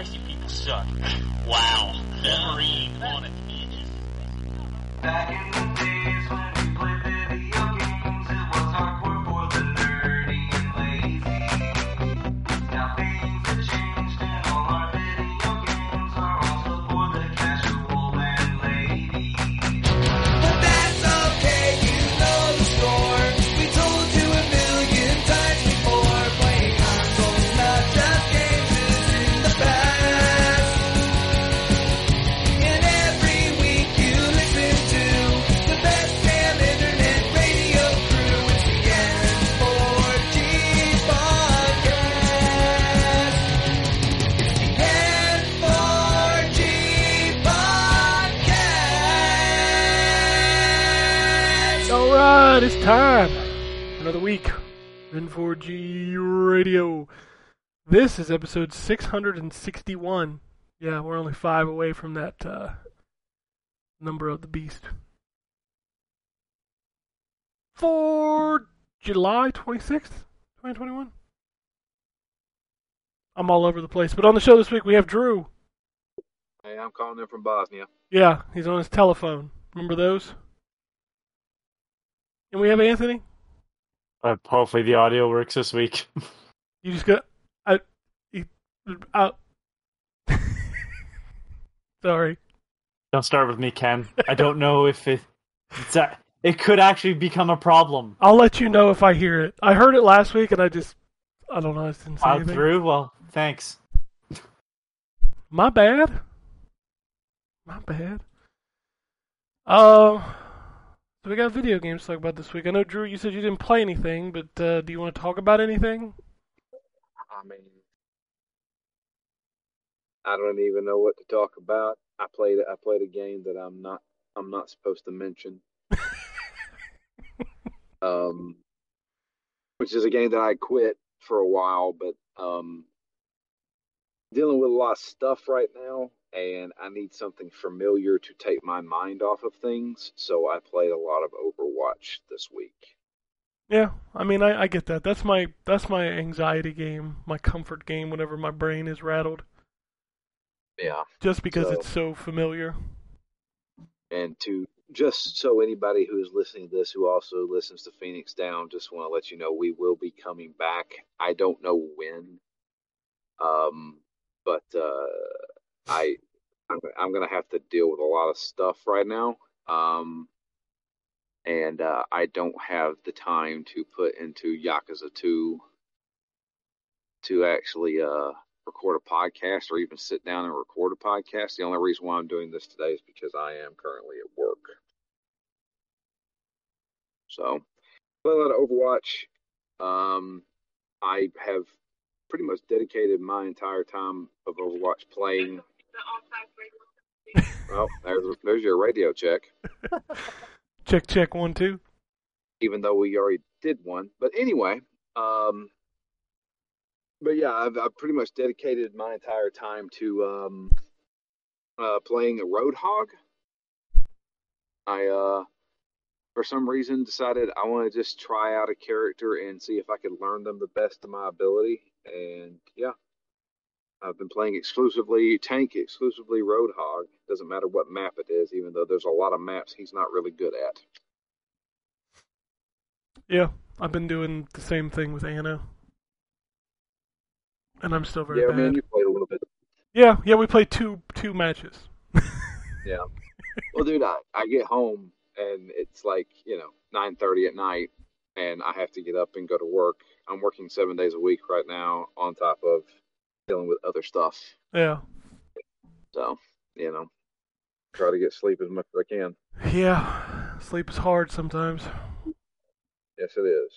Christ, you people suck. wow. Wolverine on it. Back in the days when time. Another week. N4G Radio. This is episode 661. Yeah, we're only five away from that uh, number of the beast. For July 26th, 2021. I'm all over the place. But on the show this week, we have Drew. Hey, I'm calling in from Bosnia. Yeah, he's on his telephone. Remember those? And we have Anthony. Uh, hopefully the audio works this week. You just got. I. You, out. Sorry. Don't start with me, Ken. I don't know if it it's a, it could actually become a problem. I'll let you know if I hear it. I heard it last week and I just. I don't know. I didn't say Out anything. through. Well, thanks. My bad. My bad. Uh, so we got video games to talk about this week. I know, Drew, you said you didn't play anything, but uh, do you want to talk about anything? I mean, I don't even know what to talk about. I played I played a game that I'm not I'm not supposed to mention. um, which is a game that I quit for a while, but um, dealing with a lot of stuff right now, and I need something familiar to take my mind off of things. So I played a lot of Overwatch this week. Yeah, I mean, I, I get that. That's my that's my anxiety game, my comfort game. Whenever my brain is rattled, Yeah. just because So- it's so familiar. and to just so anybody who is listening to this who also listens to Phoenix Down, just want to let you know we will be coming back. I don't know when, um, but uh, I I'm, I'm gonna have to deal with a lot of stuff right now, um, and uh, I don't have the time to put into Yakuza two to actually uh, record a podcast or even sit down and record a podcast. The only reason why I'm doing this today is because I am currently at work. So, play a lot of Overwatch. Um, I have pretty much dedicated my entire time of Overwatch playing. Well, there's, there's your radio check, Check check one two. even though we already did one. But anyway, um, but yeah, I've, I've pretty much dedicated my entire time to um, uh, playing a Roadhog. I, uh, for some reason, decided I want to just try out a character and see if I could learn them the best of my ability. And yeah, I've been playing exclusively tank, exclusively Roadhog. Doesn't matter what map it is, even though there's a lot of maps he's not really good at. Yeah, I've been doing the same thing with Ana, and I'm still very yeah, bad. man, you played a little bit. Yeah, yeah, we played two two matches. Yeah. Well, dude, I, I get home and it's like you know nine thirty at night, and I have to get up and go to work. I'm working seven days a week right now, on top of dealing with other stuff. Yeah, So you know, try to get sleep as much as I can. yeah. Sleep is hard sometimes. Yes, it is.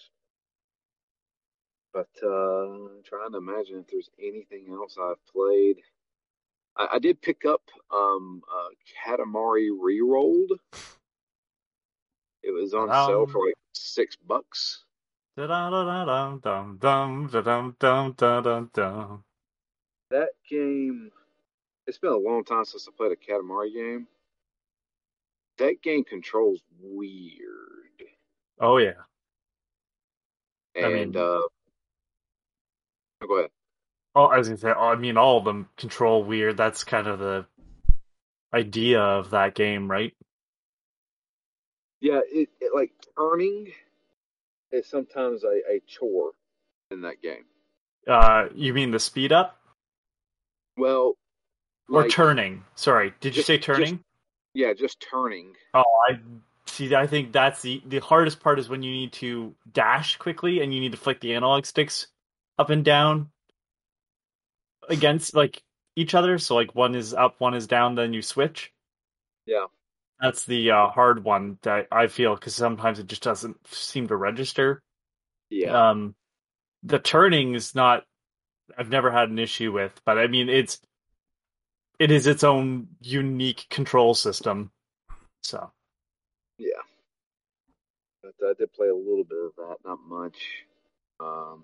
But uh, I'm trying to imagine if there's anything else I've played. I, I did pick up um, uh, Katamari Rerolled. It was on sale Um, for like six bucks. Da-dum, dum, dum, da-dum, dum, da-dum, dum. That game, it's been a long time since I played a Katamari game. That game controls weird. Oh yeah. I And, mean- uh, oh, go ahead. Oh, I was gonna say, I mean, all of them control weird. That's kind of the idea of that game, right? Yeah, it, it like turning is sometimes a, a chore in that game. Uh, you mean the speed up Well, or turning? Sorry, did you just- say just- turning? Yeah, just turning. Oh, I see. I think that's the the hardest part is when you need to dash quickly and you need to flick the analog sticks up and down against like each other. So like one is up, one is down, then you switch. Yeah. That's the uh, hard one that I feel because sometimes it just doesn't seem to register. Yeah. Um, the turning is not. I've never had an issue with, but I mean it's. It is its own unique control system. So Yeah. But I did play a little bit of that, not much. Um,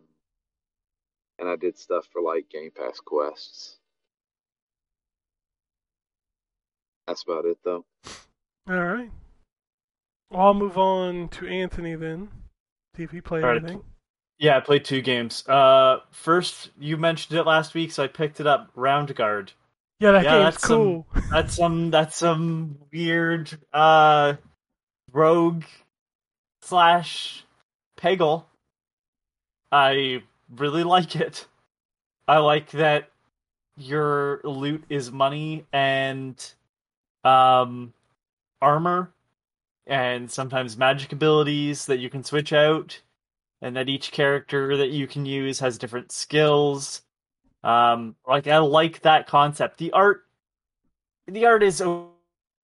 and I did stuff for like Game Pass quests. That's about it, though. All right. Well, I'll move on to Anthony then. See if he played All right. anything. Yeah, I played two games. Uh, first, you mentioned it last week, so I picked it up. Roundguard. Yeah, that Yeah, game's that's some- cool. That's some. That's some weird uh, rogue slash Peggle. I really like it. I like that your loot is money and um, armor, and sometimes magic abilities that you can switch out, and that each character that you can use has different skills. Um, like I like that concept. The art, the art is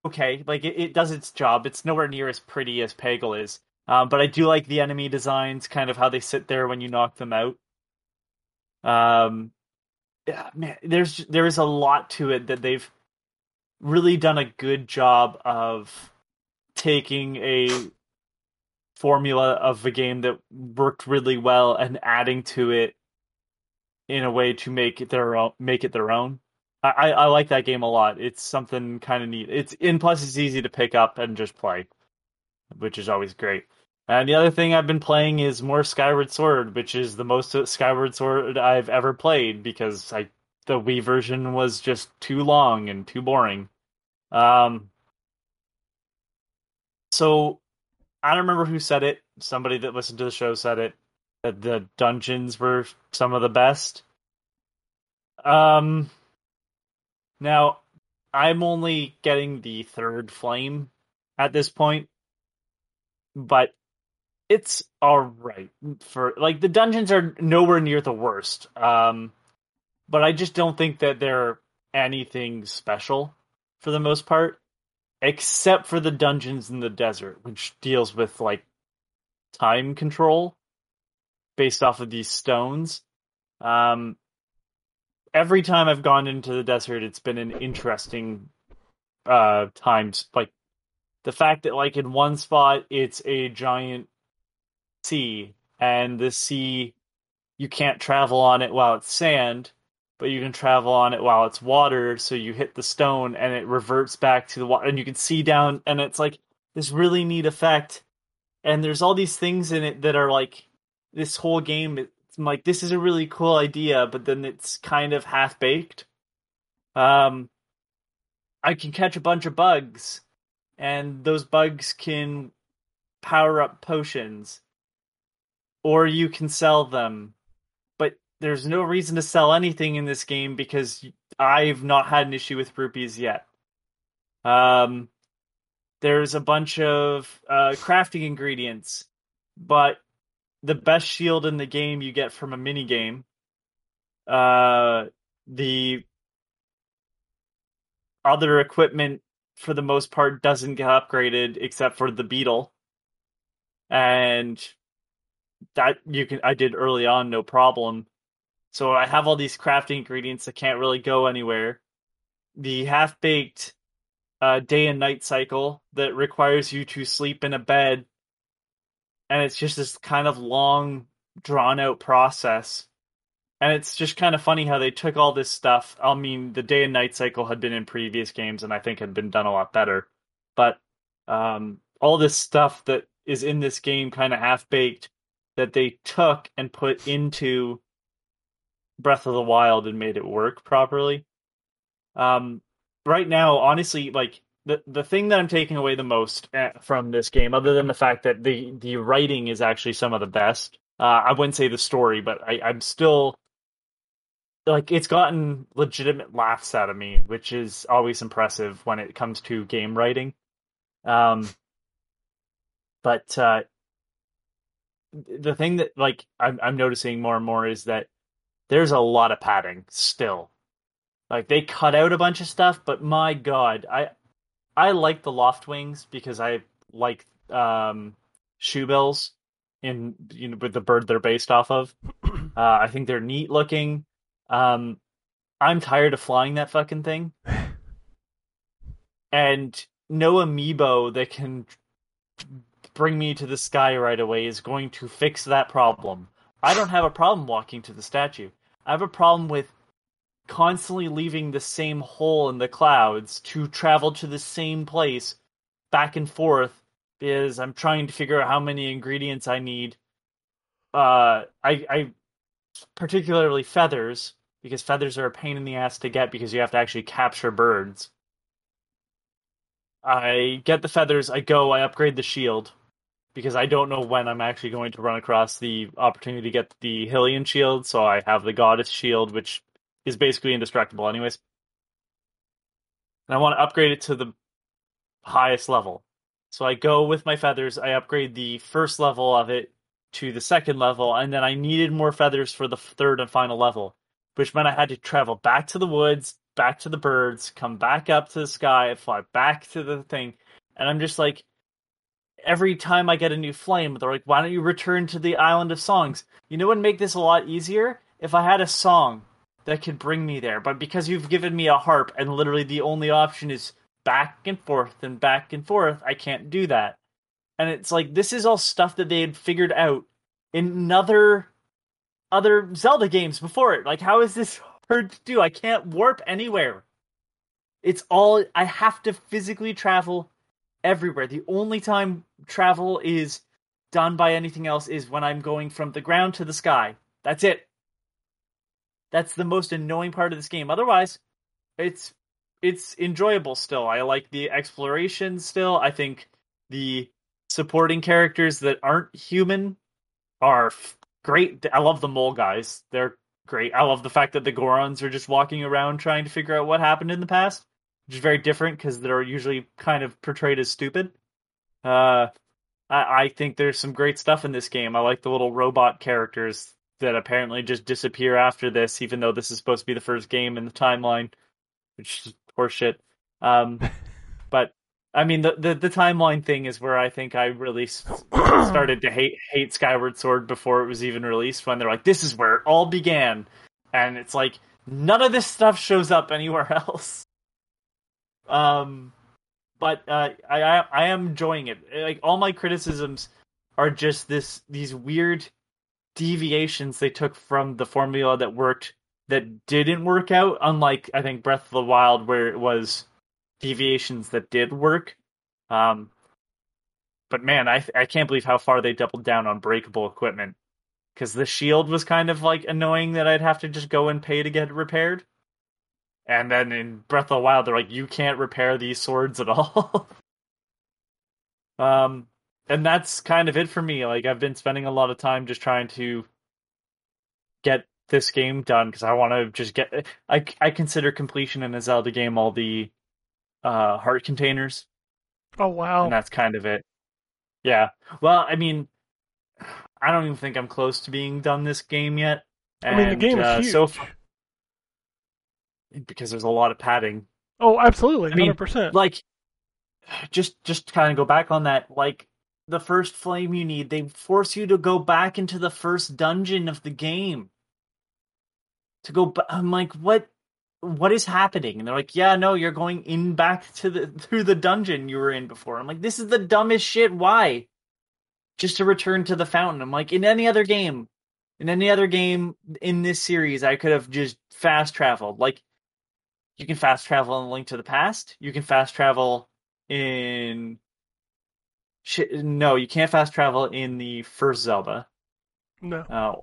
okay. Like it, it does its job. It's nowhere near as pretty as Peggle is. Um, but I do like the enemy designs, kind of how they sit there when you knock them out. Um, yeah, man, there's there is a lot to it that they've really done a good job of taking a formula of a game that worked really well and adding to it in a way to make it their own make it their own. I, I, like that game a lot. It's something kind of neat. It's in plus it's easy to pick up and just play, which is always great. And the other thing I've been playing is more Skyward Sword, which is the most Skyward Sword I've ever played because I the Wii version was just too long and too boring. Um, so I don't remember who said it. Somebody that listened to the show said it that the dungeons were some of the best. Um, now I'm only getting the third flame at this point, but it's all right for like the dungeons are nowhere near the worst. Um, but I just don't think that they're anything special for the most part, except for the dungeons in the desert, which deals with like time control based off of these stones. Um, every time I've gone into the desert, it's been an interesting uh times like the fact that like in one spot it's a giant sea and the sea you can't travel on it while it's sand but you can travel on it while it's water so you hit the stone and it reverts back to the water and you can see down and it's like this really neat effect. And there's all these things in it that are like this whole game it's like this is a really cool idea but then it's kind of half baked um i can catch a bunch of bugs and those bugs can power up potions. Or you can sell them there's no reason to sell anything in this game because i've not had an issue with rupees yet. Um there's a bunch of uh, crafting ingredients but the best shield in the game you get from a mini game uh the other equipment for the most part doesn't get upgraded except for the beetle. And that you can i did early on no problem so i have all these crafting ingredients that can't really go anywhere. The half baked uh, day and night cycle that requires you to sleep in a bed and it's just this kind of long drawn out process. And it's just kind of funny how they took all this stuff. I mean the day and night cycle had been in previous games and i think had been done a lot better. But um, all this stuff that is in this game kind of half baked that they took and put into Breath of the Wild and made it work properly. Um, right now, honestly, like the the thing that I'm taking away the most eh, from this game, other than the fact that the the writing is actually some of the best. Uh, I wouldn't say the story, but I, I'm still like it's gotten legitimate laughs out of me, which is always impressive when it comes to game writing. Um, but uh, the thing that like I'm I'm noticing more and more is that there's a lot of padding still. Like they cut out a bunch of stuff, but my god, I I like the Loftwings because I like um shoebills in you know with the bird they're based off of. Uh, I think they're neat looking. Um, I'm tired of flying that fucking thing, and no amiibo that can bring me to the sky right away is going to fix that problem. I don't have a problem walking to the statue. I have a problem with constantly leaving the same hole in the clouds to travel to the same place back and forth because I'm trying to figure out how many ingredients I need. Uh, I, I particularly feathers because feathers are a pain in the ass to get because you have to actually capture birds. I get the feathers, I go, I upgrade the shield because I don't know when I'm actually going to run across the opportunity to get the Hylian shield, so I have the goddess shield, which is basically indestructible anyways. And I want to upgrade it to the highest level. So I go with my feathers, I upgrade the first level of it to the second level, and then I needed more feathers for the third and final level, which meant I had to travel back to the woods, back to the birds, come back up to the sky, fly back to the thing. And I'm just like, every time I get a new flame, they're like, why don't you return to the island of songs? You know what would make this a lot easier? If I had a song that could bring me there. But because you've given me a harp and literally the only option is back and forth and back and forth, I can't do that. And it's like this is all stuff that they had figured out in other other Zelda games before it. Like how is this hard to do? I can't warp anywhere. It's all I have to physically travel everywhere. The only time travel is done by anything else is when I'm going from the ground to the sky. That's it. That's the most annoying part of this game. Otherwise, it's it's enjoyable still. I like the exploration still. I think the supporting characters that aren't human are f- great. I love the mole guys. They're great. I love the fact that the Gorons are just walking around trying to figure out what happened in the past, which is very different because they're usually kind of portrayed as stupid. Uh, I, I think there's some great stuff in this game. I like the little robot characters that apparently just disappear after this, even though this is supposed to be the first game in the timeline, which is horseshit. Um, but I mean, the, the the timeline thing is where I think I really started to hate hate Skyward Sword before it was even released. When they're like, "This is where it all began," and it's like none of this stuff shows up anywhere else. Um, but uh, I, I am enjoying it. Like all my criticisms are just this these weird deviations they took from the formula that worked that didn't work out. Unlike I think Breath of the Wild, where it was deviations that did work. Um, but man, I I can't believe how far they doubled down on breakable equipment because the shield was kind of like annoying that I'd have to just go and pay to get it repaired. And then in Breath of the Wild, they're like, you can't repair these swords at all. um, and that's kind of it for me. Like I've been spending a lot of time just trying to get this game done because I want to just get. I I consider completion in a Zelda game all the uh heart containers, Oh wow. and that's kind of it. Yeah. Well, I mean, I don't even think I'm close to being done this game yet. I mean, the game is uh, huge. so far because there's a lot of padding. Oh, absolutely, hundred percent. like just just kind of go back on that like the first flame you need they force you to go back into the first dungeon of the game. To go ba- i'm like what what is happening? And they're like yeah no you're going in back to the through the dungeon you were in before. I'm like this is the dumbest shit why? Just to return to the fountain. I'm like in any other game in any other game in this series i could have just fast traveled. Like you can fast travel in Link to the Past. You can fast travel in. No, you can't fast travel in the first Zelda. No. Uh,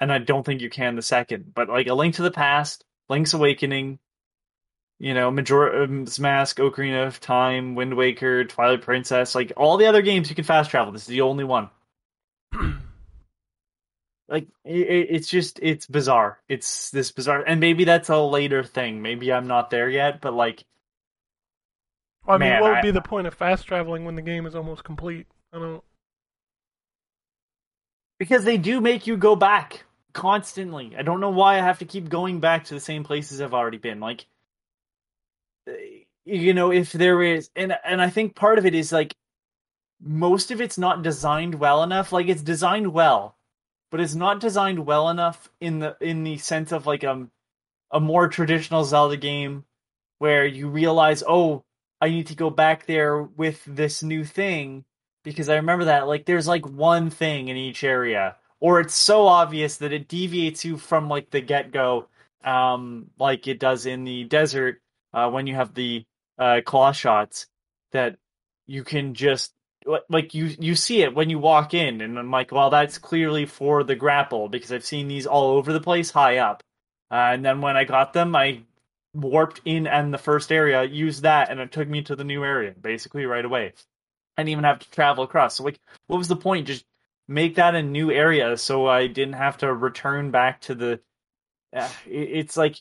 and I don't think you can the second. But like A Link to the Past, Link's Awakening, you know, Majora's Mask, Ocarina of Time, Wind Waker, Twilight Princess, like all the other games you can fast travel. This is the only one. like it, it's just it's bizarre. It's this bizarre, and maybe that's a later thing. Maybe I'm not there yet, but like I mean, Man, what would I- be the point of fast traveling when the game is almost complete? I don't. because they do make you go back constantly. I don't know why I have to keep going back to the same places I've already been. Like, eh, you know, if there is, and and I think part of it is like most of it's not designed well enough. Like it's designed well, but it's not designed well enough in the in the sense of like um a more traditional Zelda game where you realize, oh, I need to go back there with this new thing because I remember that like there's like one thing in each area, or it's so obvious that it deviates you from like the get go, um, like it does in the desert uh, when you have the uh, claw shots that you can just like you you see it when you walk in, and I'm like, well, that's clearly for the grapple because I've seen these all over the place high up, uh, and then when I got them, I warped in and the first area, used that, and it took me to the new area basically right away. I didn't even have to travel across. So like, what was the point? Just make that a new area so I didn't have to return back to the. Uh, it- it's like,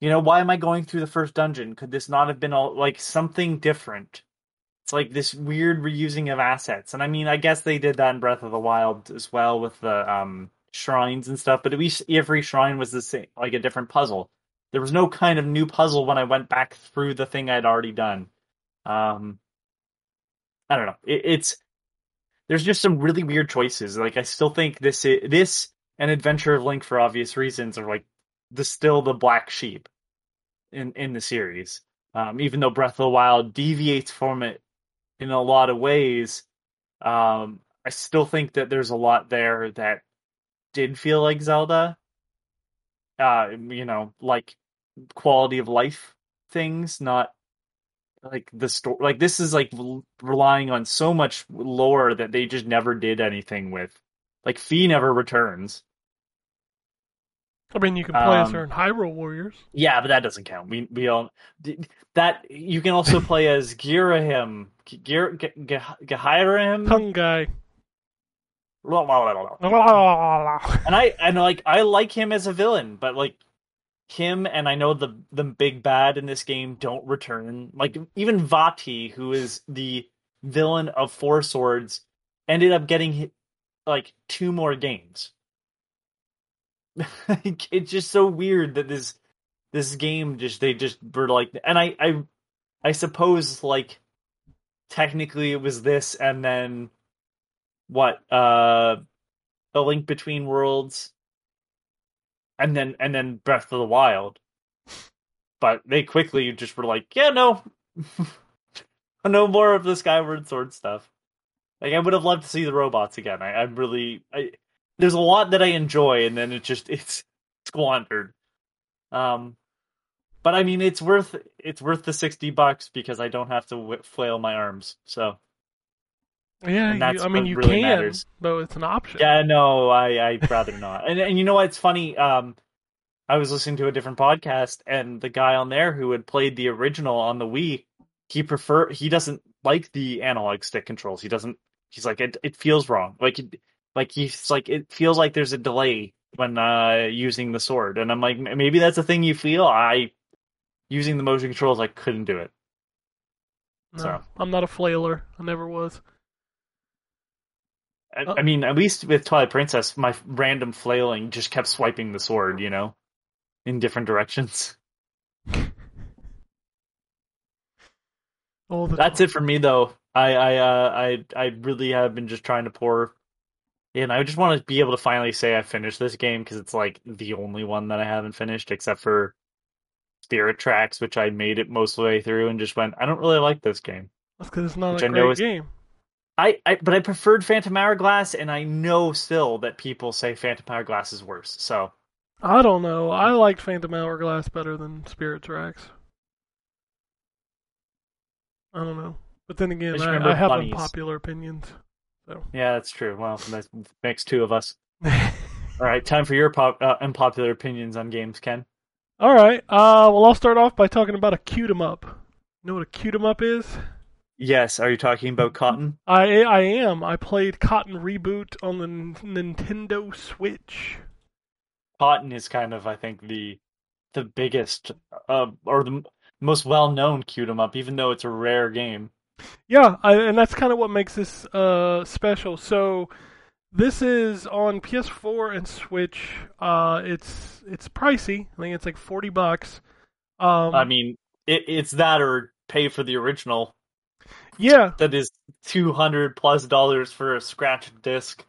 you know, why am I going through the first dungeon? Could this not have been all like something different? It's like this weird reusing of assets, and I mean, I guess they did that in Breath of the Wild as well with the um shrines and stuff. But at least every shrine was the same, like a different puzzle. There was no kind of new puzzle when I went back through the thing I'd already done. Um, I don't know. It, it's there's just some really weird choices. Like I still think this i this and Adventure of Link for obvious reasons are like the still the black sheep in in the series. Um, even though Breath of the Wild deviates from it in a lot of ways, um, I still think that there's a lot there that did feel like Zelda. Uh, you know, like quality of life things, not like the story. Like this is like relying on so much lore that they just never did anything with. Like Fi never returns. I mean, you can play as Um, her in Hyrule Warriors. Yeah, but that doesn't count. We we all that you can also play as Girahim, Gir G- G- Gahirahim. Tongue guy. And I and like I like him as a villain, but like him and I know the the big bad in this game don't return. Like even Vaati, who is the villain of Four Swords, ended up getting like two more games. It's just so weird that this this game just they just were like and I I I suppose like technically it was this and then what uh a link between worlds and then and then breath of the wild. But they quickly just were like yeah no no more of the skyward sword stuff. Like i would have loved to see the robots again. I i'm really i there's a lot that i enjoy and then it just it's squandered um but i mean it's worth it's worth the 60 bucks because i don't have to w- flail my arms so yeah And you, I mean, you really can, matters. though it's an option. Yeah, no, I I'd rather not. And and you know what? It's funny. Um, I was listening to a different podcast, and the guy on there who had played the original on the Wii, he prefer he doesn't like the analog stick controls. He doesn't. He's like it. It feels wrong. Like it, like he's like it feels like there's a delay when uh using the sword. And I'm like, maybe that's a thing you feel. I using the motion controls, I couldn't do it. No, So. I'm not a flailer. I never was. I, Oh. I mean, at least with Twilight Princess, my random flailing just kept swiping the sword. You know, in different directions. That's time. it for me though. I I uh, I I really have been just trying to pour in. I just want to be able to finally say I finished this game because it's like the only one that I haven't finished except for Spirit Tracks, which I made it most of the way through and just went. I don't really like this game. That's because it's not which a I great is- game. I, I but I preferred Phantom Hourglass, and I know still that people say Phantom Hourglass is worse. So I don't know. I liked Phantom Hourglass better than Spirit Tracks. I don't know. But then again, just I, I have bunnies. unpopular opinions. So yeah, that's true. Well, that makes two of us. All right, time for your pop, uh, unpopular opinions on games, Ken. All right. Uh, well, I'll start off by talking about a cute 'em up. You know what a cute 'em up is? Yes, are you talking about Cotton? I I am. I played Cotton Reboot on the N- Nintendo Switch. Cotton is kind of, I think, the the biggest uh, or the most well known cute 'em up, even though it's a rare game. Yeah, I, and that's kind of what makes this uh, special. So this is on PS4 and Switch. Uh, it's it's pricey. I think it's like forty bucks. Um, I mean, it, it's that or pay for the original. yeah. That is two hundred plus dollars for a scratch disc.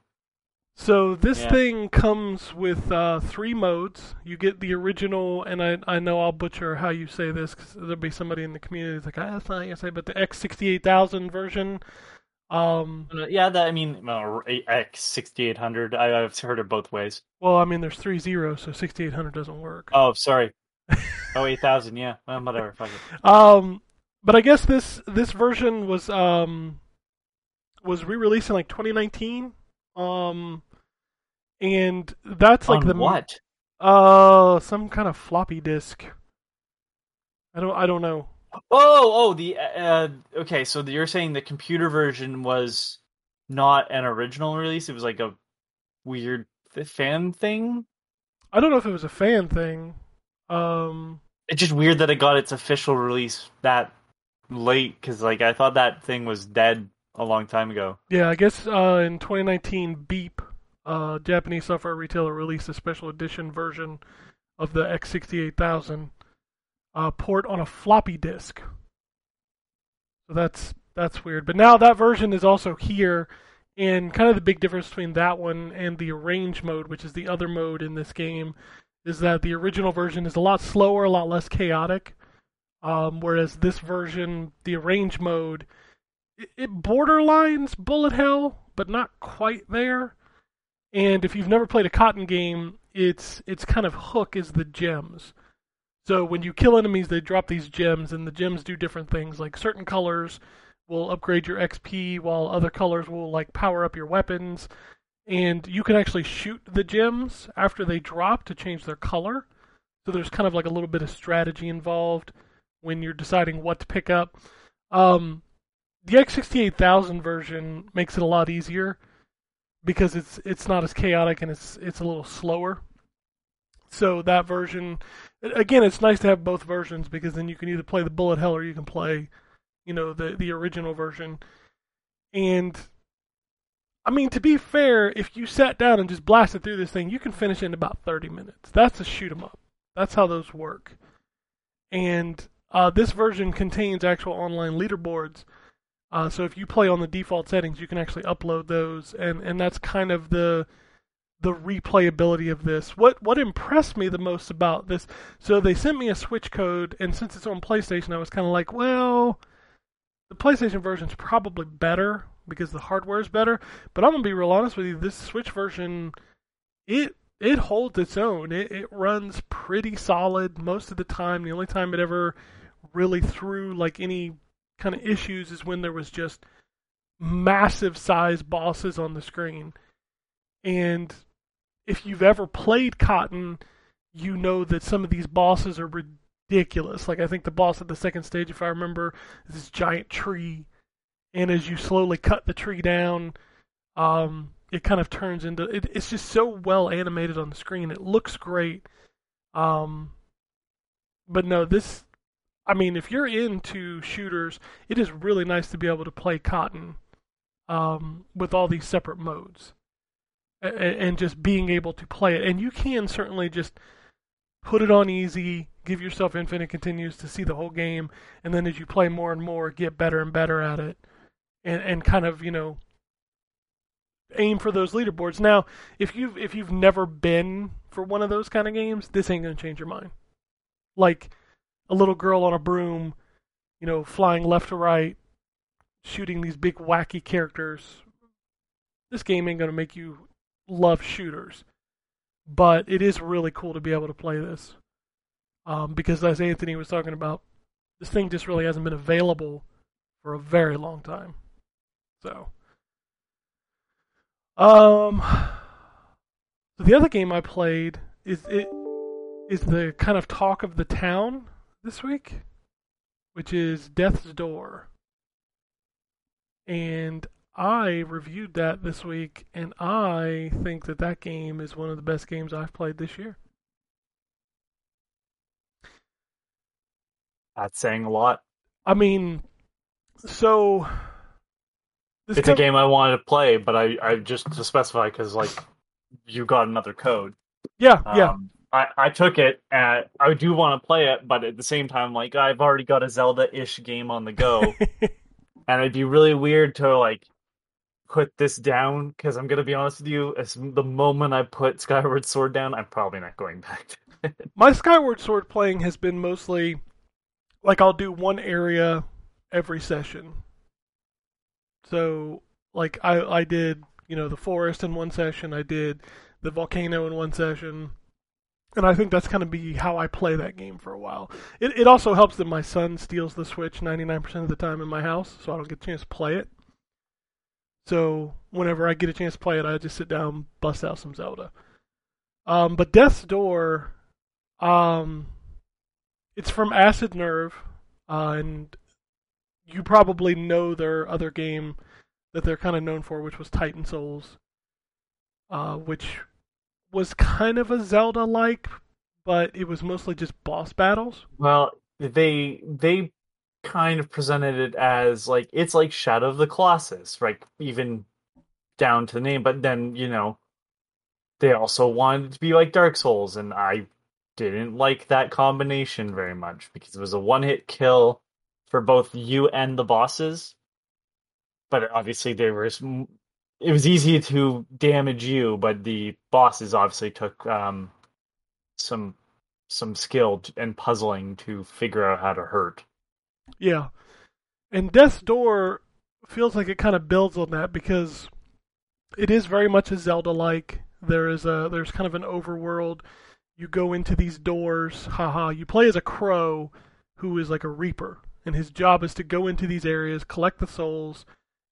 So this Yeah. thing comes with uh, three modes. You get the original, and I I know I'll butcher how you say this because there'll be somebody in the community that's like, ah, that's not how you say, it," but the X sixty eight thousand version. Um, Uh, Yeah, that I mean, well, X sixty eight hundred. I've heard it both ways. well, I mean, there's three zeros, so sixty eight hundred doesn't work. Oh, sorry. Oh, eight thousand. Yeah, well, whatever. Um, but I guess this this version was um was re-released in like 2019. Um, and that's like On the what? uh some kind of floppy disk. I don't I don't know. Oh, oh, the uh, okay. So you're saying the computer version was not an original release; it was like a weird fan thing. I don't know if it was a fan thing. Um, It's just weird that it got its official release that late because, like, I thought that thing was dead a long time ago. yeah, I guess uh, in 2019, Beep, uh, Japanese software retailer, released a special edition version of the X68000 uh, port on a floppy disk. So that's that's weird. But now that version is also here, and kind of the big difference between that one and the arrange mode, which is the other mode in this game, is that the original version is a lot slower, a lot less chaotic. Um, whereas this version, the arrange mode, it, it borderlines bullet hell, but not quite there. And if you've never played a cotton game, its its kind of hook is the gems. So when you kill enemies, they drop these gems, and the gems do different things. Like certain colors will upgrade your XP, while other colors will like power up your weapons. And you can actually shoot the gems after they drop to change their color. So there's kind of like a little bit of strategy involved when you're deciding what to pick up. Um, the X68000 version makes it a lot easier because it's it's not as chaotic and it's it's a little slower. So that version, again, it's nice to have both versions because then you can either play the bullet hell or you can play, you know, the the original version. And I mean, to be fair, if you sat down and just blasted through this thing, you can finish in about 30 minutes. That's a shoot 'em up. That's how those work. And uh, this version contains actual online leaderboards. Uh, so if you play on the default settings, you can actually upload those, and, and that's kind of the the replayability of this. What what impressed me the most about this? So they sent me a Switch code, and since it's on PlayStation, I was kind of like, well, the PlayStation version's probably better because the hardware is better. But I'm gonna be real honest with you, this Switch version, it it holds its own. It it runs pretty solid most of the time. The only time it ever really threw like any kind of issues is when there was just massive size bosses on the screen. And if you've ever played Cotton, you know that some of these bosses are ridiculous. Like I think the boss at the second stage, if I remember, is this giant tree, and as you slowly cut the tree down, um, it kind of turns into. It, it's just so well animated on the screen. It looks great. Um, but no, this. I mean, if you're into shooters, it is really nice to be able to play Cotton um, with all these separate modes a- a- and just being able to play it. And you can certainly just put it on easy, give yourself infinite continues to see the whole game, and then as you play more and more, get better and better at it, and and kind of you know aim for those leaderboards. Now, if you've if you've never been for one of those kind of games, this ain't gonna change your mind. Like a little girl on a broom, you know, flying left to right, shooting these big wacky characters. This game ain't gonna make you love shooters, but it is really cool to be able to play this. Um, because as Anthony was talking about, this thing just really hasn't been available for a very long time. So, um, the other game I played is it is the kind of talk of the town this week, which is Death's Door. And I reviewed that this week, and I think that that game is one of the best games I've played this year. That's saying a lot. I mean, so this It's a game I wanted to play, but I, I just to specify because like you got another code. Yeah, yeah, Um, I, I took it and I do want to play it, but at the same time, like I've already got a Zelda-ish game on the go, and it'd be really weird to like put this down because I'm gonna be honest with you. As the moment I put Skyward Sword down, I'm probably not going back. To it. my Skyward Sword playing has been mostly like I'll do one area every session. So like I I did, you know, the forest in one session, I did the volcano in one session. And I think that's kind of be how I play that game for a while. It it also helps that my son steals the Switch 99% of the time in my house, so I don't get a chance to play it. So whenever I get a chance to play it, I just sit down, bust out some Zelda. Um, but Death's Door, um, it's from Acid Nerve, uh, and you probably know their other game that they're kind of known for, which was Titan Souls, uh, which was kind of a Zelda-like, but it was mostly just boss battles. well, they they kind of presented it as like it's like Shadow of the Colossus, right? Even down to the name, but then you know they also wanted it to be like Dark Souls, and I didn't like that combination very much because it was a one-hit kill for both you and the bosses. But obviously, there was it was easy to damage you, but the bosses obviously took um, some some skill and puzzling to figure out how to hurt. Yeah. And Death's Door feels like it kind of builds on that because it is very much a Zelda like. There is a there's kind of an overworld. You go into these doors, haha. You play as a crow who is like a reaper, and his job is to go into these areas, collect the souls,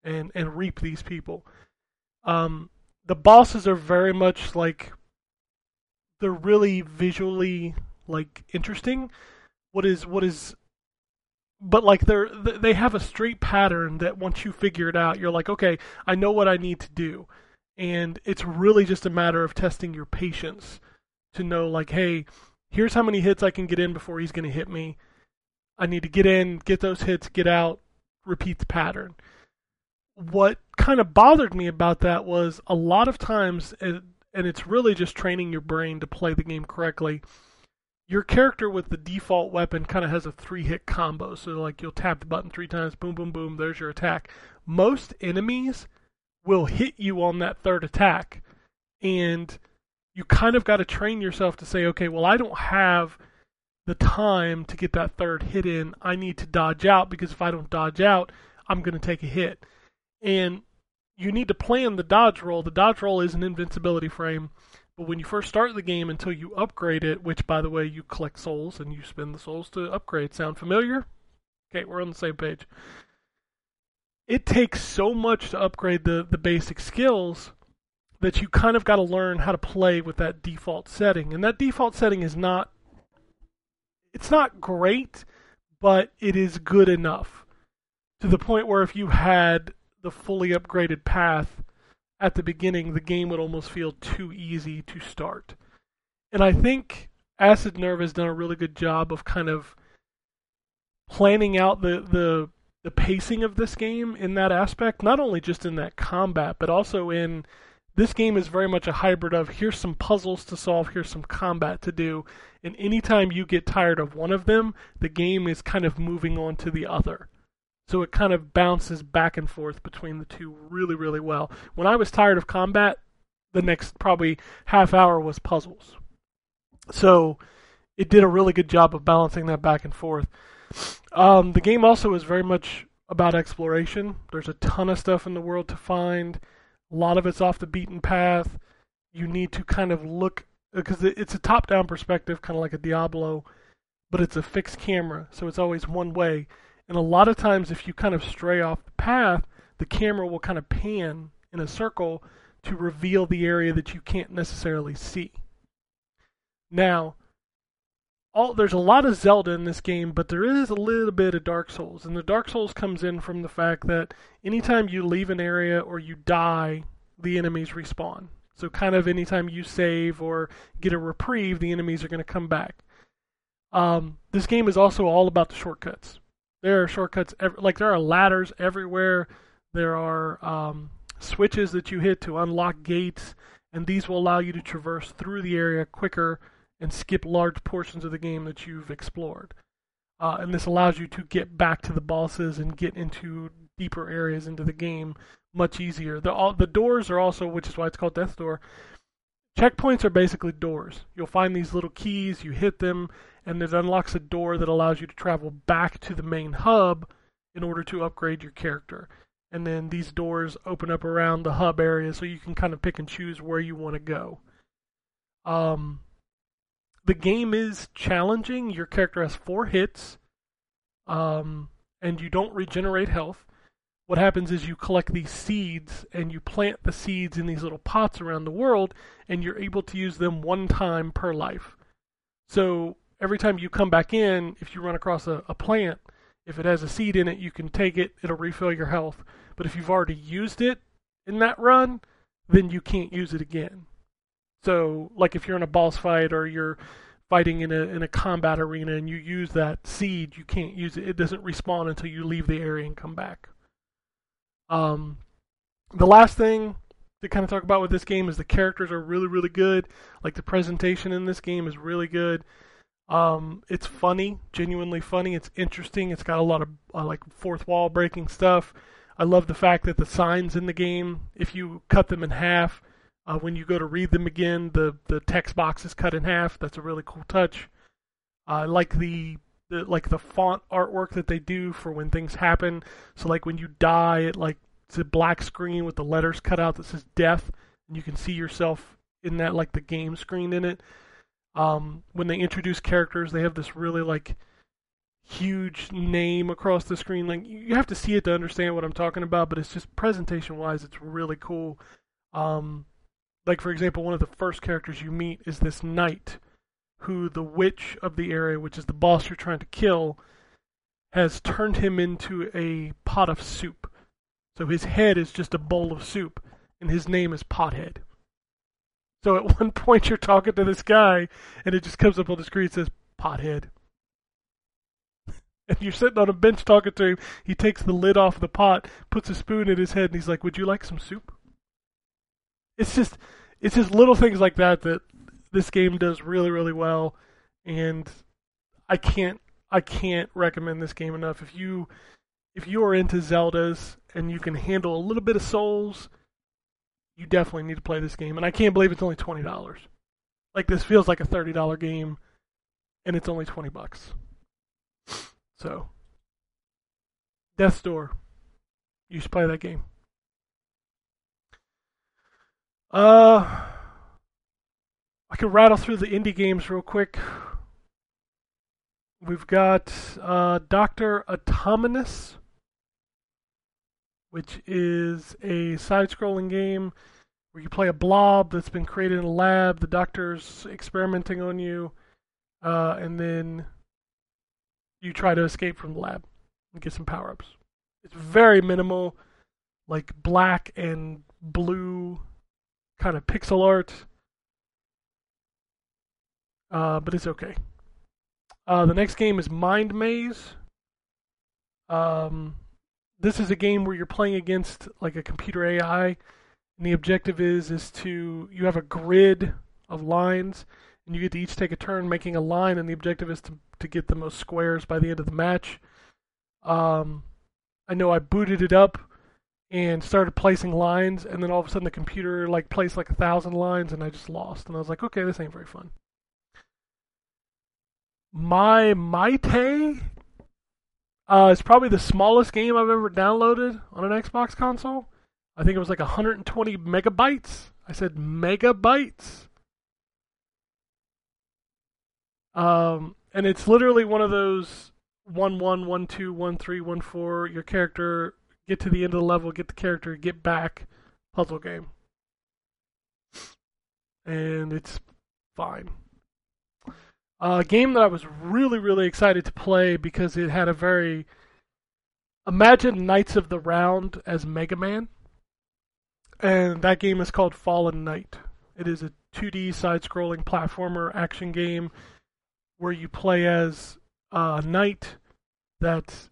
and and reap these people. Um, the bosses are very much like they're really visually like interesting. What is what is but like they're they have a straight pattern that once you figure it out you're like okay i know what i need to do. And it's really just a matter of testing your patience to know like hey here's how many hits i can get in before he's going to hit me. I need to get in get those hits get out repeat the pattern. What kind of bothered me about that was a lot of times and it's really just training your brain to play the game correctly your character with the default weapon kind of has a three hit combo. So, like, you'll tap the button three times, boom, boom, boom, there's your attack. Most enemies will hit you on that third attack. And you kind of got to train yourself to say, okay, well, I don't have the time to get that third hit in. I need to dodge out because if I don't dodge out, I'm going to take a hit. And you need to plan the dodge roll. The dodge roll is an invincibility frame. But when you first start the game until you upgrade it, which by the way you collect souls and you spend the souls to upgrade, sound familiar? Okay, we're on the same page. It takes so much to upgrade the, the basic skills that you kind of got to learn how to play with that default setting. And that default setting is not it's not great, but it is good enough to the point where if you had the fully upgraded path at the beginning, the game would almost feel too easy to start. And I think Acid Nerve has done a really good job of kind of planning out the, the the pacing of this game in that aspect, not only just in that combat, but also in this game is very much a hybrid of here's some puzzles to solve, here's some combat to do, and anytime you get tired of one of them, the game is kind of moving on to the other. So it kind of bounces back and forth between the two really, really well. When I was tired of combat, the next probably half hour was puzzles. So it did a really good job of balancing that back and forth. Um, the game also is very much about exploration. There's a ton of stuff in the world to find. A lot of it's off the beaten path. You need to kind of look because it's a top-down perspective, kind of like a Diablo, but it's a fixed camera, so it's always one way. And a lot of times, if you kind of stray off the path, the camera will kind of pan in a circle to reveal the area that you can't necessarily see. Now, all there's a lot of Zelda in this game, but there is a little bit of Dark Souls, and the Dark Souls comes in from the fact that anytime you leave an area or you die, the enemies respawn. So kind of anytime you save or get a reprieve, the enemies are going to come back. Um, this game is also all about the shortcuts. There are shortcuts, ev- like there are ladders everywhere. There are um, switches that you hit to unlock gates, and these will allow you to traverse through the area quicker and skip large portions of the game that you've explored. Uh, and this allows you to get back to the bosses and get into deeper areas into the game much easier. The all, the doors are also, which is why it's called Death Door. Checkpoints are basically doors. You'll find these little keys, you hit them, and it unlocks a door that allows you to travel back to the main hub in order to upgrade your character. And then these doors open up around the hub area so you can kind of pick and choose where you want to go. Um, the game is challenging. Your character has four hits, um, and you don't regenerate health. What happens is you collect these seeds and you plant the seeds in these little pots around the world, and you're able to use them one time per life. So every time you come back in, if you run across a, a plant, if it has a seed in it, you can take it, it'll refill your health. But if you've already used it in that run, then you can't use it again. So, like if you're in a boss fight or you're fighting in a in a combat arena and you use that seed, you can't use it. It doesn't respawn until you leave the area and come back. Um, the last thing to kind of talk about with this game is the characters are really really good. Like the presentation in this game is really good. Um, it's funny, genuinely funny. It's interesting. It's got a lot of uh, like fourth wall breaking stuff. I love the fact that the signs in the game, if you cut them in half, uh, when you go to read them again, the the text box is cut in half. That's a really cool touch. I like the, the like the font artwork that they do for when things happen. So like when you die, it like it's a black screen with the letters cut out that says death, and you can see yourself in that like the game screen in it. Um, when they introduce characters, they have this really like huge name across the screen. Like you have to see it to understand what I'm talking about, but it's just presentation wise, it's really cool. Um, like for example, one of the first characters you meet is this knight, who the witch of the area, which is the boss you're trying to kill, has turned him into a pot of soup. So his head is just a bowl of soup, and his name is Pothead. So at one point you're talking to this guy, and it just comes up on the screen. It says Pothead. And you're sitting on a bench talking to him. He takes the lid off the pot, puts a spoon in his head, and he's like, "Would you like some soup?" It's just, it's just little things like that that this game does really, really well, and I can't, I can't recommend this game enough. If you, if you are into Zeldas and you can handle a little bit of Souls, you definitely need to play this game. And I can't believe it's only twenty dollars. Like this feels like a thirty dollar game, and it's only twenty bucks. So, Death's Door. You should play that game. Uh, I can rattle through the indie games real quick. We've got uh, Doctor Autonomous, which is a side-scrolling game where you play a blob that's been created in a lab. The doctor's experimenting on you, uh, and then you try to escape from the lab and get some power-ups. It's very minimal, like black and blue kind of pixel art. Uh, but it's okay. Uh, the next game is Mind Maze. Um, this is a game where you're playing against like a computer AI, and the objective is is to you have a grid of lines, and you get to each take a turn making a line, and the objective is to to get the most squares by the end of the match. Um, I know I booted it up and started placing lines, and then all of a sudden the computer like placed like a thousand lines, and I just lost, and I was like, okay, this ain't very fun. My Maite uh, is probably the smallest game I've ever downloaded on an Xbox console. I think it was like 120 megabytes. I said megabytes. Um, and it's literally one of those one one one two one three one four. Your character get to the end of the level, get the character, get back puzzle game. and it's fine. A game that I was really, really excited to play because it had a very. Imagine Knights of the Round as Mega Man. And that game is called Fallen Knight. It is a 2D side scrolling platformer action game where you play as a knight that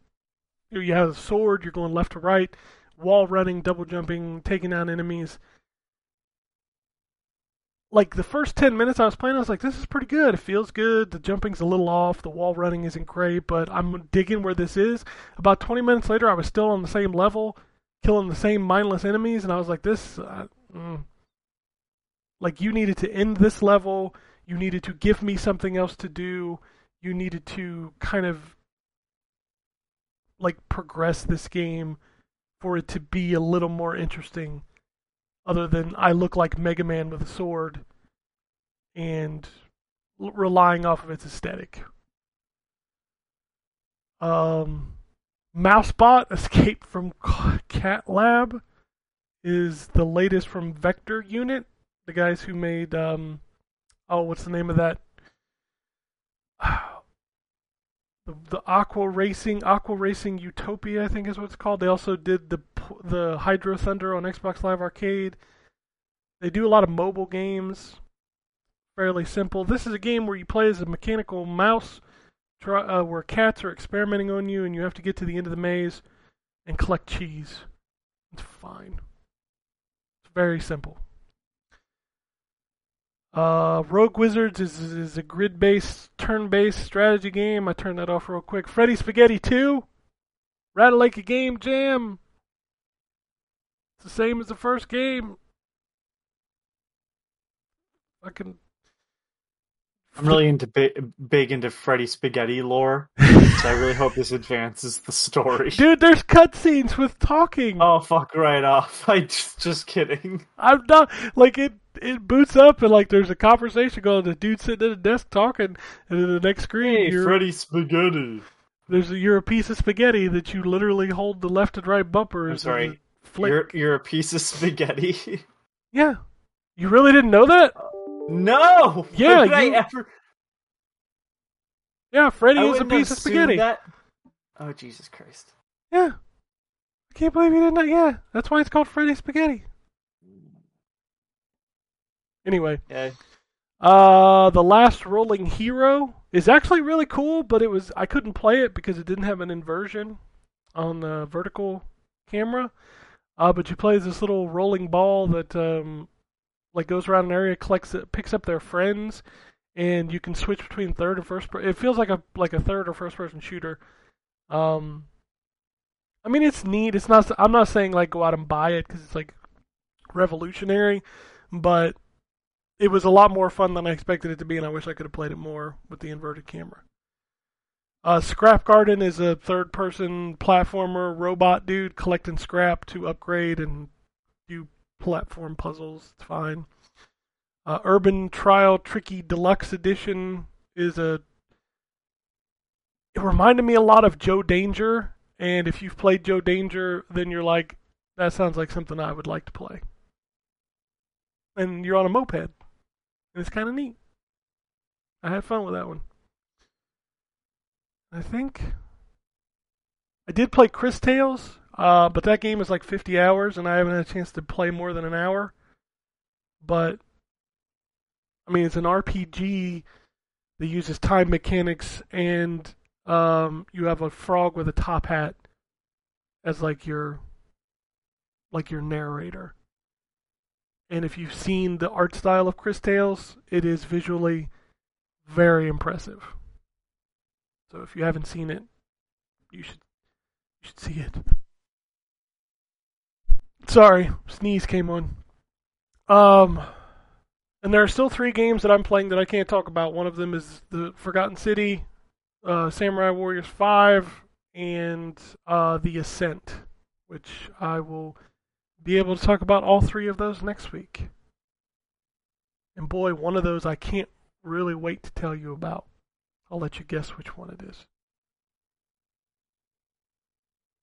you have a sword, you're going left to right, wall running, double jumping, taking down enemies like the first 10 minutes I was playing, I was like, this is pretty good. It feels good. The jumping's a little off. The wall running isn't great, but I'm digging where this is. About 20 minutes later, I was still on the same level, killing the same mindless enemies, and I was like, this. Uh, mm. Like, you needed to end this level. You needed to give me something else to do. You needed to kind of like progress this game for it to be a little more interesting other than I look like Mega Man with a sword and relying off of its aesthetic. Um, Mousebot Escape from Cat Lab is the latest from Vector Unit, the guys who made um, oh, what's the name of that? The, the Aqua Racing, Aqua Racing Utopia, I think is what it's called. They also did the the Hydro Thunder on Xbox Live Arcade. They do a lot of mobile games, fairly simple. This is a game where you play as a mechanical mouse, try, uh, where cats are experimenting on you, and you have to get to the end of the maze and collect cheese. It's fine. It's very simple. Uh, Rogue Wizards is is a grid-based, turn-based strategy game. I turned that off real quick. Freddy Spaghetti 2, Rattle Like a Game Jam. It's the same as the first game. Fucking. I'm really into big, big into Freddy Spaghetti lore, so I really hope this advances the story. Dude, there's cutscenes with talking. Oh fuck! Right off. I just, just kidding. I'm not like it. It boots up and like there's a conversation going. The dude sitting at a desk talking, and then the next screen, Hey, you're, Freddy Spaghetti. there's a, you're a piece of spaghetti that you literally hold the left and right bumpers. I'm sorry. Flick. You're you're a piece of spaghetti. Yeah, you really didn't know that? no. Yeah, When did I you- ever. Yeah, Freddy is a piece of spaghetti. That. Oh Jesus Christ! Yeah, I can't believe you didn't know. Yeah, that's why it's called Freddy Spaghetti. Anyway, Yeah. Uh, the last rolling hero is actually really cool, but it was I couldn't play it because it didn't have an inversion on the vertical camera. Uh, but you play this little rolling ball that um, like goes around an area, collects it, picks up their friends, and you can switch between third and first. Per- it feels like a like a third or first person shooter. Um, I mean it's neat. It's not. I'm not saying like go out and buy it because it's like revolutionary, but it was a lot more fun than I expected it to be, and I wish I could have played it more with the inverted camera. Uh, scrap Garden is a third-person platformer robot dude collecting scrap to upgrade and do platform puzzles. It's fine. Uh, Urban Trial Tricky Deluxe Edition is a. It reminded me a lot of Joe Danger, and if you've played Joe Danger, then you're like, that sounds like something I would like to play. And you're on a moped. It's kind of neat. I had fun with that one. I think I did play Cris Tales, uh, but that game is like 50 hours, and I haven't had a chance to play more than an hour. But I mean, it's an RPG that uses time mechanics, and um, you have a frog with a top hat as like your like your narrator. And if you've seen the art style of Cris Tales, it is visually very impressive. So if you haven't seen it, you should you should see it. Sorry, sneeze came on. Um and there are still three games that I'm playing that I can't talk about. One of them is the Forgotten City, uh, Samurai Warriors 5, and uh, The Ascent, which I will be able to talk about all three of those next week. And boy, one of those I can't really wait to tell you about. I'll let you guess which one it is.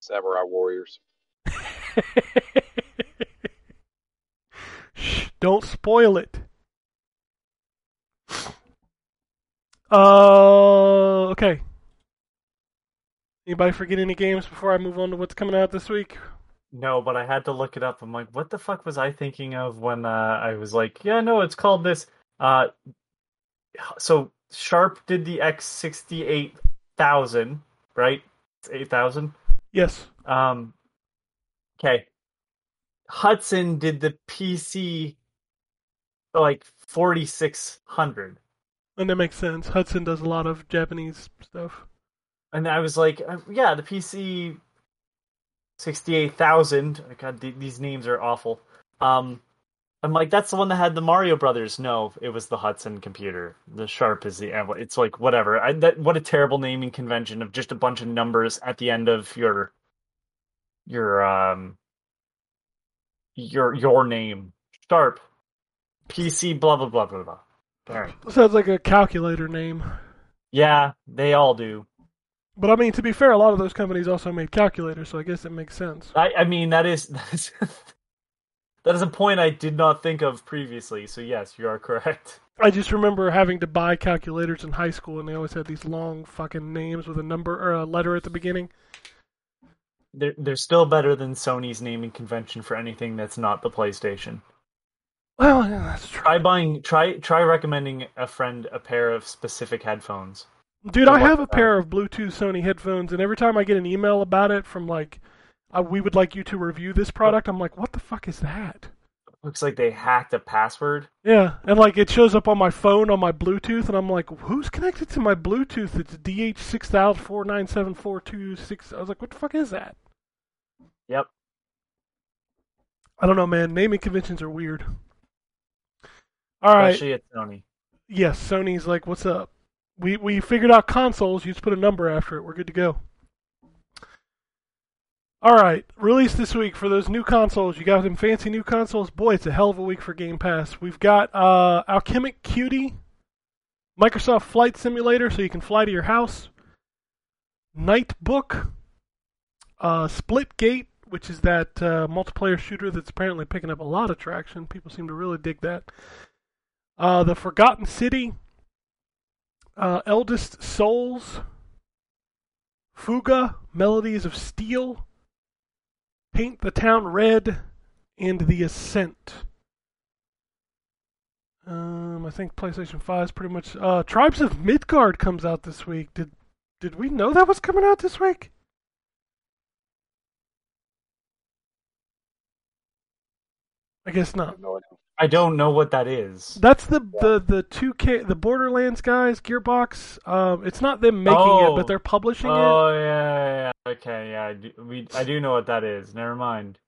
Samurai Warriors. Shh, don't spoil it. Uh, okay. Anybody forget any games before I move on to what's coming out this week? No, but I had to look it up. I'm like, what the fuck was I thinking of when uh, I was like, yeah, no, it's called this. Uh, so Sharp did the X sixty eight thousand, right? Eight thousand. Yes. Um, okay. Hudson did the PC like forty six hundred, And that makes sense. Hudson does a lot of Japanese stuff. and I was like, uh, yeah, the PC sixty eight thousand. God, these names are awful. Um, I'm like, that's the one that had the Mario Brothers. No, it was the Hudson computer. The Sharp is the. It's like whatever. I, that what a terrible naming convention of just a bunch of numbers at the end of your your um your your name. Sharp PC blah blah blah blah blah. All right. Sounds like a calculator name. Yeah, they all do. But I mean, to be fair, a lot of those companies also made calculators, so I guess it makes sense. I I mean that is that is that is a point I did not think of previously. So yes, you are correct. I just remember having to buy calculators in high school, and they always had these long fucking names with a number or a letter at the beginning. They're they're still better than Sony's naming convention for anything that's not the PlayStation. Well, yeah, that's true. Try buying try try recommending a friend a pair of specific headphones. Dude, I have a pair of Bluetooth Sony headphones, and every time I get an email about it from like, uh, we would like you to review this product, I'm like, what the fuck is that? Looks like they hacked a password. Yeah, and like it shows up on my phone on my Bluetooth, and I'm like, who's connected to my Bluetooth? It's DH six thousand four nine seven four two six. I was like, what the fuck is that? Yep. I don't know, man. Naming conventions are weird. All right. Especially at Sony. Yes, Sony's like, what's up? We we figured out consoles. You just put a number after it. We're good to go. All right, release this week for those new consoles. You got them fancy new consoles. Boy, it's a hell of a week for Game Pass. We've got uh, Alchemic Cutie, Microsoft Flight Simulator, so you can fly to your house. Night Book, uh, Splitgate, which is that uh, multiplayer shooter that's apparently picking up a lot of traction. People seem to really dig that. Uh, the Forgotten City, uh, Eldest Souls, Fuga, Melodies of Steel, Paint the Town Red, and The Ascent. Um, I think PlayStation 5 is pretty much. Uh, Tribes of Midgard comes out this week. Did did we know that was coming out this week? I guess not. No idea. I don't know what that is. That's the the the two K the Borderlands guys, Gearbox. Um, it's not them making it, Oh. but they're publishing it. Oh yeah, yeah, yeah. Okay, yeah. I do, we I do know what that is. Never mind.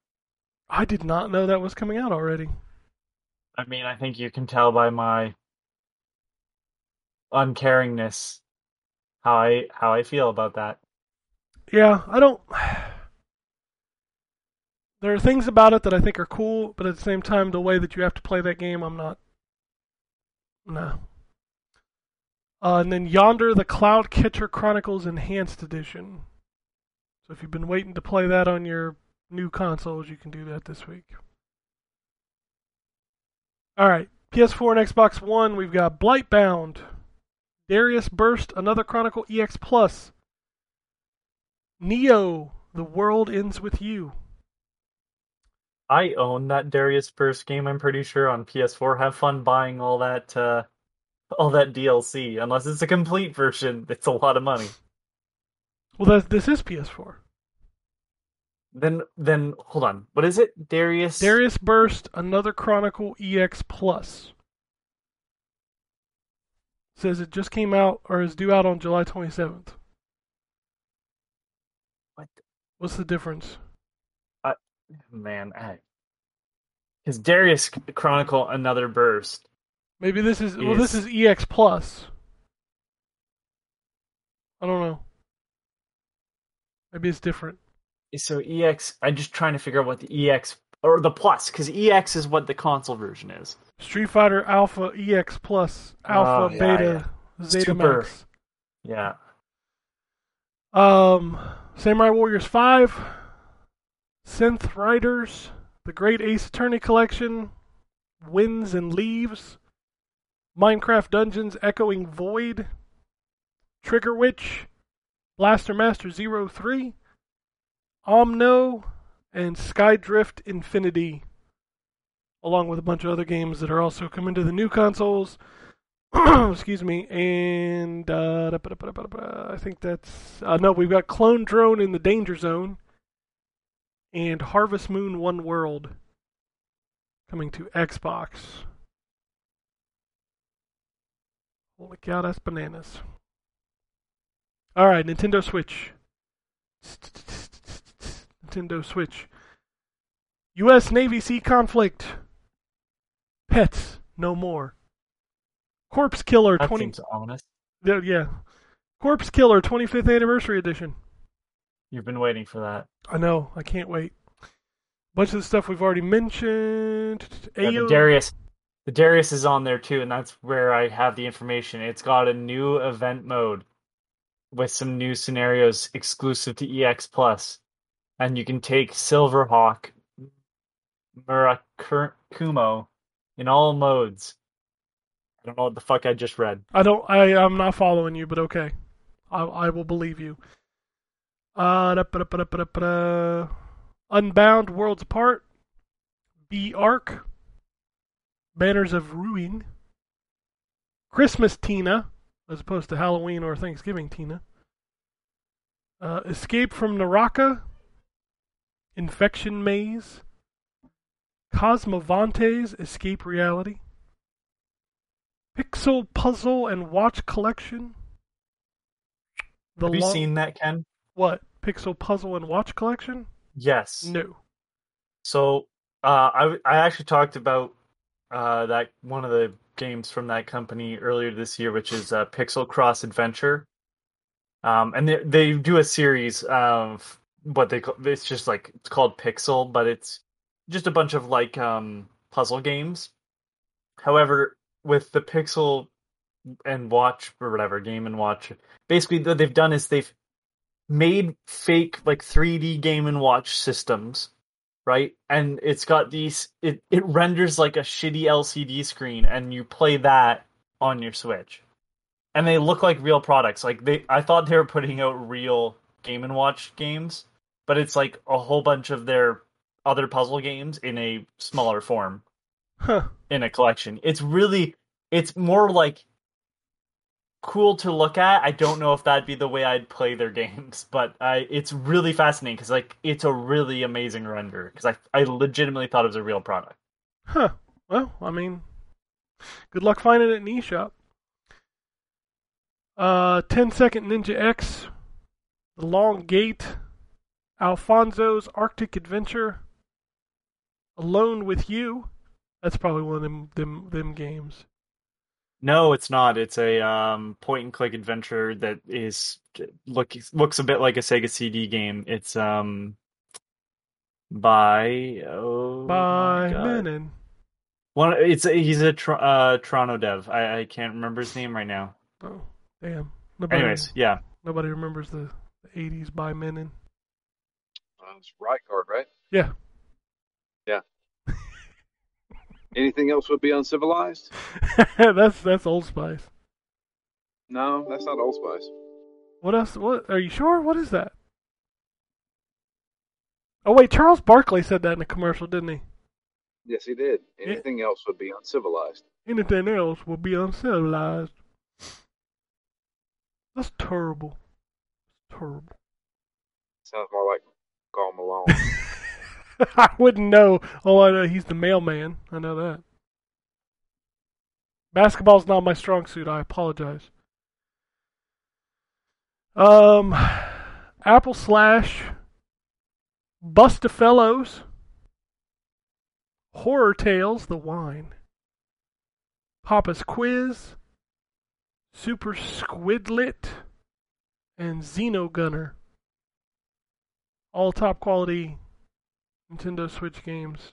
I did not know that was coming out already. I mean, I think you can tell by my uncaringness how I how I feel about that. Yeah, I don't. There are things about it that I think are cool, but at the same time, the way that you have to play that game, I'm not. No. Uh, and then Yonder, the Cloud Catcher Chronicles Enhanced Edition. So if you've been waiting to play that on your new consoles, you can do that this week. All right, PS4 and Xbox One, we've got Blightbound, Darius Burst, Another Chronicle EX Plus, Neo, The World Ends With You. I own that Darius first game. I'm pretty sure on PS4. Have fun buying all that uh, all that DLC. Unless it's a complete version, it's a lot of money. Well, that, this is PS4. Then then hold on. What is it? Darius. Darius Burst, Another Chronicle EX Plus. Says it just came out or is due out on July 27th. What? What's the difference? Man, I. Because Darius Chronicle Another Burst. Maybe this is well. This Is- EX Plus. I don't know. Maybe it's different. So EX. I'm just trying to figure out what the EX or the plus because EX is what the console version is. Street Fighter Alpha EX Plus Alpha Oh, yeah, Beta Zeta Super. Max. Yeah. Um, Samurai Warriors 5, Synth Riders, The Great Ace Attorney Collection, Winds and Leaves, Minecraft Dungeons Echoing Void, Trigger Witch, Blaster Master 03, Omno, and Skydrift Infinity, along with a bunch of other games that are also coming to the new consoles. Excuse me, and uh, I think that's uh, no. We've got Clone Drone in the Danger Zone, and Harvest Moon One World coming to Xbox. Holy cow, that's bananas. All right, Nintendo Switch. Nintendo Switch. U.S. Navy Sea conflict. Pets, no more. Corpse Killer That 20. seems ominous. Yeah, yeah. Corpse Killer 25th Anniversary Edition. You've been waiting for that. I know. I can't wait. Bunch of the stuff we've already mentioned. Yeah, the Darius, the Darius is on there too, and that's where I have the information. It's got a new event mode with some new scenarios exclusive to EX Plus, and you can take Silverhawk, Murakumo in all modes. I don't know what the fuck I just read. I don't. I. I'm not following you, but okay. I. I will believe you. Uh. da- ba- da- ba- da- ba- da- ba- da. Unbound Worlds Apart. B Arc. Banners of Ruin. Christmas Tina, as opposed to Halloween or Thanksgiving Tina. Uh, Escape from Naraka. Infection Maze. Cosmovantes Escape Reality. Pixel Puzzle and Watch Collection. The Have you seen that, Ken? What? Pixel Puzzle and Watch Collection? Yes. No. So uh, I I actually talked about uh, that one of the games from that company earlier this year, which is uh, Pixel Cross Adventure. Um, and they they do a series of what they call it's just like it's called Pixel, but it's just a bunch of like um, puzzle games. However, with the Pixel and Watch or whatever game and Watch, basically what they've done is they've made fake like 3D game and watch systems, right? And it's got these it it renders like a shitty LCD screen and you play that on your Switch. And they look like real products. Like they I thought they were putting out real game and watch games, but it's like a whole bunch of their other puzzle games in a smaller form Huh. in a collection. It's really it's more like cool to look at. I don't know if that'd be the way I'd play their games, but I it's really fascinating because like it's a really amazing render because I I legitimately thought it was a real product. Huh. Well, I mean, good luck finding it in eShop. Uh, 10 Second Ninja X, The Long Gate, Alfonso's Arctic Adventure, Alone with You. That's probably one of them them them games. No, it's not. It's a um, point and click adventure that is look looks a bit like a Sega CD game. It's um by oh By my Menon. One, it's he's a Tr- uh, Toronto dev. I, I can't remember his name right now. Oh, damn. Nobody, Anyways, yeah, nobody remembers the, the 80s by Menon. Uh, it's right card, right? Yeah. Anything else would be uncivilized? that's that's Old Spice. No, that's not Old Spice. What else? What are you sure? What is that? Oh wait, Charles Barkley said that in a commercial, didn't he? Yes, he did. Anything else would be uncivilized. Anything else would be uncivilized. That's terrible. Terrible. Sounds more like Karl Malone. I wouldn't know. Oh, I know he's the mailman. I know that. Basketball's not my strong suit. I apologize. Um, Apple Slash, Busta Fellows, Horror Tales, the wine, Papa's Quiz, Super Squidlet, and Xenogunner. All top quality Nintendo Switch games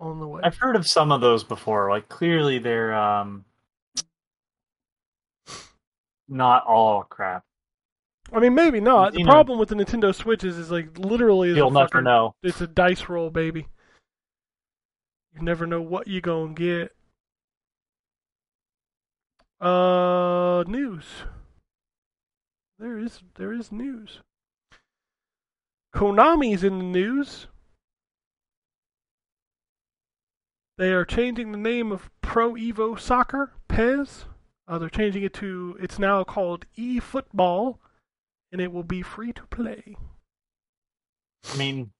on the way. I've heard of some of those before. Like clearly they're um not all crap. I mean, maybe not. The know- problem with the Nintendo Switch is, is like literally, You'll never fucking- know. It's a dice roll, baby. You never know what you're gonna get. Uh, news. There is there is news. Konami's in the news. They are changing the name of Pro Evo Soccer, PES. Uh, they're changing it to, it's now called eFootball, and it will be free to play. I mean,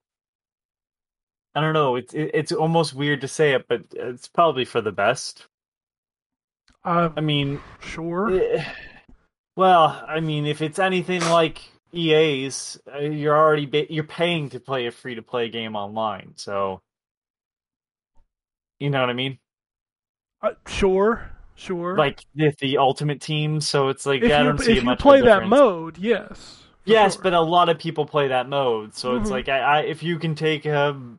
I don't know. It's it, it's almost weird to say it, but it's probably for the best. Uh, I mean, sure. eh, well, I mean, if it's anything like EA's, uh, you're already ba- you're paying to play a free to play game online, so you know what I mean. Uh, sure. Sure. Like the, the Ultimate Team, so it's like if I you, don't see if you much of a play that mode, yes. Yes, sure. but a lot of people play that mode, so it's Mhm. like I, I if you can take um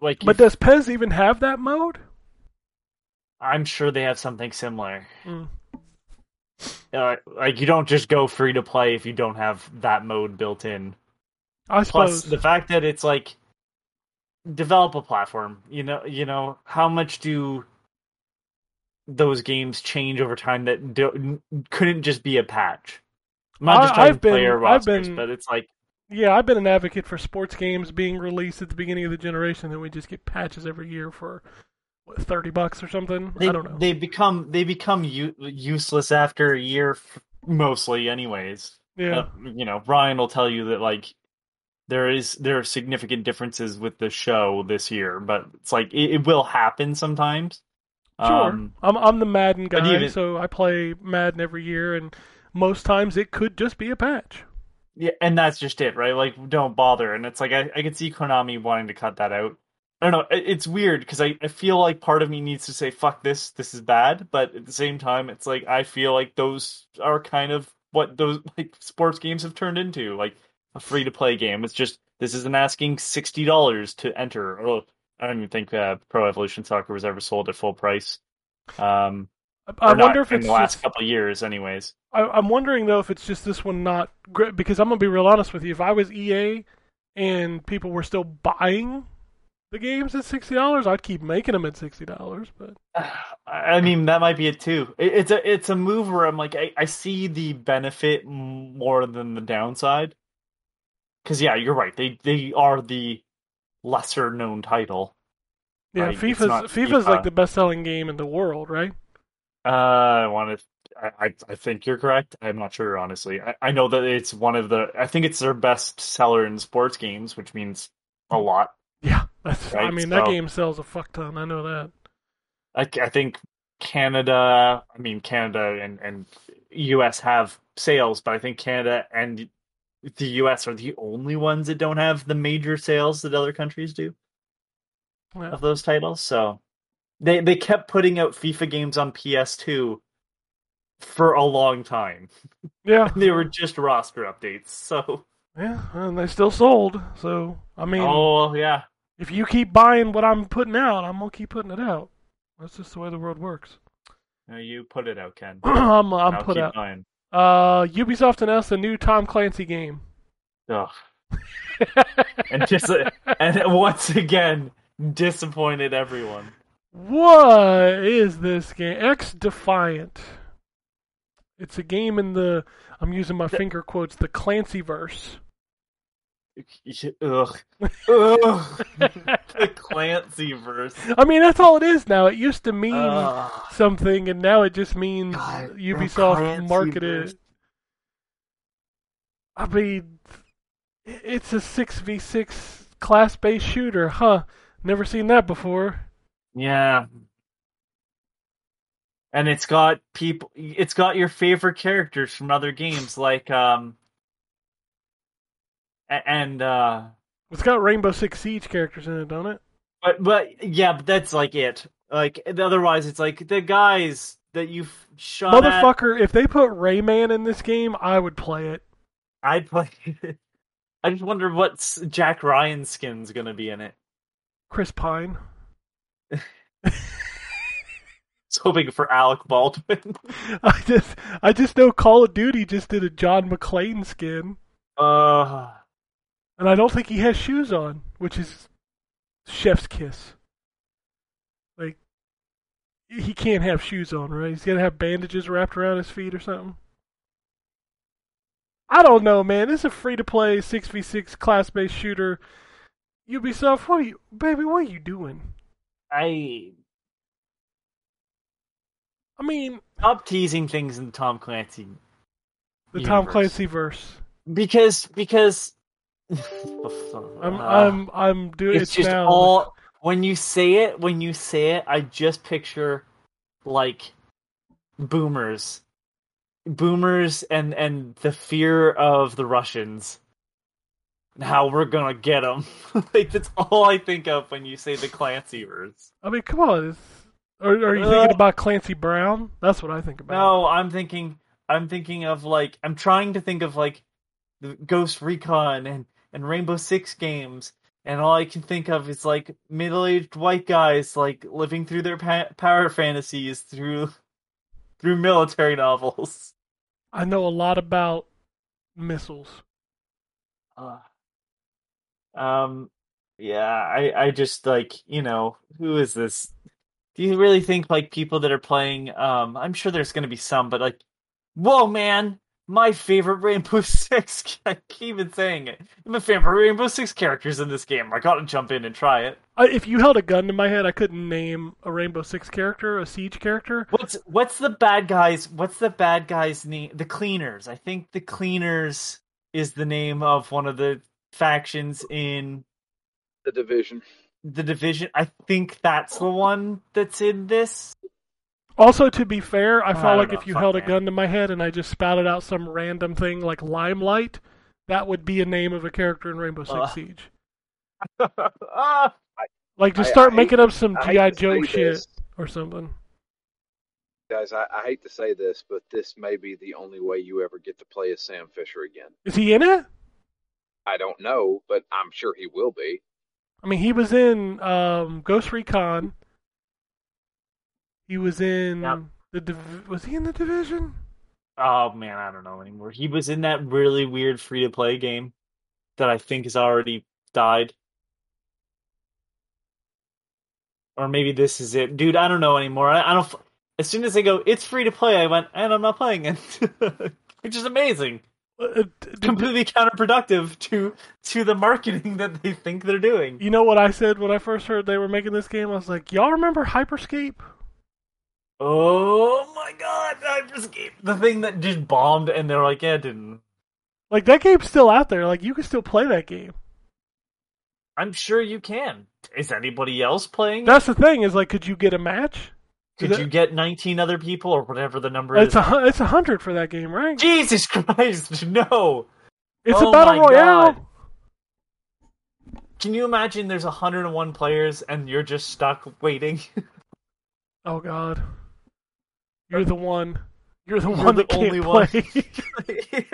like But if- does PES even have that mode? I'm sure they have something similar. Mm. Uh, like you don't just go free to play if you don't have that mode built in. I Plus suppose. the fact that it's like develop a platform. You know, you know how much do those games change over time that do, couldn't just be a patch. I'm not I- just talking I've been- player I've been- but it's like Yeah, I've been an advocate for sports games being released at the beginning of the generation, and we just get patches every year for what, thirty bucks or something. they I don't know. they become they become u- useless after a year, f- mostly, anyways. yeah, Uh, you know, Ryan will tell you that like there is there are significant differences with the show this year, but it's like it, it will happen sometimes. sure. Um, I'm I'm the Madden guy, even- so I play Madden every year, and most times it could just be a patch. yeah, and that's just it, right? Like, don't bother. And it's like I, I could see Konami wanting to cut that out. I don't know. It, it's weird because I, I feel like part of me needs to say fuck this, this is bad, but at the same time, it's like I feel like those are kind of what those like sports games have turned into, like a free to play game. It's just this isn't asking sixty dollars to enter. Oh, I don't even think uh, Pro Evolution Soccer was ever sold at full price. Um, I, I or not wonder if in it's the last just, couple of years, anyways. I, I'm wondering though if it's just this one not great because I'm gonna be real honest with you. If I was EA and people were still buying the games at sixty dollars, I'd keep making them at sixty dollars. But I mean, that might be it too. It, it's a it's a move where I'm like, I, I see the benefit more than the downside. Because yeah, you're right. They they are the lesser known title. yeah, Right, FIFA's FIFA's FIFA. like the best selling game in the world, right? Uh, I want to. I, I think you're correct. I'm not sure honestly. I, I know that it's one of the. I think it's their best seller in sports games, which means a lot. Yeah, that's. right? I mean, that game sells a fuck ton. I know that. I, I think Canada, I mean Canada and and US have sales, but I think Canada and the US are the only ones that don't have the major sales that other countries do Yeah. of those titles. So they they kept putting out FIFA games on PS2 for a long time. Yeah, They were just roster updates. So yeah, and they still sold. So I mean, oh yeah. if you keep buying what I'm putting out, I'm gonna keep putting it out. That's just the way the world works. No, you put it out, Ken. I'm I'm put out. going. Uh, Ubisoft announced a new Tom Clancy game. Ugh. And just and once again disappointed everyone. What is this game? XDefiant. It's a game in the. I'm using my finger quotes. The Clancy verse. Ugh. Ugh. the Clancy verse. I mean, that's all it is now. It used to mean something, and now it just means God, Ubisoft marketed. I mean, it's a six v six class based shooter, huh? Never seen that before. Yeah. And it's got people it's got your favorite characters from other games like um and uh It's got Rainbow Six Siege characters in it, don't it? but but yeah, but that's like it. Like otherwise it's like the guys that you've shot at Motherfucker, if they put Rayman in this game, I would play it. I'd play it. I just wonder what Jack Ryan skin's gonna be in it. Chris Pine. Just hoping for Alec Baldwin. I just I just know Call of Duty just did a John McClane skin. uh And I don't think he has shoes on, which is chef's kiss. Like he can't have shoes on, right? He's gonna have bandages wrapped around his feet or something. I don't know, man. This is a free to play six v six class based shooter. Ubisoft, what are you, baby? What are you doing? I I mean, stop teasing things in the Tom Clancy the Tom Clancy verse. because because I'm, I'm, I'm doing. it's, It's, just now. all when you say it when you say it i just picture like boomers boomers and and the fear of the russians and how we're gonna get them like that's all i think of when you say the clancy words I mean, come on. It's, or are you Uh, thinking about Clancy Brown? That's what I think about. no i'm thinking i'm thinking of like i'm trying to think of like the ghost recon and and rainbow six games and all i can think of is like middle-aged white guys like living through their pa- power fantasies through through military novels I know a lot about missiles. Uh, um, yeah, I, I just like, you know, who is this? Do you really think like people that are playing? Um, I'm sure there's going to be some, but like, whoa, man, my favorite Rainbow Six. I keep even saying it. My favorite Rainbow Six characters in this game. I gotta jump in and try it. I, if you held a gun to my head, I couldn't name a Rainbow Six character, a Siege character. What's what's the bad guys? What's the bad guys' name? The Cleaners. I think the Cleaners is the name of one of the factions in The division. the division. I think that's the one that's in this. Also, to be fair, I I felt don't like know, if you fuck, held a gun to my head and I just spouted out some random thing like Limelight, that would be a name of a character in Rainbow Six Uh. Siege. Like, just I- start I hate making to- up some GI Joe shit this, or something. Guys, I, I hate to say this, but this may be the only way you ever get to play as Sam Fisher again. Is he in it? I don't know, but I'm sure he will be. I mean, he was in um, Ghost Recon. He was in Yep. the div- was he in the division? oh man, I don't know anymore. He was in that really weird free to play game that I think has already died. Or maybe this is it, dude. I don't know anymore. I, I don't. f- As soon as they go, it's free to play. I went, and I'm not playing it, which is amazing. Uh, d- Completely counterproductive to to the marketing that they think they're doing. you know what I said when I first heard they were making this game? I was like, y'all remember Hyperscape? Oh my god, Hyperscape. The thing that just bombed and they're like, yeah, it didn't. Like that game's still out there. Like you can still play that game. I'm sure you can. Is anybody else playing? That's the thing is like, could you get a match? Could that- you get 19 other people or whatever the number It's is? a it's a hundred for that game, right? Jesus Christ, no. It's Oh a battle royale. God. Can you imagine there's 101 players and you're just stuck waiting? Oh God, you're the one. You're the You're one the that can't only one. play.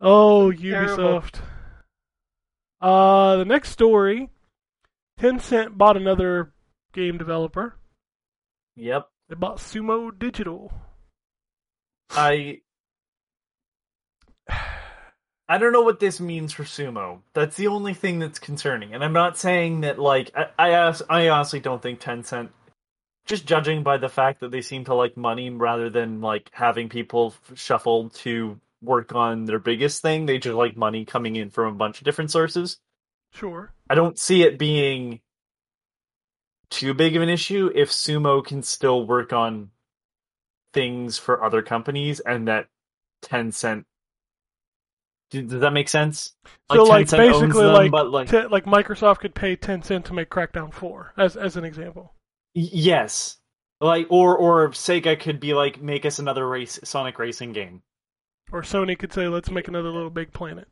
oh, Terrible. Ubisoft. Uh, the next story. Tencent bought another game developer. yep. They bought Sumo Digital. I I don't know what this means for sumo. That's the only thing that's concerning. And I'm not saying that like I I, ask, I honestly don't think Tencent just judging by the fact that they seem to like money rather than like having people shuffled to work on their biggest thing, they just like money coming in from a bunch of different sources. Sure. I don't see it being too big of an issue if Sumo can still work on things for other companies and that Tencent does that make sense? So like basically them, like like te- like Microsoft could pay Tencent to make Crackdown 4 as as an example. Yes, like or or Sega could be like make us another race Sonic racing game. Or Sony could say let's make another little big planet.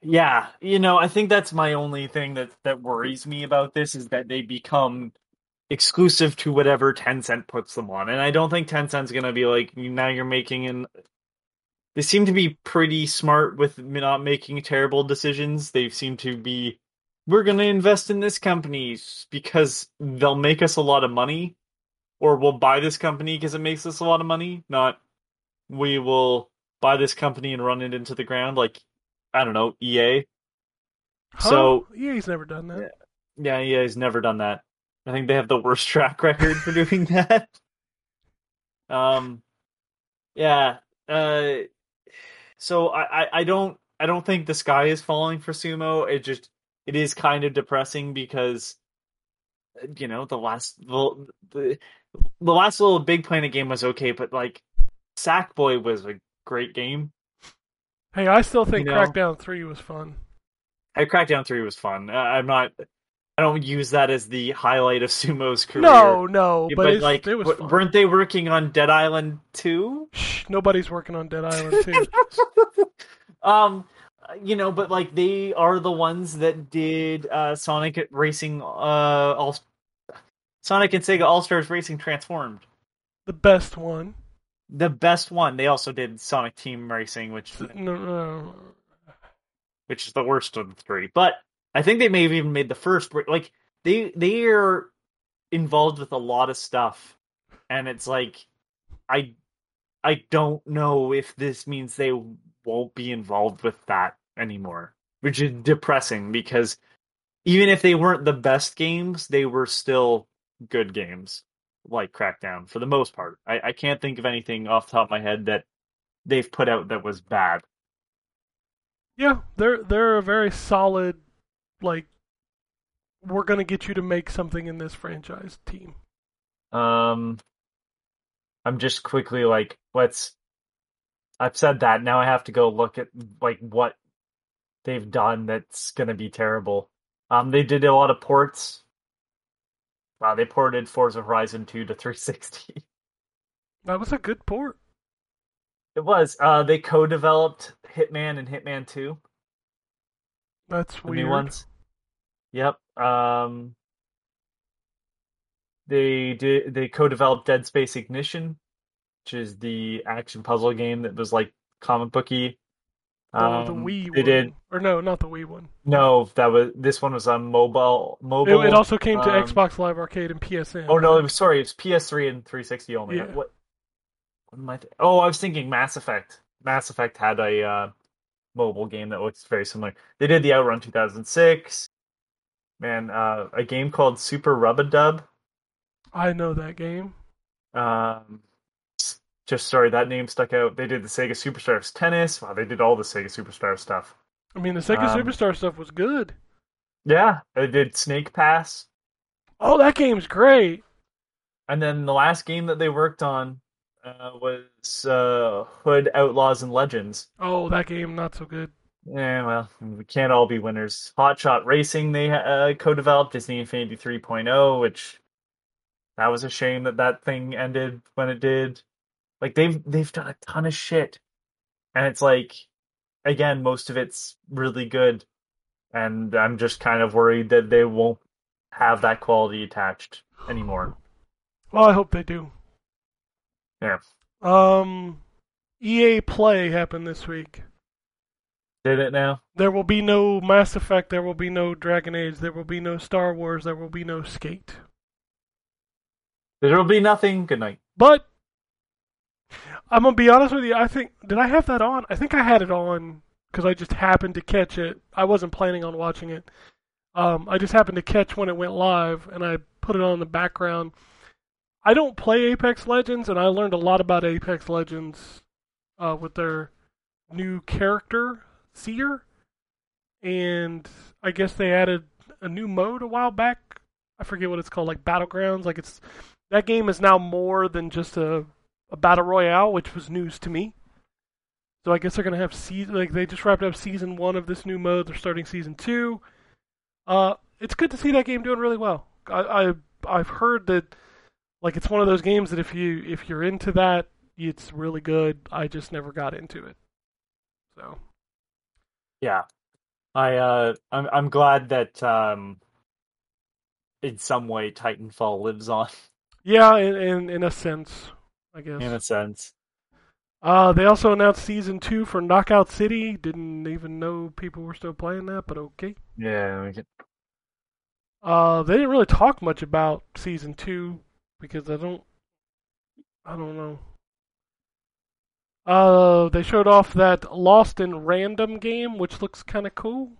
Yeah, you know, I think that's my only thing that that worries me about this is that they become exclusive to whatever Tencent puts them on, and I don't think Tencent's gonna be like now you're making an. They seem to be pretty smart with not making terrible decisions. They seem to be, we're gonna invest in this company because they'll make us a lot of money, or we'll buy this company because it makes us a lot of money. Not, we will buy this company and run it into the ground like I don't know, EA. Huh? So- EA's never done that. Yeah, yeah EA's never done that. I think they have the worst track record for doing that. Um, yeah. Uh, so I, I, I don't I don't think the sky is falling for sumo. It just it is kind of depressing because you know the last the the, the last LittleBigPlanet game was okay, but like Sackboy was a great game. Hey, I still think You know- Crackdown 3 was fun. I Crackdown Three was fun. Uh, I'm not. I don't use that as the highlight of Sumo's career. No, no, but, it's, like, it was w- weren't they working on Dead Island Two? Nobody's working on Dead Island 2. um, you know, but like they are the ones that did uh, Sonic Racing, uh, all Sonic and Sega All Stars Racing Transformed, the best one. the best one. They also did Sonic Team Racing, which No, no, which is the worst of the three. But I think they may have even made the first. Like they they are involved with a lot of stuff, and it's like I I don't know if this means they won't be involved with that anymore, which is depressing because even if they weren't the best games, they were still good games like Crackdown for the most part. I, I can't think of anything off the top of my head that they've put out that was bad. Yeah, they're they're a very solid, like, we're gonna get you to make something in this franchise team. Um, I'm just quickly like, let's. I've said that. Now I have to go look at like what they've done that's gonna be terrible. Um, they did a lot of ports. Wow, they ported Forza Horizon 2 to 360. That was a good port. It was. Uh, they co-developed Hitman and Hitman 2, That's the weird. new ones. Yep. Um, they did. They co-developed Dead Space Ignition, which is the action puzzle game that was like comic booky. Oh, the Um, Wii They one. did. Or no, not the Wii one. No, that was this one was on mobile. Mobile. it also came to um, Xbox Live Arcade and PSN. Oh no, it was sorry. It's PS3 and 360 only. Yeah. What? What am I? Th- oh, I was thinking Mass Effect. Mass Effect had a uh, mobile game that looks very similar. They did the Outrun 2006. Man, uh, a game called Super Rub a Dub. I know that game. Um, just sorry, that name stuck out. They did the Sega Superstars Tennis. Wow, they did all the Sega Superstar stuff. I mean, the Sega Um, Superstar stuff was good. Yeah, they did Snake Pass. Oh, that game's great. And then the last game that they worked on uh, was uh, Hood Outlaws and Legends. Oh, that game not so good. Yeah, well, we can't all be winners. Hot Shot Racing they uh, co-developed Disney Infinity 3.0, which that was a shame that that thing ended when it did. Like they've they've done a ton of shit, and it's like, again, most of it's really good, and I'm just kind of worried that they won't have that quality attached anymore. Well, I hope they do. Yeah. Um, EA Play happened this week. Did it now? There will be no Mass Effect. There will be no Dragon Age. There will be no Star Wars. There will be no Skate. There will be nothing. Good night. But I'm gonna be honest with you. I think did I have that on? I think I had it on because I just happened to catch it. I wasn't planning on watching it. Um, I just happened to catch when it went live, and I put it on in the background. I don't play Apex Legends, and I learned a lot about Apex Legends uh, with their new character Seer, and I guess they added a new mode a while back. I forget what it's called, like Battlegrounds. Like it's that game is now more than just a, a battle royale, which was news to me. So I guess they're gonna have season like they just wrapped up season one of this new mode. They're starting season two. Uh, it's good to see that game doing really well. I, I I've heard that like it's one of those games that if you if you're into that, it's really good. I just never got into it. So Yeah. I uh I'm I'm glad that um in some way Titanfall lives on yeah, in in, in a sense, I guess. in a sense. Uh, they also announced season two for Knockout City. Didn't even know people were still playing that, but okay. Yeah, we can- Uh, they didn't really talk much about season two because I don't, I don't know. Uh, they showed off that Lost in Random game, which looks kind of cool.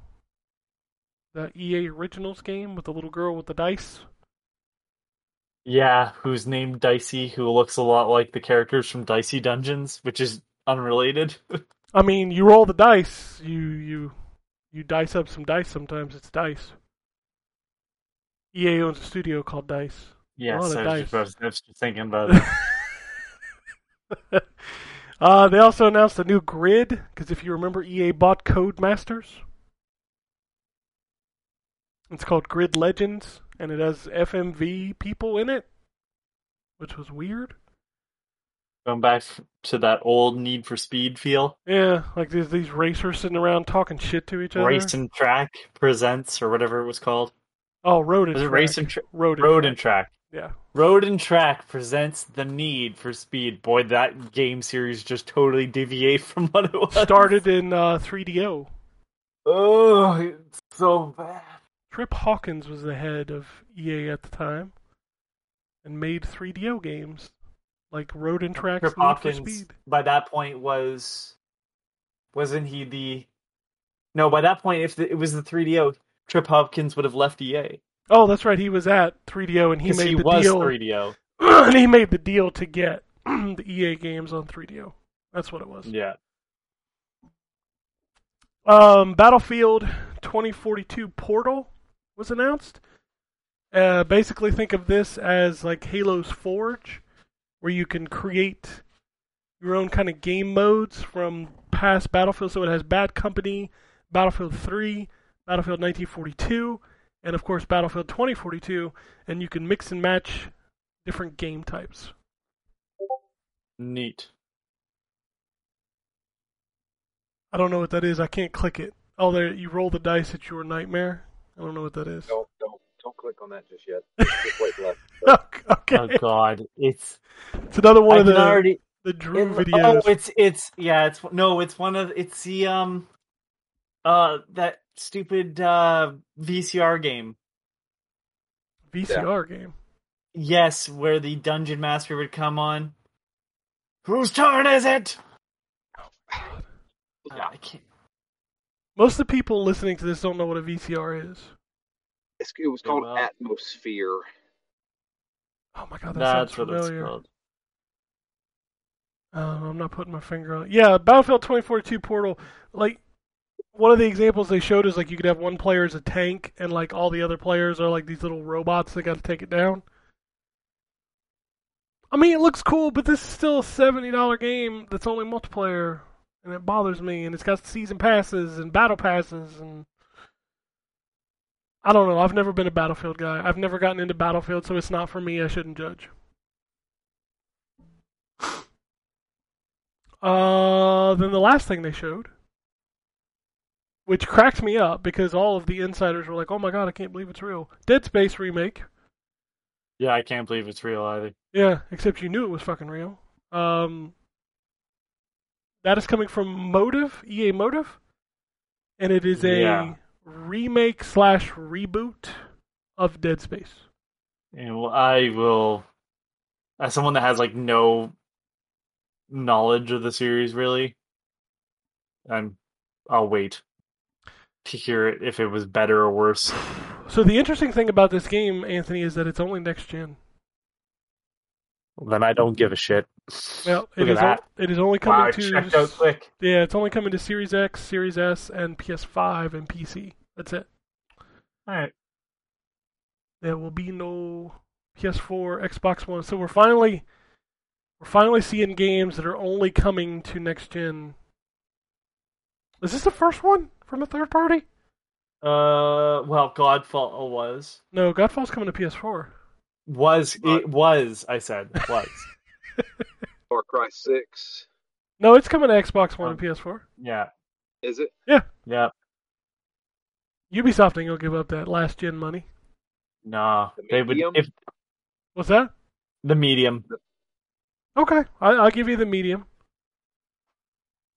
The EA Originals game with the little girl with the dice. Yeah, who's named Dicey, who looks a lot like the characters from Dicey Dungeons, which is unrelated. I mean, you roll the dice. You you you dice up some dice. Sometimes it's dice. EA owns a studio called Dice. yes, lot I was, just, I was just thinking about it. uh, they also announced a new grid because if you remember, EA bought Codemasters. It's called Grid Legends, and it has FMV people in it, which was weird. Going back to that old Need for Speed feel. Yeah, like there's these racers sitting around talking shit to each other. Race and Track presents, or whatever it was called. oh, road and Was track. Race and Tra- road and Road track. and Track? yeah. Road and Track presents the Need for Speed. Boy, that game series just totally deviate from what it was. Started in uh, 3DO. Oh, it's so bad. Trip Hawkins was the head of EA at the time, and made 3DO games like Road and Track's Trip Hawkins Speed. by that point was wasn't he the no by that point if the, it was the 3DO Trip Hopkins would have left EA Oh, that's right. He was at 3DO, and he made he, the was deal. 3DO and he made the deal to get the EA games on 3DO. That's what it was. yeah Um, Battlefield 2042 Portal was announced. Uh, basically, think of this as like Halo's Forge, where you can create your own kind of game modes from past Battlefield. So it has Bad Company, Battlefield 3, Battlefield 1942, and of course Battlefield 2042, and you can mix and match different game types. neat I don't know what that is. I can't click it. Oh, there you roll the dice. It's your nightmare. I don't know what that is. Don't don't don't click on that just yet. Just wait left. okay, oh god it's it's another one I of the already the Drew it- videos. oh it's it's yeah it's no it's one of it's the um uh that stupid uh VCR game VCR game. yes where the dungeon master would come on whose turn is it Oh God! Yeah. I can't Most of the people listening to this don't know what a VCR is. It's, it was called well. Atmosphere. Oh my god, that That's sounds what it's familiar. called. Um, I'm not putting my finger on it. Yeah, Battlefield 2042 Portal. Like one of the examples they showed is like you could have one player as a tank, and like all the other players are like these little robots that got to take it down. I mean, it looks cool, but this is still a seventy dollar game that's only multiplayer, and it bothers me. And it's got season passes and battle passes, and I don't know. I've never been a Battlefield guy. I've never gotten into Battlefield, so it's not for me. I shouldn't judge. Uh, then the last thing they showed, which cracks me up because all of the insiders were like, "Oh my god, I can't believe it's real." Dead Space remake. Yeah, I can't believe it's real either. Yeah, except you knew it was fucking real. Um, that is coming from Motive, EA Motive, and it is a Yeah. remake slash reboot of Dead Space. And well, I will, as someone that has like no knowledge of the series, really, I'm, I'll wait to hear it if it was better or worse. So the interesting thing about this game, Anthony, is that it's only next gen. Then I don't give a shit. Well, it Look is. at that. o- it is only coming Wow, to. out quick. Yeah, it's only coming to Series X, Series S, and PS5 and PC. That's it. All right. There will be no PS4, Xbox One. So we're finally we're finally seeing games that are only coming to next gen. Is this the first one from a third party? Uh, well, Godfall was No, Godfall's coming to PS4. Was uh, it was I said was Far Cry Six. No, it's coming to Xbox One Oh. and um, PS4. yeah Is it? yeah Yeah. Ubisoft ain't gonna give up that last gen money. no The they would if What's that? the medium Okay, I, I'll give you the medium.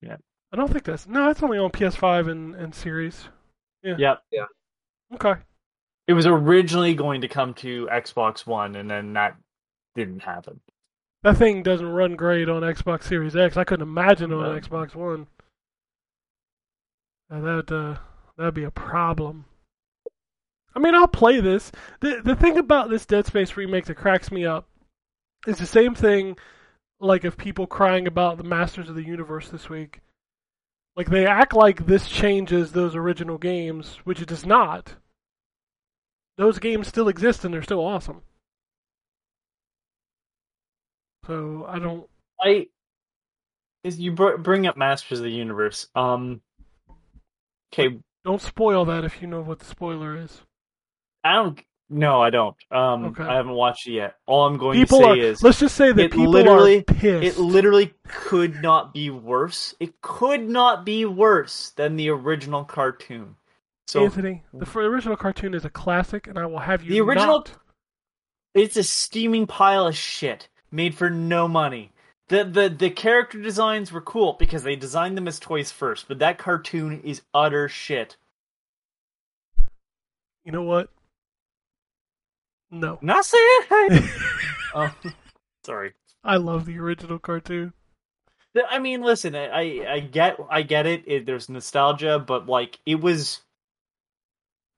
Yeah. I don't think that's no. It's only on PS5 and, and Series. Yeah. Yep Yeah. Okay. It was originally going to come to Xbox One and then that didn't happen. That thing doesn't run great on Xbox Series X. I couldn't imagine on No. Xbox One. Uh, that uh, that'd be a problem. I mean, I'll play this. The the thing about this Dead Space remake that cracks me up is the same thing like of people crying about the Masters of the Universe this week. Like they act like this changes those original games, which it does not. Those games still exist and they're still awesome. So I don't. I is you br- bring up Masters of the Universe. Um, okay, Don't spoil that if you know what the spoiler is. I don't. No, I don't. Um, Okay. I haven't watched it yet. All I'm going People to say are. is let's just say that it people literally- are pissed. it literally could not be worse. It could not be worse than the original cartoon. So Anthony, the original cartoon is a classic, and I will have you. The original- not- it's a steaming pile of shit made for no money. The, the the character designs were cool because they designed them as toys first, but that cartoon is utter shit. You know what? No. Not saying it. oh, sorry. I love the original cartoon. I mean, listen, I, I I get I get it. it. There's nostalgia, but like it was,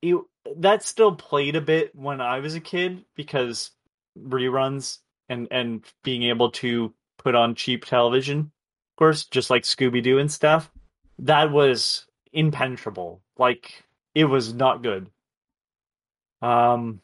it that still played a bit when I was a kid because reruns and and being able to put on cheap television, of course, just like Scooby Doo and stuff. That was impenetrable. Like it was not good. Um,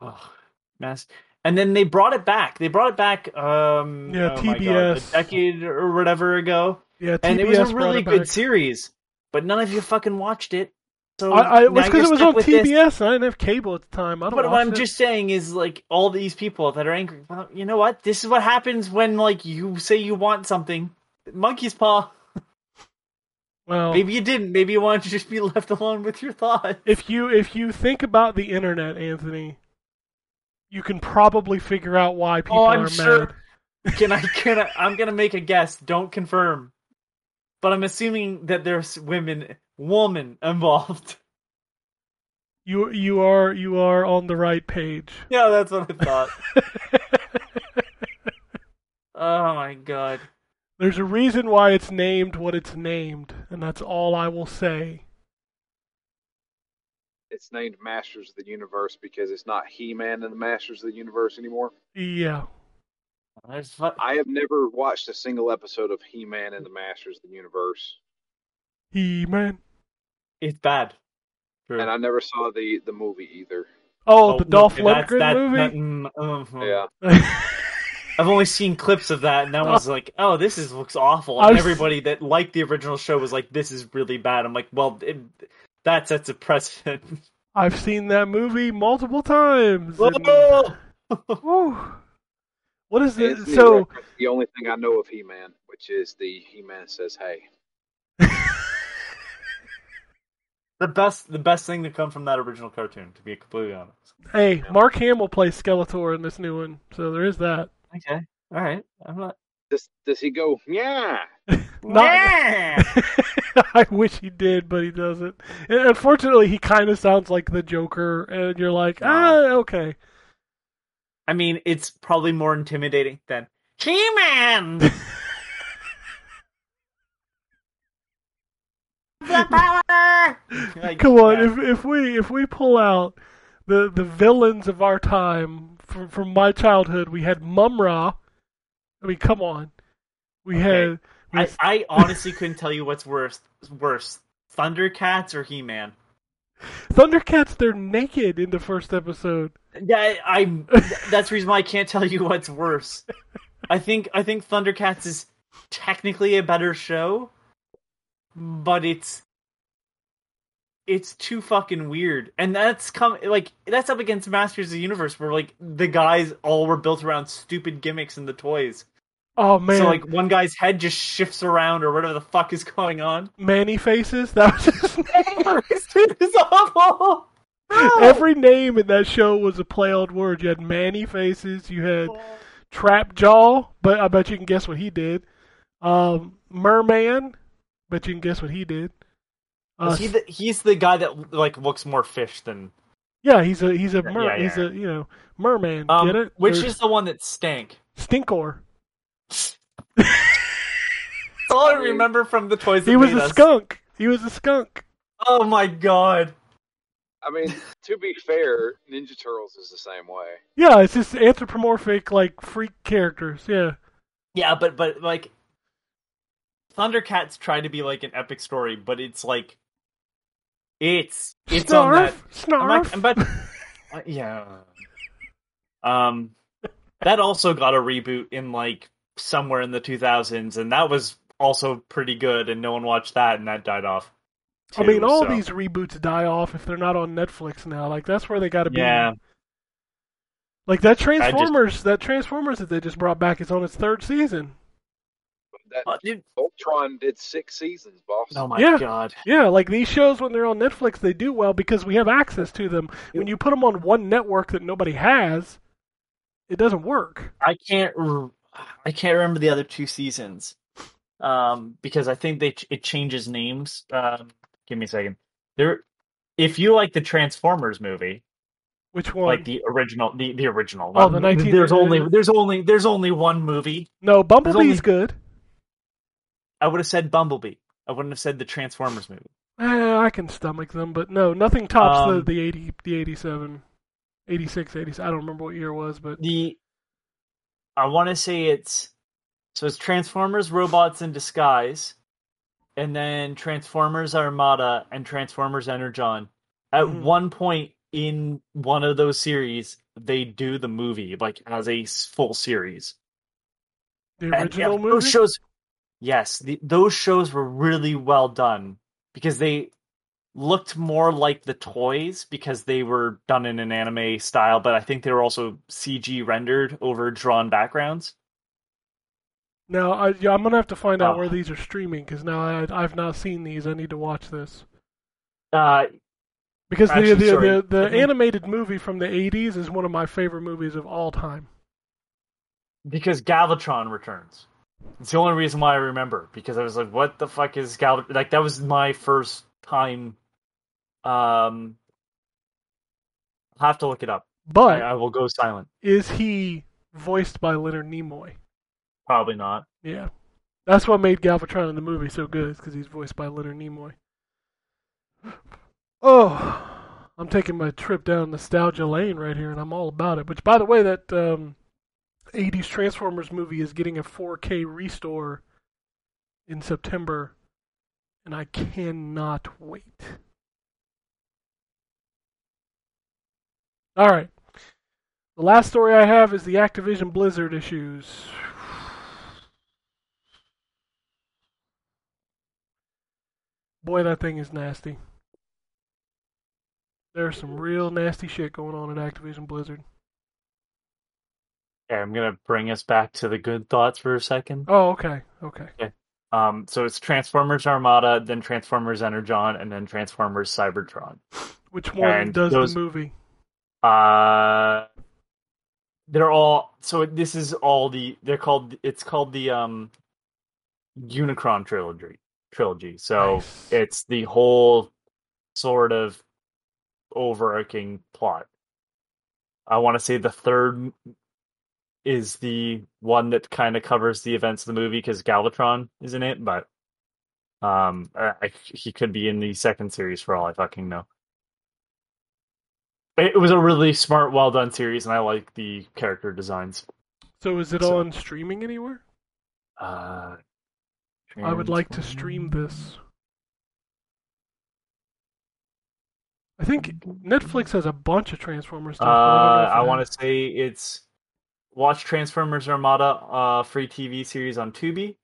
oh, mess. And then they brought it back. They brought it back. Um, Yeah, oh my God, TBS. a decade or whatever ago, Yeah, TBS and it was a really good back. series. But none of you fucking watched it. So I, I, it was because it was on this. TBS. and I didn't have cable at the time. I don't. But what I'm it. just saying is, like, all these people that are angry. Well, you know what? This is what happens when, like, you say you want something. Monkey's paw. well. Maybe you didn't. Maybe you wanted to just be left alone with your thoughts. if you if you think about the internet, Anthony, you can probably figure out why oh, people Oh, I'm are sure- mad. Can I? Can I? I'm gonna make a guess. Don't confirm. But I'm assuming that there's women, woman involved. You you are you are on the right page. Yeah, that's what I thought. oh my god. There's a reason why it's named what it's named, and that's all I will say. It's named Masters of the Universe because it's not He-Man and the Masters of the Universe anymore. Yeah. There's fu- I have never watched a single episode of He-Man and the Masters of the Universe, He man. It's bad. True. and I never saw the the movie either. Oh, the no, Dolph that's- Lundgren that- movie. that- mm, mhm. Yeah, I've only seen clips of that, and that was like, "Oh, this is looks awful." I And was- everybody that liked the original show was like, "This is really bad." I'm like, "Well, it, that sets a precedent." I've seen that movie multiple times. and- Whoa! Whew. What is It's it? So the only thing I know of He-Man, which is the He-Man says, "Hey." the best, the best thing to come from that original cartoon, to be completely honest. hey, Mark Hamill plays Skeletor in this new one, so there is that. Okay, all right. I'm not. Does does he go? Yeah. Not- Yeah! I wish he did, but he doesn't. And unfortunately, he kind of sounds like the Joker, and you're like, ah, okay. I mean, it's probably more intimidating than He-Man. Like, Come on, yeah. if if we if we pull out the the villains of our time from from my childhood, we had Mumm-Ra. I mean, come on, we Okay. had. We I, I honestly couldn't tell you what's worse. Worse, Thundercats or He-Man. Thundercats, they're naked in the first episode. Yeah, I. That's the reason why I can't tell you what's worse. I think I think Thundercats is technically a better show, but it's it's too fucking weird, and that's come like that's up against Masters of the Universe, where like the guys all were built around stupid gimmicks in the toys. Oh man, So like one guy's head just shifts around or whatever the fuck is going on. Man-E-Faces. That was his name. it's awful. No! Every name in that show was a play on word. You had Man-E-Faces. You had Trap Jaw, but I bet you can guess what he did. Um, Merman, bet you can guess what he did. Uh, he the, he's the guy that like looks more fish than yeah, he's a he's a mer, Yeah, yeah. he's a you know merman. um, get it? which Or is the one that stank. Stinkor? That's all I remember from the toys. That He was made a us. skunk. He was a skunk. Oh my god! I mean, to be fair, Ninja Turtles is the same way. Yeah, it's just anthropomorphic, like freak characters. Yeah, Yeah, but but like Thundercats tried to be like an epic story, but it's like it's it's on that snarf, I'm like- I'm about- uh, yeah. Um that also got a reboot in like somewhere in the 2000s and that was also pretty good and no one watched that and that died off. I mean, all so- these reboots die off if they're not on Netflix now. Like that's where they got to be. Yeah. Like that Transformers, that Transformers that they just brought back is on its third season. That Uh, dude, Voltron did six seasons, boss. oh my Yeah. god. Yeah, like these shows when they're on Netflix, they do well because we have access to them. When you put them on one network that nobody has, it doesn't work. I can't. r- I can't remember the other two seasons, um, because I think they it changes names. Um, give me a second. There, if you like the Transformers movie, Which one? like the original, the the original. Oh, the 19 There's only there's only there's only one movie. no, Bumblebee's only- good. I would have said Bumblebee. I wouldn't have said the Transformers movie. Eh, I can stomach them, but no, nothing tops the Um, the eighty, the eighty-seven, eighty-six, eighty-seven. I don't remember what year it was, but The I want to say it's so it's Transformers Robots in Disguise, and then Transformers Armada and Transformers Energon. At Mhm. one point in one of those series, they do the movie like as a full series. the And, original yeah, movie. Those shows, yes, the, those shows were really well done because they looked more like the toys because they were done in an anime style, but I think they were also CG rendered over drawn backgrounds. Now, I, yeah, I'm gonna have to find out Oh. where these are streaming because now I, I've not seen these. I need to watch this Uh, because the Actually, the, the, the Let me- animated movie from the '80s is one of my favorite movies of all time. because Galvatron returns. It's the only reason why I remember because I was like, "What the fuck is Gal?" Like that was my first time. Um, I'll have to look it up. But I, I will go silent. is he voiced by Leonard Nimoy? Probably not. Yeah, that's what made Galvatron in the movie so good, because he's voiced by Leonard Nimoy. Oh, I'm taking my trip down nostalgia lane right here, and I'm all about it. Which, by the way, that um, 80s Transformers movie is getting a 4K restore in September, and I cannot wait. All right. The last story I have is the Activision Blizzard issues. Boy, that thing is nasty. There's some real nasty shit going on at Activision Blizzard. Okay, I'm gonna bring us back to the good thoughts for a second. Oh, okay, okay. Um, so it's Transformers Armada, then Transformers Energon, and then Transformers Cybertron. Which one And does those- the movie? Uh, they're all so. This is all the. They're called. It's called the um, Unicron trilogy. Trilogy. So Nice. it's the whole sort of overarching plot. I want to say the third is the one that kind of covers the events of the movie because Galvatron is in it, but um, I, he could be in the second series for all I fucking know. It was a really smart, well done series, and I like the character designs. So is it so- on streaming anywhere? Uh, I would like to stream this. I think Netflix has a bunch of Transformers Uh, stuff. but I, don't know if I want to say it's watch Transformers Armada, uh, free TV series on Tubi.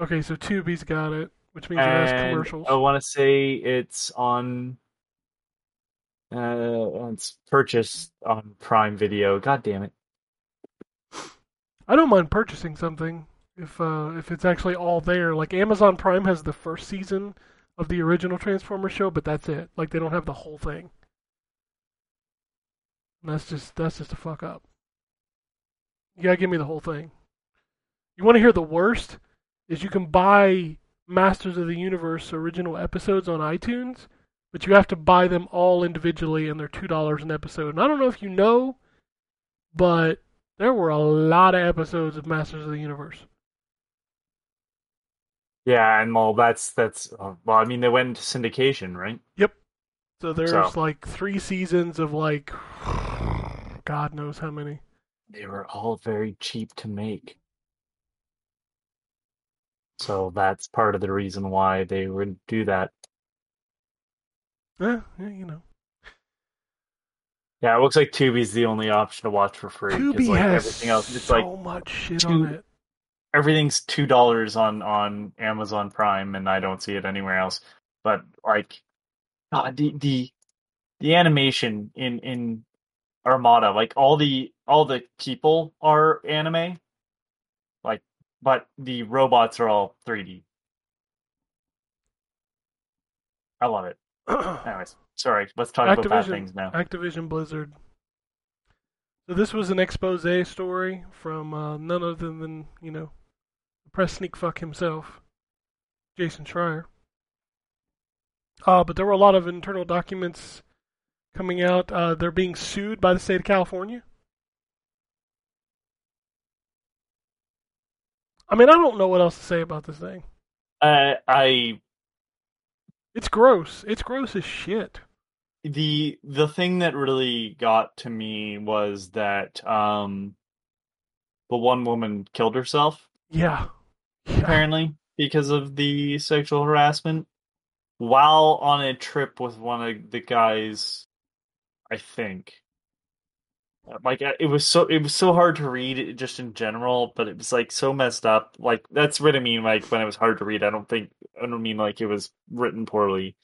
Okay, so Tubi's got it, which means it has commercials. I want to say it's on. Uh, it's purchased on Prime Video. God damn it! I don't mind purchasing something if uh, if it's actually all there. Like Amazon Prime has the first season of the original Transformers show, but that's it. Like they don't have the whole thing. And that's just that's just a fuck up. You gotta give me the whole thing. You want to hear the worst? Is you can buy Masters of the Universe original episodes on iTunes, but you have to buy them all individually, and they're two dollars an episode. And I don't know if you know, but there were a lot of episodes of Masters of the Universe. Yeah, and well, that's that's uh, well. I mean, they went into syndication, right? Yep. So there's So- like three seasons of like, God knows how many. They were all very cheap to make. So that's part of the reason why they would do that. Eh, yeah, you know. Yeah, it looks like Tubi's the only option to watch for free. Tubi like has everything else, it's so like much shit two- on it. Everything's two dollars on on Amazon Prime, and I don't see it anywhere else. But like, God, the the the animation in in Armada, like all the all the people are anime, like, but the robots are all 3D. I love it. Anyways, sorry. Let's talk about bad things now. Activision Blizzard. So this was an expose story from uh, none other than you know, press sneak fuck himself, Jason Schreier. Uh, but there were a lot of internal documents coming out. Uh, they're being sued by the state of California. I mean, I don't know what else to say about this thing. Uh, I It's gross. It's gross as shit. the the thing that really got to me was that um the one woman killed herself Yeah. Apparently because of the sexual harassment while on a trip with one of the guys i think. Like uh, it was so it was so hard to read just in general but it was like so messed up. Like that's what i mean like when it was hard to read. I don't think i don't mean like it was written poorly.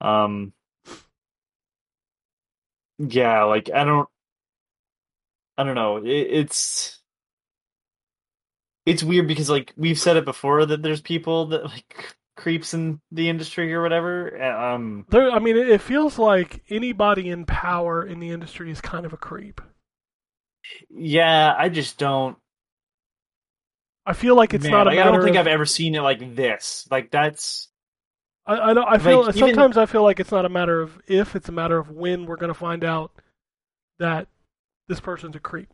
Um yeah like i don't i don't know. It, it's it's weird because like we've said it before that there's people that like creeps in the industry or whatever um There, I mean, it, feels like anybody in power in the industry is kind of a creep. yeah i just don't I feel like it's man, not like, matter. i don't think of, i've ever seen it like this like that's I, I, don't, I feel like, even- sometimes I feel like it's not a matter of if; it's a matter of when we're going to find out that this person's a creep.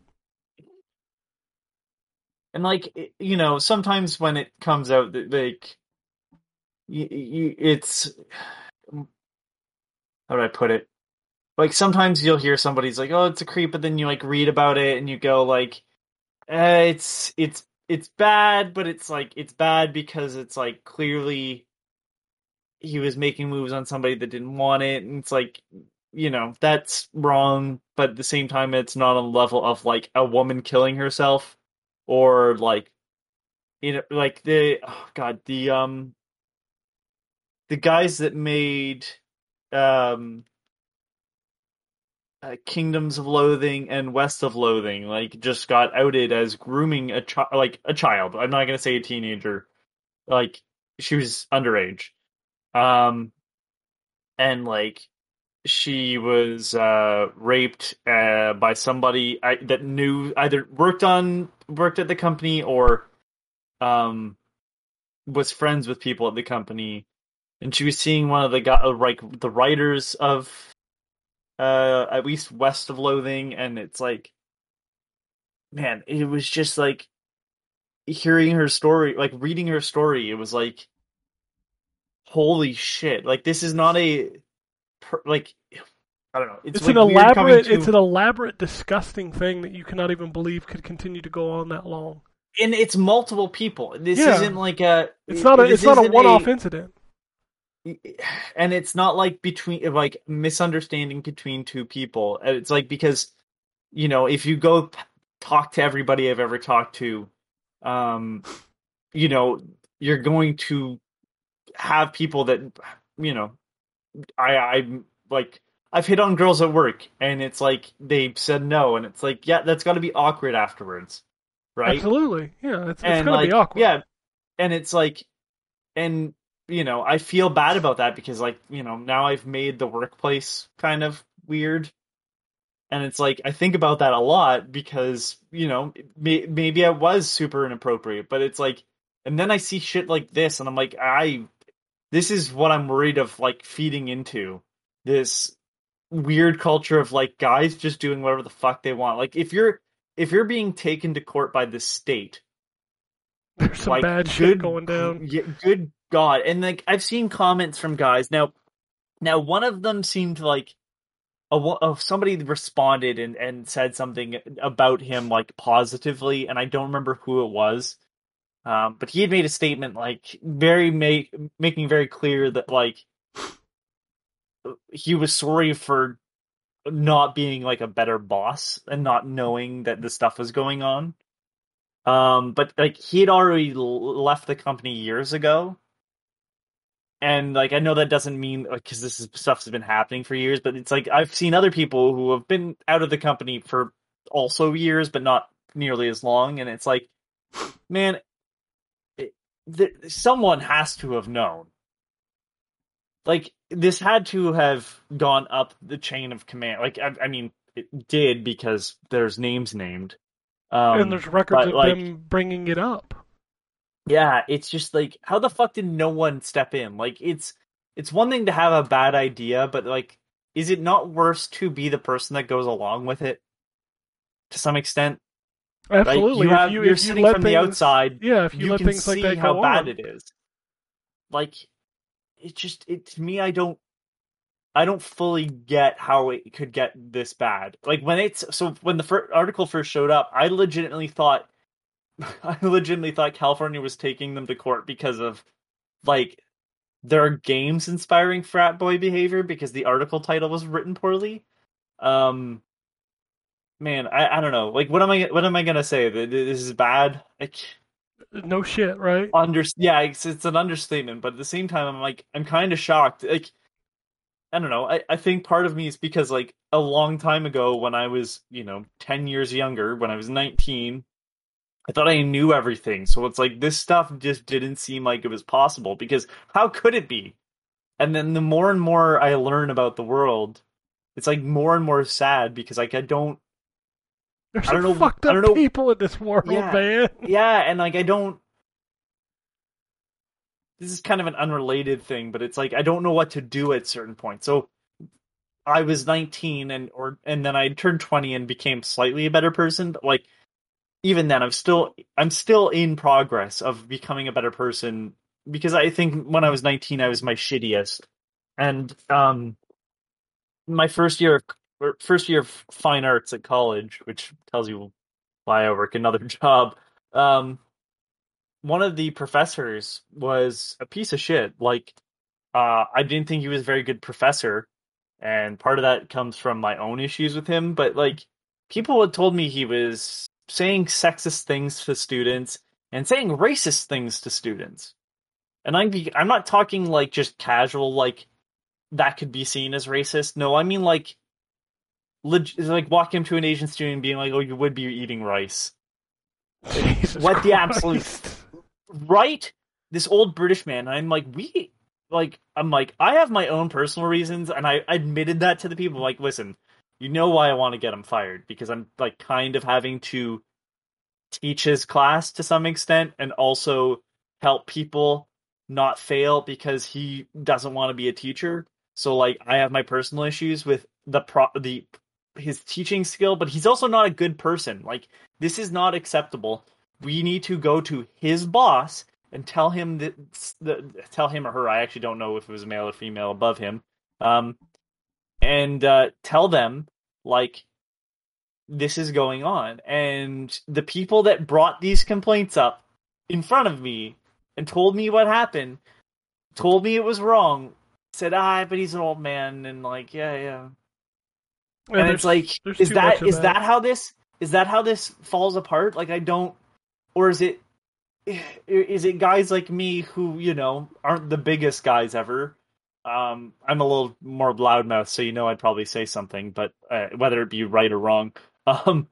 And like you know sometimes when it comes out that like it's how do i put it? Like sometimes you'll hear somebody's like oh it's a creep but then you like read about it and you go like eh, it's it's it's bad but it's like it's bad because it's like clearly he was making moves on somebody that didn't want it and it's like you know that's wrong but at the same time it's not on level of like a woman killing herself or like you know like the oh god the um the guys that made um uh, Kingdoms of Loathing and West of Loathing like just got outed as grooming a child like a child. I'm not going to say a teenager. Like she was underage. Um and like she was uh raped uh by somebody I, that knew either worked on worked at the company or um was friends with people at the company. And she was seeing one of the guy uh, like the writers of uh at least west of loathing. And it's like man it was just like hearing her story like reading her story it was like holy shit. Like this is not a per, like i don't know it's, It's, like an elaborate, to- it's an elaborate, disgusting thing that you cannot even believe could continue to go on that long. and it's multiple people this Yeah. isn't like a It's not a, it's not a one-off incident. and it's not like between like misunderstanding between two people it's like because you know if you go talk to everybody i've ever talked to um you know you're going to have people that you know i I'm like i've hit on girls at work and it's like they said no and it's like yeah that's got to be awkward afterwards right Absolutely, yeah. It's, it's going like, to be awkward. Yeah, and it's like, and you know, I feel bad about that because like you know now I've made the workplace kind of weird, and it's like I think about that a lot because you know may, maybe I was super inappropriate, but it's like, and then I see shit like this, and I'm like, I, this is what I'm worried of like feeding into this weird culture of like guys just doing whatever the fuck they want. Like if you're if you're being taken to court by the state There's some like, bad shit good- going down. Yeah, good God. And like I've seen comments from guys now Now, one of them seemed like a, wo- uh, somebody responded and, and said something about him like positively, and I don't remember who it was. Um, but he had made a statement like very make making very clear that like he was sorry for not being like a better boss and not knowing that this stuff was going on. Um, but like he had already left the company years ago, and like I know that doesn't mean like because this is, stuff has been happening for years, but it's like I've seen other people who have been out of the company for also years, but not nearly as long, and it's like, man, th- someone has to have known. Like this had to have gone up the chain of command. Like I, I mean, it did because there's names named. Um, and there's records of like, them bringing it up. yeah, it's just like how the fuck did no one step in? Like it's it's one thing to have a bad idea, but like is it not worse to be the person that goes along with it to some extent? Like, Absolutely. if you, you're if sitting from the outside, yeah, if you, you, let can things see like that how bad on, it is. Like it just it to me I don't I don't fully get how it could get this bad. Like when it's so when the fir- article first showed up, I legitimately thought I legitimately thought California was taking them to court because of like their games inspiring frat boy behavior because the article title was written poorly. Um man, I, I don't know. Like what am I what am I going to say? That this is bad? Like No shit, right? under yeah it's, it's an understatement but at the same time i'm like i'm kind of shocked like i don't know I, I think part of me is because like a long time ago when i was you know 10 years younger when i was 19 i thought i knew everything so it's like this stuff just didn't seem like it was possible because how could it be and then the more and more i learn about the world it's like more and more sad because like i don't There's I don't know- fucked I up don't know- people in this world, Yeah. man. yeah and like i don't this is kind of an unrelated thing but it's like i don't know what to do at certain points so i was 19 and or and then i turned 20 and became slightly a better person but like even then i'm still i'm still in progress of becoming a better person because i think when i was 19 i was my shittiest and um my first year first year of fine arts at college which tells you why i work another job. Um one of the professors was a piece of shit. Like uh i didn't think he was a very good professor and part of that comes from my own issues with him but like people had told me he was saying sexist things to students and saying racist things to students. And i'm i'm not talking like just casual like that could be seen as racist. No i mean like leg- like walking up to an asian student and being like oh you would be eating rice. Jesus what the absolute- right? This old british man i'm like we like i'm like i have my own personal reasons and i admitted that to the people like listen you know why i want to get him fired because i'm like kind of having to teach his class to some extent and also help people not fail because he doesn't want to be a teacher. So like i have my personal issues with the pro the his teaching skill but he's also not a good person. Like this is not acceptable. We need to go to his boss and tell him that the, tell him or her i actually don't know if it was male or female above him um and uh tell them like this is going on. And the people that brought these complaints up in front of me and told me what happened told me it was wrong said ah but he's an old man and like yeah yeah Yeah, and it's like is that is that. how this is that how this falls apart? Like i don't or is it is it guys like me who you know aren't the biggest guys ever? Um i'm a little more loudmouth so you know i'd probably say something but uh, whether it be right or wrong. Um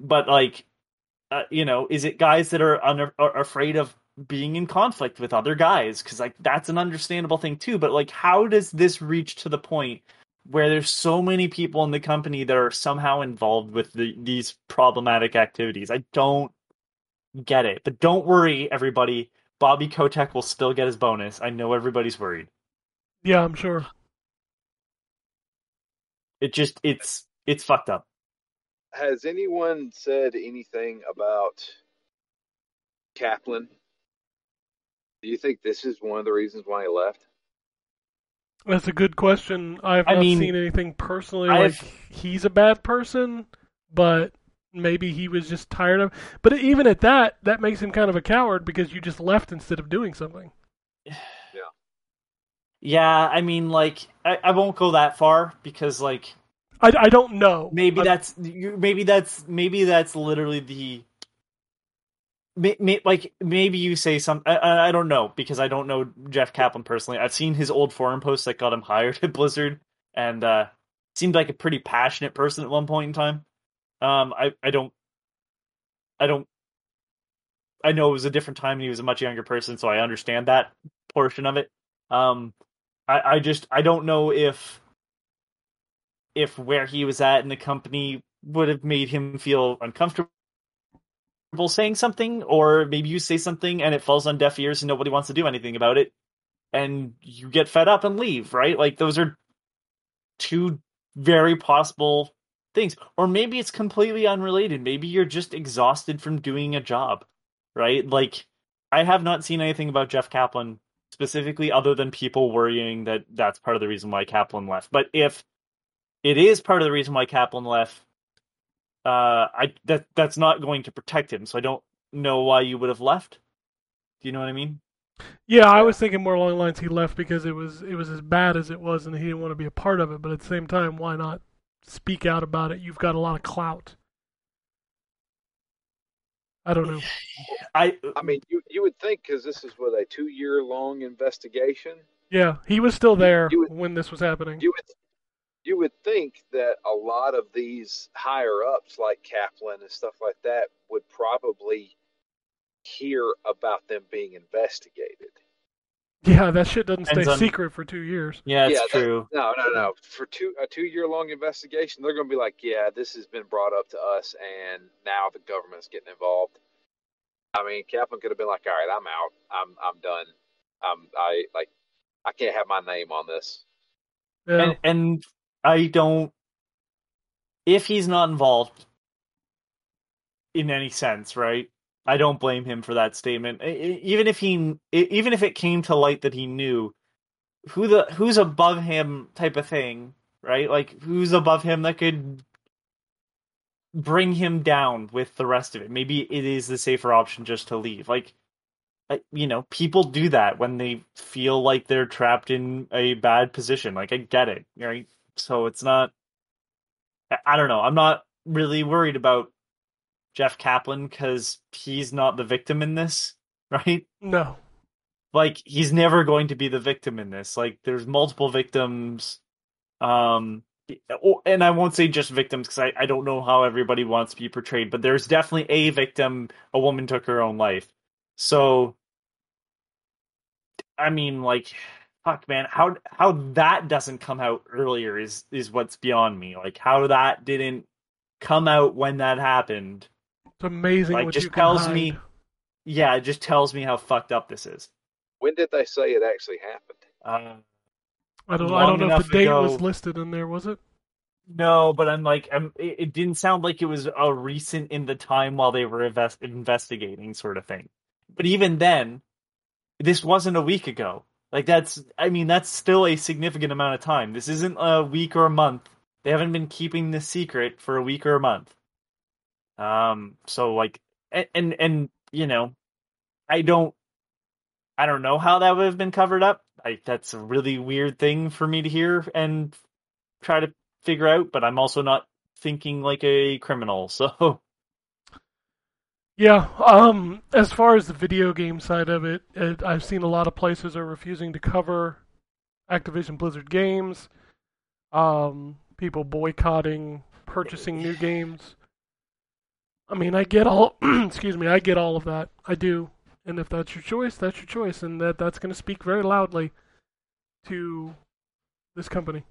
but like uh, you know is it guys that are, un- are afraid of being in conflict with other guys? Because like that's an understandable thing too but like how does this reach to the point where there's so many people in the company that are somehow involved with the, these problematic activities i don't get it but don't worry everybody Bobby Kotick will still get his bonus i know everybody's worried Yeah, I'm sure. it just it's it's fucked up Has anyone said anything about Kaplan? Do you think this is one of the reasons why he left? That's a good question. I have I not mean, seen anything personally like I've- he's a bad person, but maybe he was just tired of. But even at that, that makes him kind of a coward because you just left instead of doing something. Yeah, Yeah, I mean, like, I, I won't go that far because, like, I, I don't know. maybe I- that's maybe that's maybe that's literally the may, may, like maybe you say some I- I, don't know because I don't know Jeff Kaplan personally. I've seen his old forum posts that got him hired at Blizzard, and uh, seemed like a pretty passionate person at one point in time. Um, I I don't I don't I know it was a different time and he was a much younger person, so I understand that portion of it. Um, I I just I don't know if if where he was at in the company would have made him feel uncomfortable saying something, or maybe you say something and it falls on deaf ears and nobody wants to do anything about it, and you get fed up and leave, right? Like those are two very possible things. Or maybe it's completely unrelated. Maybe you're just exhausted from doing a job, right? Like I have not seen anything about Jeff Kaplan specifically other than people worrying that that's part of the reason why Kaplan left. But if it is part of the reason why Kaplan left. Uh, I that that's not going to protect him, so I don't know why you would have left. Do you know what I mean? Yeah, I was thinking more along the lines he left because it was it was as bad as it was, and he didn't want to be a part of it. But at the same time, why not speak out about it? You've got a lot of clout. I don't know. I I mean, you you would think because this is what a two year long investigation. Yeah, he was still there would- when this was happening. You would you would think that a lot of these higher ups like Kaplan and stuff like that would probably hear about them being investigated. Yeah, that shit doesn't stay on- secret for two years. yeah, it's Yeah, that- true. No, no, no. For two a two year long investigation, they're going to be like, yeah, this has been brought up to us, and now the government's getting involved. I mean, Kaplan could have been like, all right, I'm out. I'm I'm done. I'm I like I can't have my name on this. Yeah. And and I don't. If he's not involved in any sense, right? I don't blame him for that statement. Even if he, even if it came to light that he knew who the who's above him, type of thing, right? Like who's above him that could bring him down with the rest of it. Maybe it is the safer option just to leave. Like, you know, people do that when they feel like they're trapped in a bad position. Like, I get it, right? So it's not. I- don't know. I'm not really worried about Jeff Kaplan because he's not the victim in this, right? no. like he's never going to be the victim in this like there's multiple victims um and i won't say just victims because I, I don't know how everybody wants to be portrayed but there's definitely a victim a woman took her own life so i mean like fuck man how how that doesn't come out earlier is is what's beyond me like how that didn't come out when that happened It's amazing Like, what just you can tells hide. me- yeah it just tells me how fucked up this is When did they say it actually happened? uh, I don't. I don't know if the date ago- was listed in there. Was it? No, but I'm like, I'm, it, it didn't sound like it was a recent in the time while they were invest, investigating, sort of thing. But even then, this wasn't a week ago. Like that's, I mean, that's still a significant amount of time. This isn't a week or a month. They haven't been keeping this secret for a week or a month. Um, so like, and and, and you know, I don't, I don't know how that would have been covered up. Like that's a really weird thing for me to hear and try to figure out, but I'm also not thinking like a criminal. So Yeah. Um. As far as the video game side of it, it, I've seen a lot of places are refusing to cover Activision Blizzard games. Um. People boycotting purchasing new games. I mean, I get all. excuse me. I get all of that. I do. And if that's your choice, that's your choice, and that that's going to speak very loudly to this company.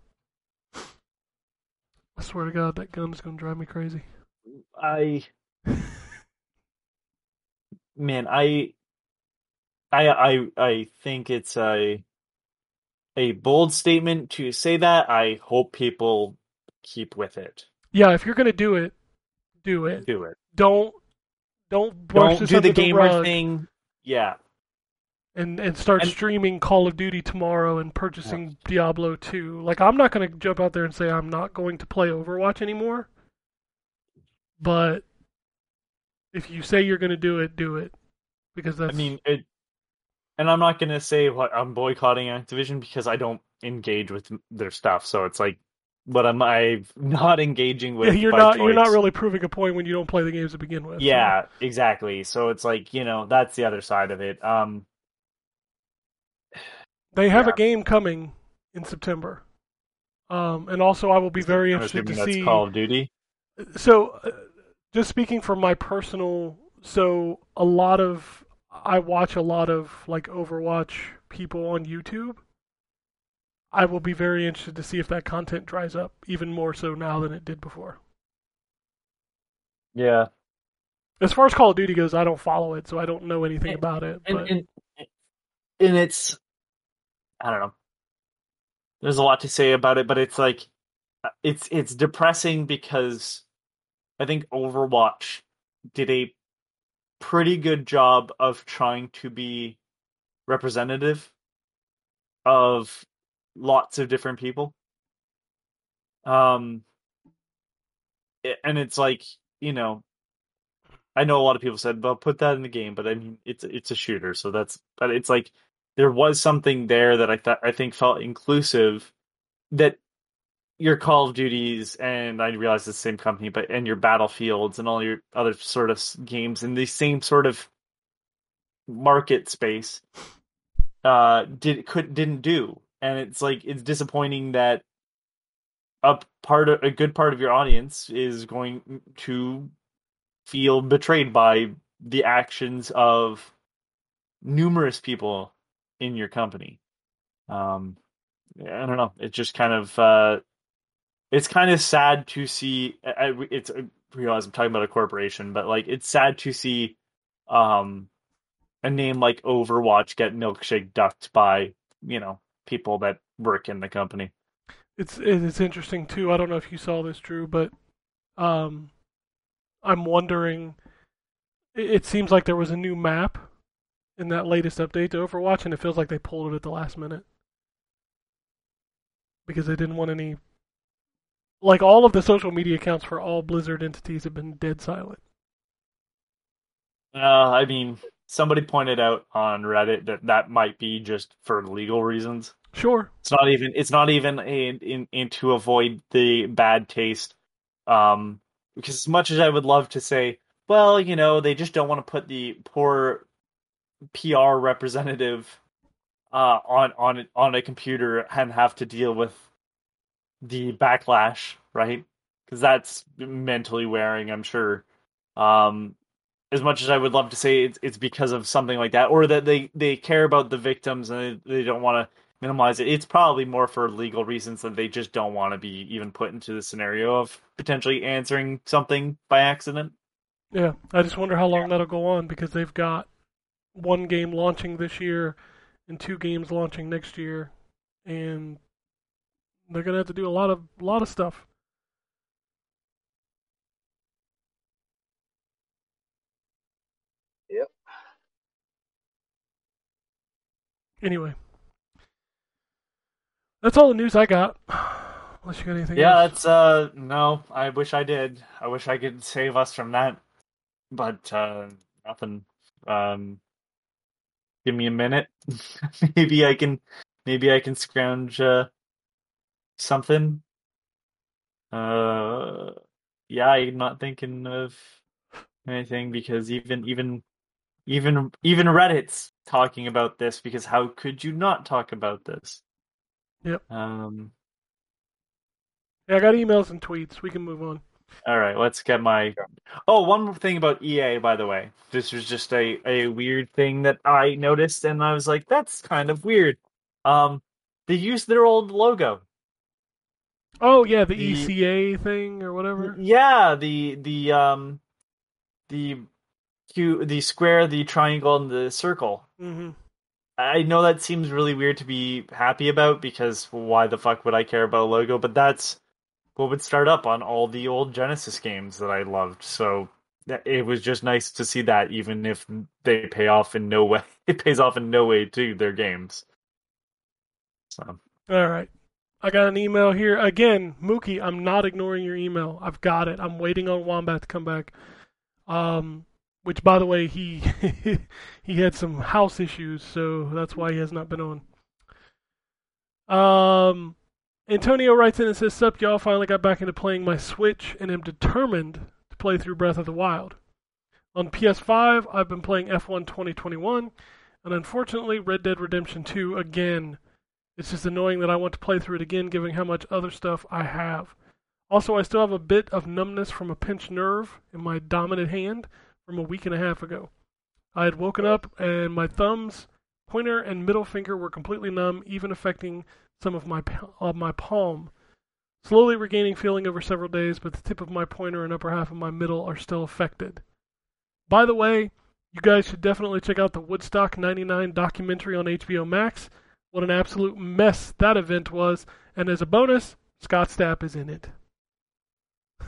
I swear to God, that gun is going to drive me crazy. I, man, I, I, I, I think it's a a bold statement to say that. I hope people keep with it. Yeah, if you're gonna do it, do it. Do it. Don't don't brush Don't this do the gamer rug thing. Yeah, and and start And- streaming Call of Duty tomorrow and purchasing Diablo 2. Like I'm not going to jump out there and say I'm not going to play Overwatch anymore. But if you say you're going to do it, do it. Because that's I mean, it, and I'm not gonna say what I'm boycotting Activision because I don't engage with their stuff. So it's like, what am I not engaging with? yeah, you're not you're not really proving a point when you don't play the games to begin with. so- Yeah, exactly. So it's like you know that's the other side of it. Um, They have Yeah. a game coming in September. Um, and also, I will be very I'm interested to see. Call of Duty. So, uh, just speaking from my personal, so a lot of I watch a lot of like Overwatch people on YouTube. I will be very interested to see if that content dries up even more so now than it did before. Yeah, As far as Call of Duty goes, I don't follow it, so I don't know anything And- about it. and But and and it's I don't know. There's a lot to say about it, but it's like uh, it's it's depressing because I think Overwatch did a pretty good job of trying to be representative of lots of different people. Um and it's like, you know, I know a lot of people said, "Well, put that in the game," but I mean, it's it's a shooter, so that's. But it's like there was something there that I thought I think felt inclusive. That your Call of Duties and I realize it's the same company, but and your Battlefields and all your other sort of games in the same sort of market space, uh, did could didn't do, and it's like it's disappointing that a part of a good part of your audience is going to feel betrayed by the actions of numerous people in your company. Um, I don't know. it just kind of uh, it's kind of sad to see. I, it's I realize I'm talking about a corporation, but like it's sad to see um, a name like Overwatch get milkshake ducked by you know people that work in the company. It's it's interesting too. I don't know if you saw this, Drew, but um, I'm wondering. It seems like there was a new map in that latest update to Overwatch, and it feels like they pulled it at the last minute because they didn't want any. Like all of the social media accounts for all Blizzard entities have been dead silent. Uh, I mean, somebody pointed out on Reddit that that might be just for legal reasons. Sure, It's not even. It's not even in, in, in to avoid the bad taste. Um, because as much as I would love to say, well, you know, they just don't want to put the poor PR representative uh, on on on a computer and have to deal with the backlash, right? Because that's mentally wearing, I'm sure. Um, as much as I would love to say it's it's because of something like that, or that they they care about the victims and they, they don't want to minimize it. It's probably more for legal reasons that they just don't want to be even put into the scenario of potentially answering something by accident. yeah. I just wonder how long that'll go on because they've got one game launching this year and two games launching next year, and they're gonna have to do a lot of a lot of stuff. Yep. Anyway, that's all the news I got. Unless you got anything Yeah, else. that's uh no, I wish I did. I wish I could save us from that. But uh nothing. Um give me a minute. maybe I can maybe I can scrounge uh something. Uh yeah, I'm not thinking of anything because even even even even Reddit's talking about this because how could you not talk about this? Yep. Um Yeah, I got emails and tweets. We can move on. All right, let's get my. Oh, one more thing about EA, by the way. This was just a, a weird thing that I noticed, and I was like, "That's kind of weird." Um, they used their old logo. Oh yeah, the, The- ECA thing or whatever. Yeah, the the um, the Q, the square, the triangle, and the circle. hmm I know that seems really weird to be happy about because why the fuck would I care about a logo? But that's what would start up on all the old Genesis games that I loved. So it was just nice to see that, even if they pay off in no way, it pays off in no way to their games. So All right. I got an email here. Again, Mookie, I'm not ignoring your email. I've got it. I'm waiting on Wombat to come back. Um, which, by the way, he he had some house issues, so that's why he has not been on. Um, Antonio writes in and says, Sup, y'all. Finally got back into playing my Switch and am determined to play through Breath of the Wild. On PS5, I've been playing F1 2021, and unfortunately, Red Dead Redemption 2 again. It's just annoying that I want to play through it again, given how much other stuff I have. Also, I still have a bit of numbness from a pinched nerve in my dominant hand from a week and a half ago. I had woken up and my thumbs, pointer, and middle finger were completely numb, even affecting some of my of my palm. Slowly regaining feeling over several days, but the tip of my pointer and upper half of my middle are still affected. By the way, you guys should definitely check out the Woodstock 99 documentary on HBO Max. What an absolute mess that event was. And as a bonus, Scott Stapp is in it.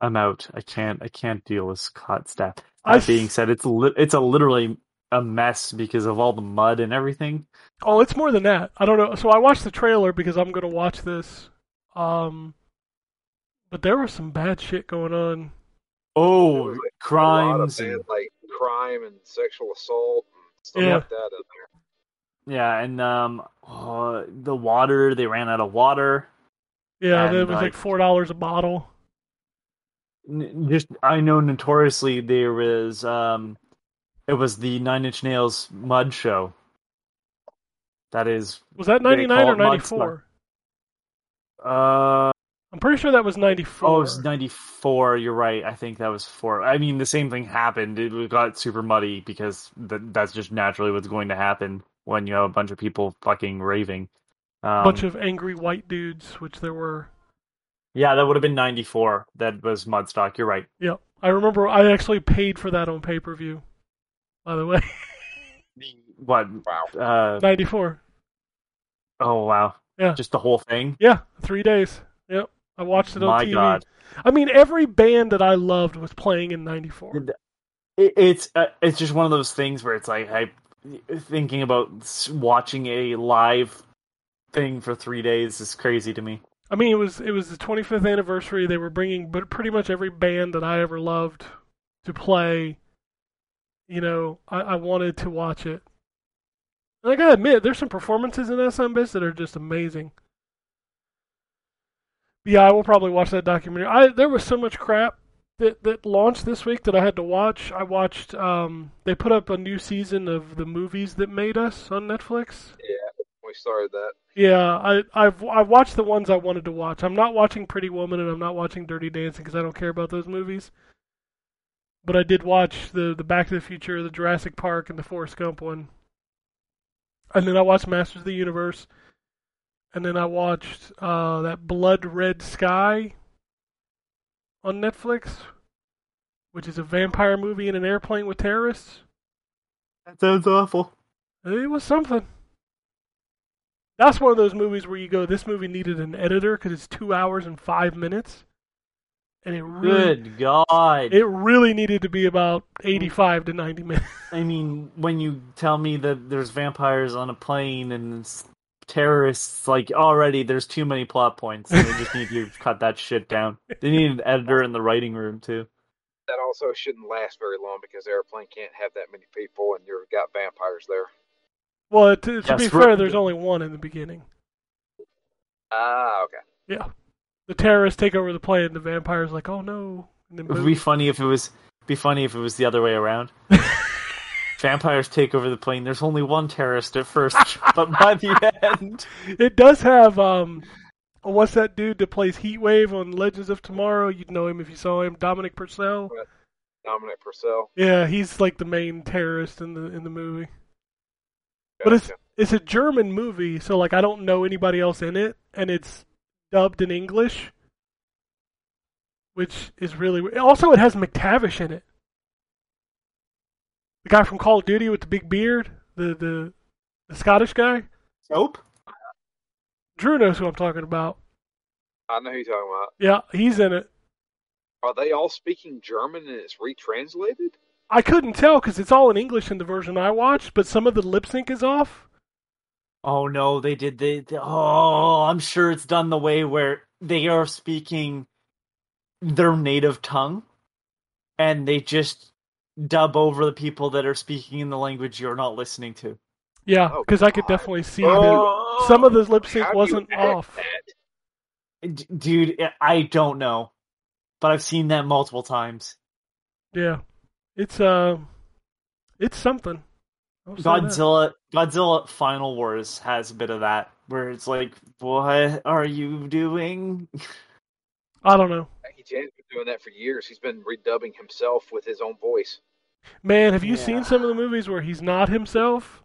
I'm out. I can't. I can't deal with Scott Stapp. That I s- being said, it's li- it's a literally a mess because of all the mud and everything. Oh, it's more than that. I don't know. So I watched the trailer because I'm going to watch this. Um, but there was some bad shit going on. Oh, like, crimes. A lot of and- bad, like crime and sexual assault and stuff Yeah. like that in there. Yeah, and um, uh, the water. They ran out of water. Yeah, it was like- like four dollars a bottle. N- Just I know notoriously there was um, it was the Nine Inch Nails mud show. That is, Was that 99 or 94? uh, I'm pretty sure that was 94. oh, it was ninety four. You're right. I think that was four. I mean, the same thing happened. It got super muddy because th- that's just naturally what's going to happen when you have a bunch of people fucking raving. Um, a bunch of angry white dudes, which there were. yeah, that would have been ninety four. That was Mudstock. You're right. Yep. I remember I actually paid for that on pay per view. By the way, What? Wow. Uh, 94. oh wow. Yeah. Just the whole thing. Yeah, three days. Yep. I watched it on My TV. God. I mean, every band that I loved was playing in '94. It, it's uh, it's just one of those things where it's like I thinking about watching a live thing for three days is crazy to me. I mean, it was it was the 25th anniversary. They were bringing, but pretty much every band that I ever loved to play. You know, I, I wanted to watch it. And I gotta admit, there's some performances in that Sunbiz that are just amazing. Yeah, I will probably watch that documentary. I there was so much crap that that launched this week that I had to watch. I watched. Um, they put up a new season of the movies that made us on Netflix. Yeah, we started that. Yeah, I I've I watched the ones I wanted to watch. I'm not watching Pretty Woman and I'm not watching Dirty Dancing because I don't care about those movies. But I did watch the the Back to the Future, the Jurassic Park, and the Forrest Gump one. And then I watched Masters of the Universe. And then I watched uh, that Blood Red Sky on Netflix, which is a vampire movie in an airplane with terrorists. That sounds awful. It was something. That's one of those movies where you go, this movie needed an editor because it's two hours and five minutes, and it really, Good God! it really needed to be about eighty-five to ninety minutes. I mean, when you tell me that there's vampires on a plane and it's terrorists, like already there's too many plot points. and They just need to cut that shit down. They need an editor in the writing room too. That also shouldn't last very long because the airplane can't have that many people, and you've got vampires there. Well, to, to Yes, be fair, there's only one in the beginning. Ah, okay. Yeah, the terrorists take over the plane. and The vampires like, oh no. It would be funny if it was be funny if it was the other way around. Vampires take over the plane. There's only one terrorist at first, but by the end, It does have um, what's that dude that plays Heatwave on Legends of Tomorrow? You'd know him if you saw him, Dominic Purcell. Dominic Purcell. Yeah, he's like the main terrorist in the in the movie. But it's it's a German movie, so like I don't know anybody else in it, and it's dubbed in English, which is really we- also it has McTavish in it. The guy from Call of Duty with the big beard, the the, the Scottish guy. Nope. Drew knows who I'm talking about. I know who you're talking about. Yeah, he's in it. Are they all speaking German and it's retranslated? I couldn't tell because it's all in English in the version I watched, but some of the lip sync is off. Oh no, they did the, the- oh, I'm sure it's done the way where they are speaking their native tongue and they just dub over the people that are speaking in the language you're not listening to. Yeah, Oh, because I could definitely see that some of the lip sync How do you wasn't off. that? D- Dude, I don't know. But I've seen that multiple times. Yeah, it's uh, it's something. I'll say that. Godzilla Godzilla Final Wars has a bit of that where it's like, what are you doing? I don't know, Jackie Chan's been doing that for years. He's been redubbing himself with his own voice. Man. Have you Yeah. seen some of the movies where he's not himself?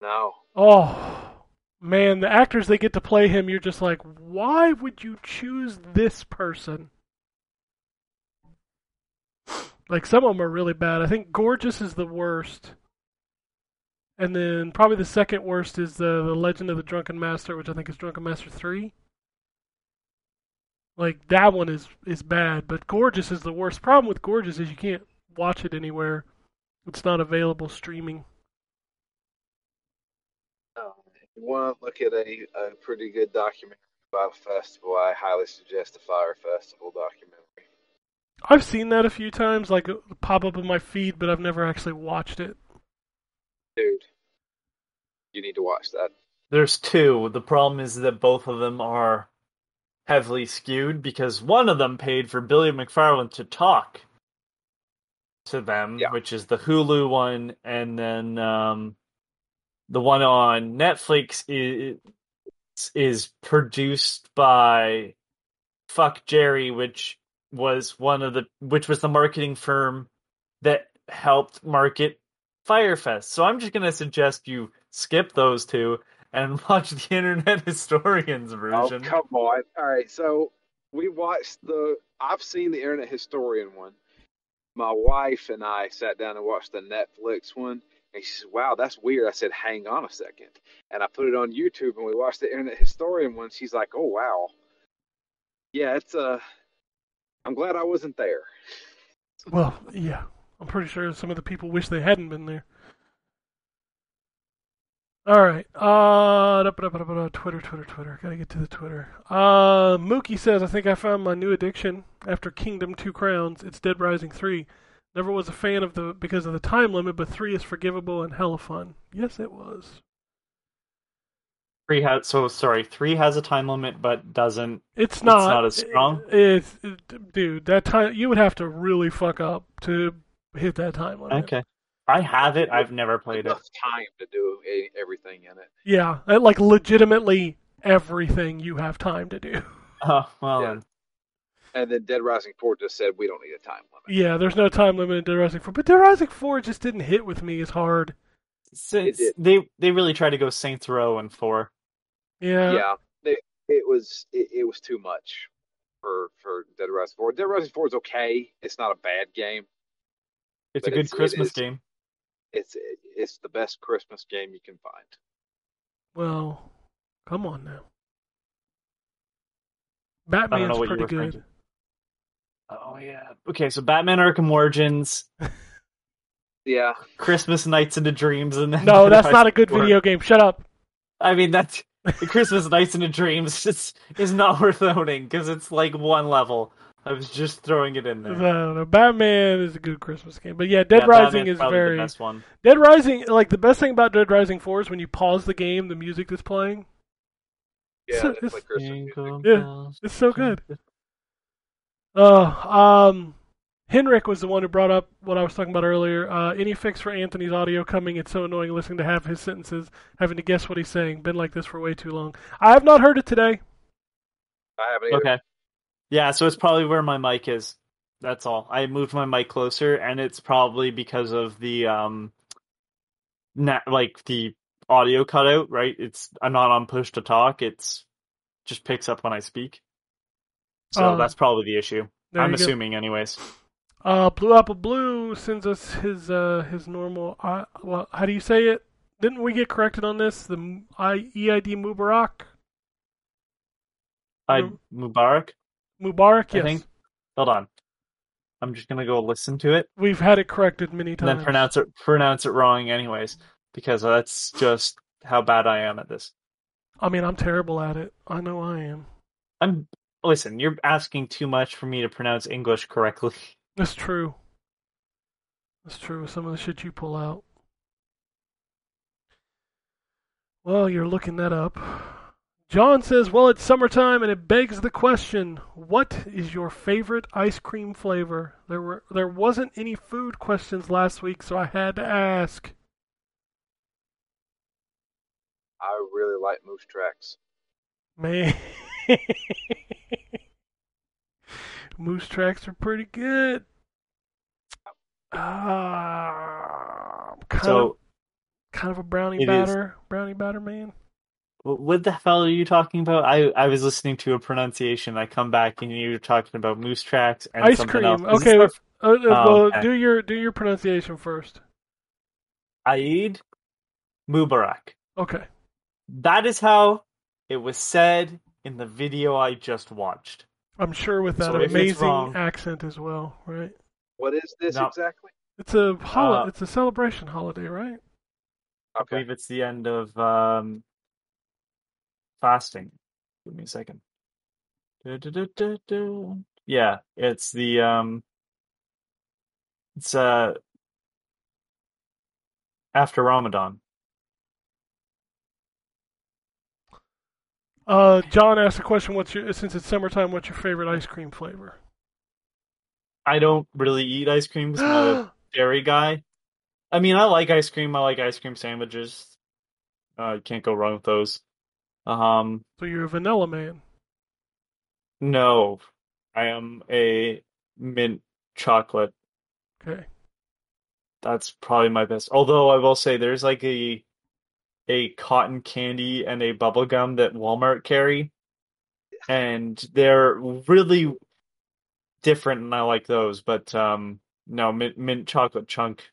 No. Oh man, the actors they get to play him, you're just like, why would you choose this person? Like some of them are really bad. I think Gorgeous is the worst, and then probably the second worst is the the Legend of the Drunken Master, which I think is Drunken Master three. Like that one is is bad, but Gorgeous is the worst. Problem with Gorgeous is you can't watch it anywhere. It's not available streaming. no. If you want to look at a, a pretty good documentary about a festival, I highly suggest the Fyre Festival documentary. I've seen that a few times, like pop up in my feed, but I've never actually watched it. Dude, you need to watch that. There's two. The problem is that both of them are heavily skewed because one of them paid for Billy McFarland to talk to them, Yeah. which is the Hulu one, and then um, the one on Netflix is is produced by Fuck Jerry, which was one of the which was the marketing firm that helped market Fyre Fest. So I'm just gonna suggest you skip those two and watch the Internet Historians version. Oh, come on. All right, so we watched the. I've seen the Internet Historian one. My wife and I sat down and watched the Netflix one, and she said, "Wow, that's weird." I said, "Hang on a second. and I put it on YouTube, and we watched the Internet Historian one. She's like, "Oh wow, yeah, it's Uh, I'm glad I wasn't there." Well, yeah, I'm pretty sure some of the people wish they hadn't been there. All right. Uh, da- da- da- Twitter, Twitter, Twitter. Gotta get to the Twitter. Uh, Mookie says, I think I found my new addiction after Kingdom Two Crowns. It's Dead Rising 3. Never was a fan of the because of the time limit, but 3 is forgivable and hella fun. Yes, it was. Three has so sorry. Three has a time limit, but doesn't. It's not. It's not as strong? It's, it- dude, that time, you would have to really fuck up to hit that time limit. Okay, I have it. I've never played it. Enough time to do a, everything in it. Yeah, uh, like legitimately everything you have time to do. Oh well, Yeah. And then Dead Rising 4 just said we don't need a time limit. Yeah, there's no time limit in Dead Rising 4, but Dead Rising 4 just didn't hit with me as hard. Since they they really tried to go Saints Row and four. Yeah, yeah, they, it was it, it was too much for for Dead Rising 4. Dead Rising 4 is okay. It's not a bad game. It's a good it's- Christmas is- game. It's it's the best Christmas game you can find. well, come on now. I Batman's know what you pretty good. thinking. Oh yeah. Okay, so Batman Arkham Origins, Yeah, Christmas Nights into Dreams, and then No, that's not a good Or- video game. Shut up. I mean, that's Christmas Nights into Dreams is is not worth owning because it's like one level. I was just throwing it in there. No, no, Batman is a good Christmas game. But yeah, Dead Yeah, Rising Batman's is probably very the best one. Dead Rising like the best thing about Dead Rising 4 is when you pause the game, the music that's playing. yeah, So- they play it's- Christmas Yeah, It's so good. jingle- Uh, um, Henrik was the one who brought up what I was talking about earlier. Uh, any fix for Anthony's audio coming? It's so annoying listening to half his sentences, having to guess what he's saying. Been like this for way too long. I have not heard it today. I haven't either. Okay. Yeah, so it's probably where my mic is. That's all. I moved my mic closer, and it's probably because of the um, na like the audio cutout. Right? It's I'm not on push to talk. It's just picks up when I speak. So Oh. that's probably the issue. I'm you go. assuming, anyways. Uh, Blue Apple Blue sends us his uh his normal. Uh, well, how do you say it? Didn't we get corrected on this? The M- I EID Mubarak. I Mm. Mubarak. Mubarak. I Yes. think. Hold on. I'm just gonna go listen to it We've had it corrected many and times. then pronounce it pronounce it wrong anyways because that's just how bad I am at this. I mean, I'm terrible at it. I know I am. I'm listen. You're asking too much for me to pronounce English correctly. That's true. That's true with some of the shit you pull out. Well, you're looking that up. John says, Well, it's summertime and it begs the question what is your favorite ice cream flavor? There were there wasn't any food questions last week, so I had to ask. I really like Moose Tracks. Man. Moose tracks are pretty good. Ah, I'm kind of So, kind of a brownie It is- batter, brownie batter man. Wh- what the hell are you talking about? I I was listening to a pronunciation. I come back and you're talking about moose tracks and Ice something cream. else. Okay. our- Uh, uh, well, Oh, okay. do your do your pronunciation first. Eid Mubarak. Okay. That is how it was said in the video I just watched. I'm sure with that So amazing wrong- accent as well, right? What is this No. exactly? It's a hol- Uh, it's a celebration holiday, right? I Okay. believe it's the end of um, fasting. Give me a second. Du-du-du-du-du. Yeah, it's the um, it's uh after Ramadan. Uh, John asked a question. What's your since it's summertime? What's your favorite ice cream flavor? I don't really eat ice cream I'm not a dairy guy. I mean, I like ice cream. I like ice cream sandwiches. Uh, you can't go wrong with those. Um, so you're a vanilla man. no, I am a mint chocolate. Okay. That's probably my best. Although I will say there's like a a cotton candy and a bubble gum that Walmart carry, and they're really different, and I like those. But um, no, mint mint chocolate chunk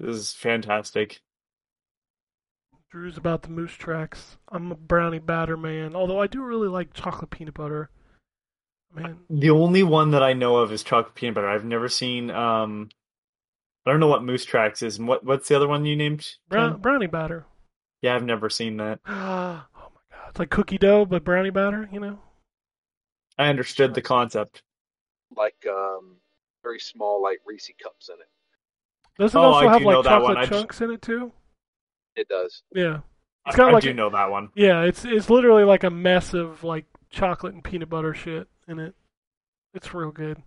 is fantastic. Drew's about the moose tracks. I'm a brownie batter man. Although I do really like chocolate peanut butter. Man, The only one that I know of is chocolate peanut butter. I've never seen. Um, I don't know what Moose Tracks is. What what's the other one you named? brown, brownie batter. Yeah, I've never seen that. oh my god, it's like cookie dough but brownie batter. You know? I understood the concept. Like um, very small, like Reese cups in it. Does it Oh, also I have like know that one. chocolate I just- chunks in it too? It does. Yeah. It's kind I, got I like do a- know that one. Yeah, it's it's literally like a mess of like chocolate and peanut butter shit in it. It's real good.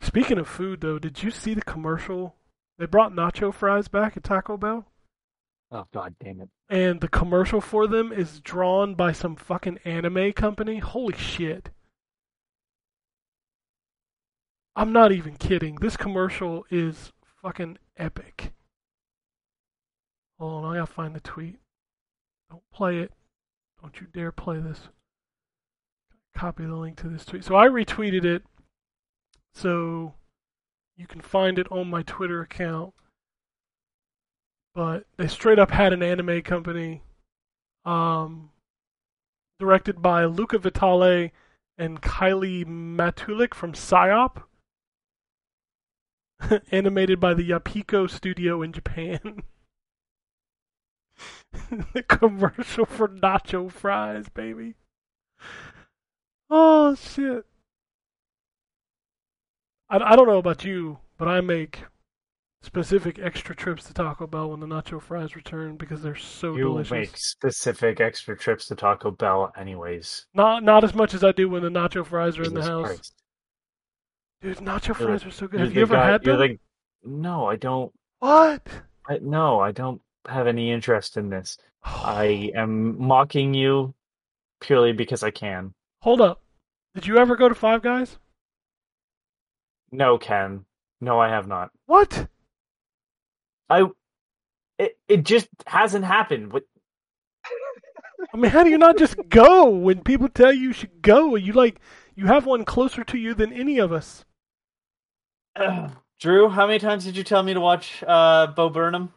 Speaking of food though, did you see the commercial? They brought nacho fries back at Taco Bell Oh god damn it! and the commercial for them is drawn by some fucking anime company. Holy shit. I'm not even kidding. This commercial is fucking epic. Hold on, I gotta find the tweet. Don't play it. Don't you dare play this. Copy the link to this tweet. So I retweeted it so you can find it on my Twitter account. But they straight up had an anime company um, directed by Luca Vitale and Kylie Matulick from PSYOP. Animated by the Yapiko studio in Japan. the commercial for nacho fries, baby. Oh shit. I, I don't know about you, but I make specific extra trips to Taco Bell when the nacho fries return because they're so You delicious. make specific extra trips to Taco Bell, anyways. Not not as much as I do when the nacho fries are in the Jesus house. Christ. Dude, nacho fries are so good. Have you ever had them? the- No, I don't. What? I, no, I don't have any interest in this. I am mocking you purely because I can. Hold up. Did you ever go to Five Guys? No, Ken. No, I have not. What? I. It it just hasn't happened. What? I mean, how do you not just go when people tell you you should go? You like you have one closer to you than any of us. Drew, how many times did you tell me to watch uh, Bo Burnham?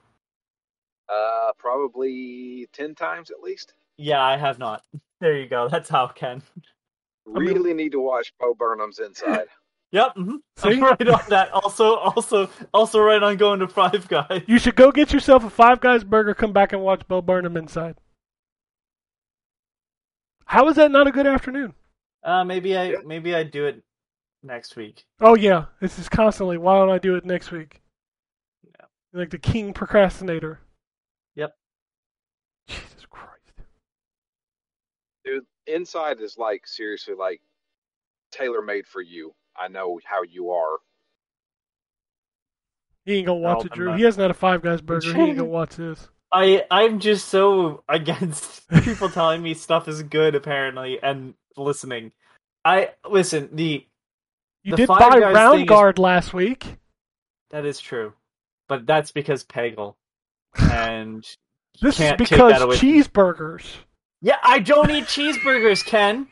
Uh, probably ten times at least. Yeah, I have not. There you go. That's how, Ken. mean- Really need to watch Bo Burnham's Inside. Yep, hmm I'm right on that. Also, also, also right on going to Five Guys. You should go get yourself a Five Guys burger. Come back and watch Bo Burnham inside. How is that not a good afternoon? Uh, maybe I Yeah. maybe I do it next week. Oh yeah, this is constantly. Why don't I do it next week? Yeah. Like the king procrastinator. Yep. Jesus Christ. Dude, Inside is like seriously like tailor made for you. I know how you are. He ain't gonna watch No, it, Drew. not. He hasn't had a Five Guys burger. He ain't gonna watch this. I I'm just so against people telling me stuff is good apparently and listening. I listen. The You The did Five buy Guys Round thing is- Guard last week. that is true, but that's because Peggle and This is can't take because that away from- cheeseburgers. Yeah, I don't eat cheeseburgers, Ken.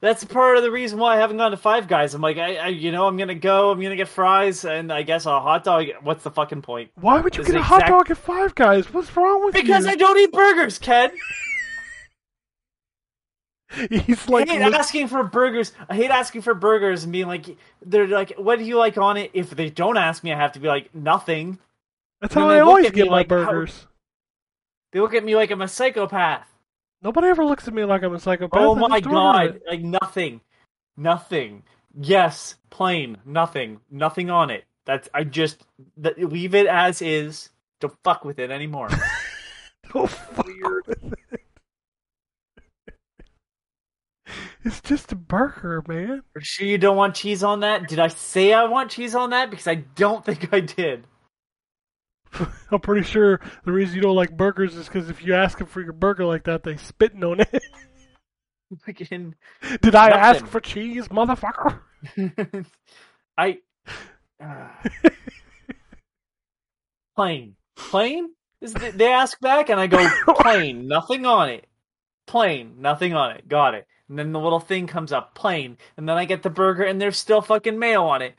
That's part of the reason why I haven't gone to Five Guys. I'm like, I, I you know, I'm gonna go, I'm gonna get fries, and I guess a hot dog. What's the fucking point? Why would you It's get a the hot exact- dog at Five Guys? What's wrong with Because you? Because I don't eat burgers, Ken. He's like, I hate li- asking for burgers. I hate asking for burgers and being like, they're like, what do you like on it? If they don't ask me, I have to be like, nothing. that's and how I always get my like, how- burgers. They look at me like I'm a psychopath. Nobody ever looks at me like I'm a psychopath. oh my god! Like nothing, nothing. Yes, plain, nothing, nothing on it. That's I just th- leave it as is. Don't fuck with it anymore. Don't fuck Weird. with it. It's just a burger, man. Are you sure you don't want cheese on that? Did I say I want cheese on that? Because I don't think I did. I'm pretty sure the reason you don't like burgers is because if you ask them for your burger like that, they spitting on it. Did I ask for cheese, motherfucker? I uh, plain, plain. Is the- They ask back, and I go plain, nothing on it. Plain, nothing on it. Got it. And then the little thing comes up, plain, and then I get the burger, and there's still fucking mayo on it.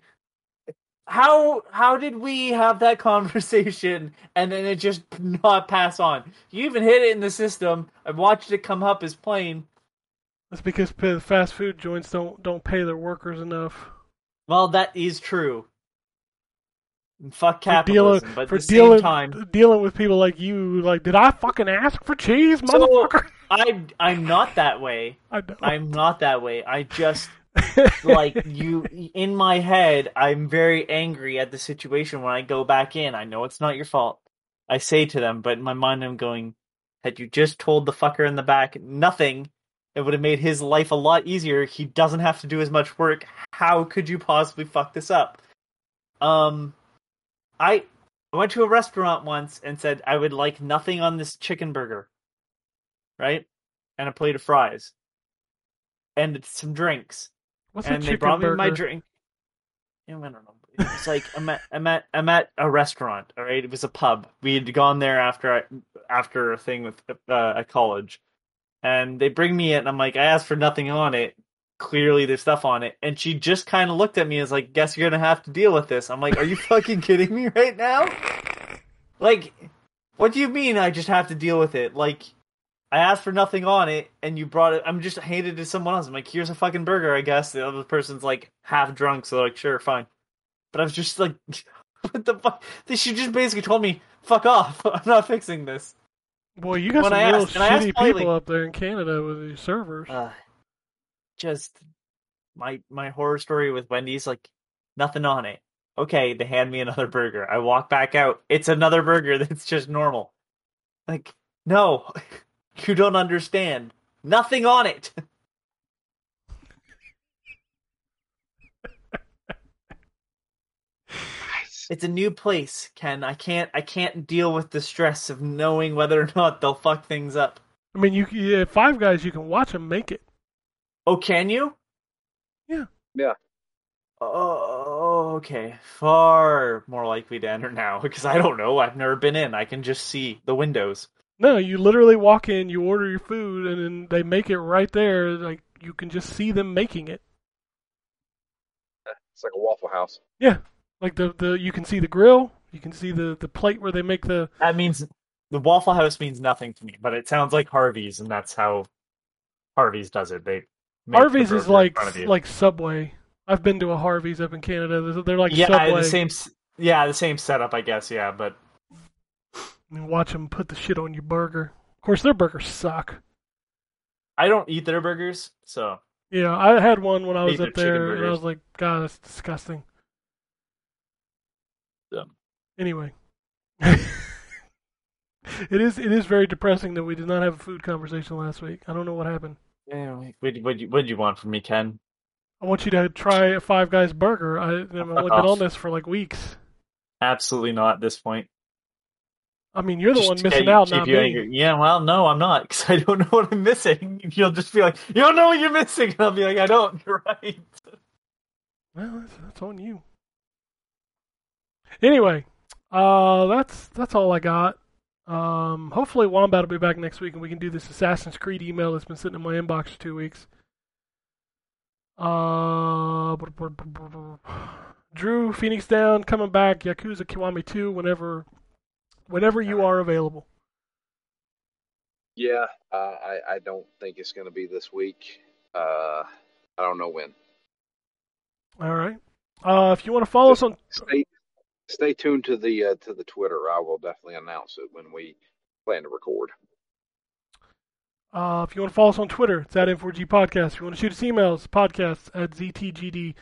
How how did we have that conversation and then it just not pass on? You even hit it in the system. I watched it come up as plain. That's because fast food joints don't don't pay their workers enough. Well, that is true. And Fuck For dealing, capitalism, but for the dealing, same time, dealing with people like you, like, did I fucking ask for cheese, So- motherfucker? I I'm not that way. I. I'm not that way. I just like you in my head. I'm very angry at the situation when I go back in. I know it's not your fault. I say to them, but in my mind, I'm going, had you just told the fucker in the back nothing, it would have made his life a lot easier. He doesn't have to do as much work. How could you possibly fuck this up? Um, I I went to a restaurant once and said I would like nothing on this chicken burger, right, and a plate of fries, and some drinks What's and a they brought me burger? my drink. Yeah, I don't know. It's like I'm at I'm at I'm at a restaurant. All right, it was a pub. We had gone there after I, after a thing with uh, at college, and they bring me it, and I'm like, I asked for nothing on it. Clearly, there's stuff on it, and she just kind of looked at me as like, "Guess you're gonna have to deal with this." I'm like, "Are you fucking kidding me right now?" Like, what do you mean? I just have to deal with it? Like, I asked for nothing on it, and you brought it. I'm just handed it to someone else. I'm like, here's a fucking burger, I guess. The other person's like half drunk, so like, sure, fine. But I was just like, what the fuck? She just basically told me, fuck off. I'm not fixing this. Boy, you got when some I real asked- shitty people up there in Canada with these servers. Uh, just my my horror story with Wendy's, like nothing on it. Okay, they hand me another burger. I walk back out. It's another burger that's just normal. Like, no, you don't understand. Nothing on it. It's a new place, Ken. I can't I can't deal with the stress of knowing whether or not they'll fuck things up. I mean, you yeah, Five Guys, you can watch them make it. Oh, can you? Yeah. Yeah. Oh, okay. Far more likely to enter now because I don't know. I've never been in. I can just see the windows. No, you literally walk in, you order your food, and then they make it right there. Like you can just see them making it. It's like a Waffle House. Yeah, like the the you can see the grill, you can see the the plate where they make the. That means the Waffle House means nothing to me, but it sounds like Harvey's, and that's how Harvey's does it. They make the Harvey's burger is like front of you. like Subway. I've been to a Harvey's up in Canada. They're- They're like yeah, Subway. the same. Yeah, the same setup, I guess. Yeah, but And watch them put the shit on your burger. Of course, their burgers suck. I don't eat their burgers, so Yeah, I had one when I was up there, and I was like, God, that's disgusting. Yeah. Anyway, it is it is very depressing that we did not have a food conversation last week. I don't know what happened. Yeah, what what you what you want from me, Ken? I want you to try a Five Guys burger. I, I've been on this for like weeks. Absolutely not at this point. I mean, you're the Just one missing out, keep not you me. angry. Yeah, well, no, I'm not because I don't know what I'm missing. You'll just be like, you don't know what you're missing, and I'll be like, I don't. You're right. Well, that's, that's on you. Anyway, uh, that's that's all I got. Um, hopefully, Wombat will be back next week, and we can do this Assassin's Creed email that's been sitting in my inbox for two weeks. Uh, Drew Phoenix down, coming back. Yakuza Kiwami two, whenever, whenever you are available. Yeah, uh, I I don't think it's going to be this week. Uh, I don't know when. All right. Uh, if you want to follow us on Stay stay tuned to the uh, to the Twitter. I will definitely announce it when we plan to record. Uh, if you want to follow us on Twitter, it's at N4G Podcast. If you want to shoot us emails, podcasts at ztgd.com.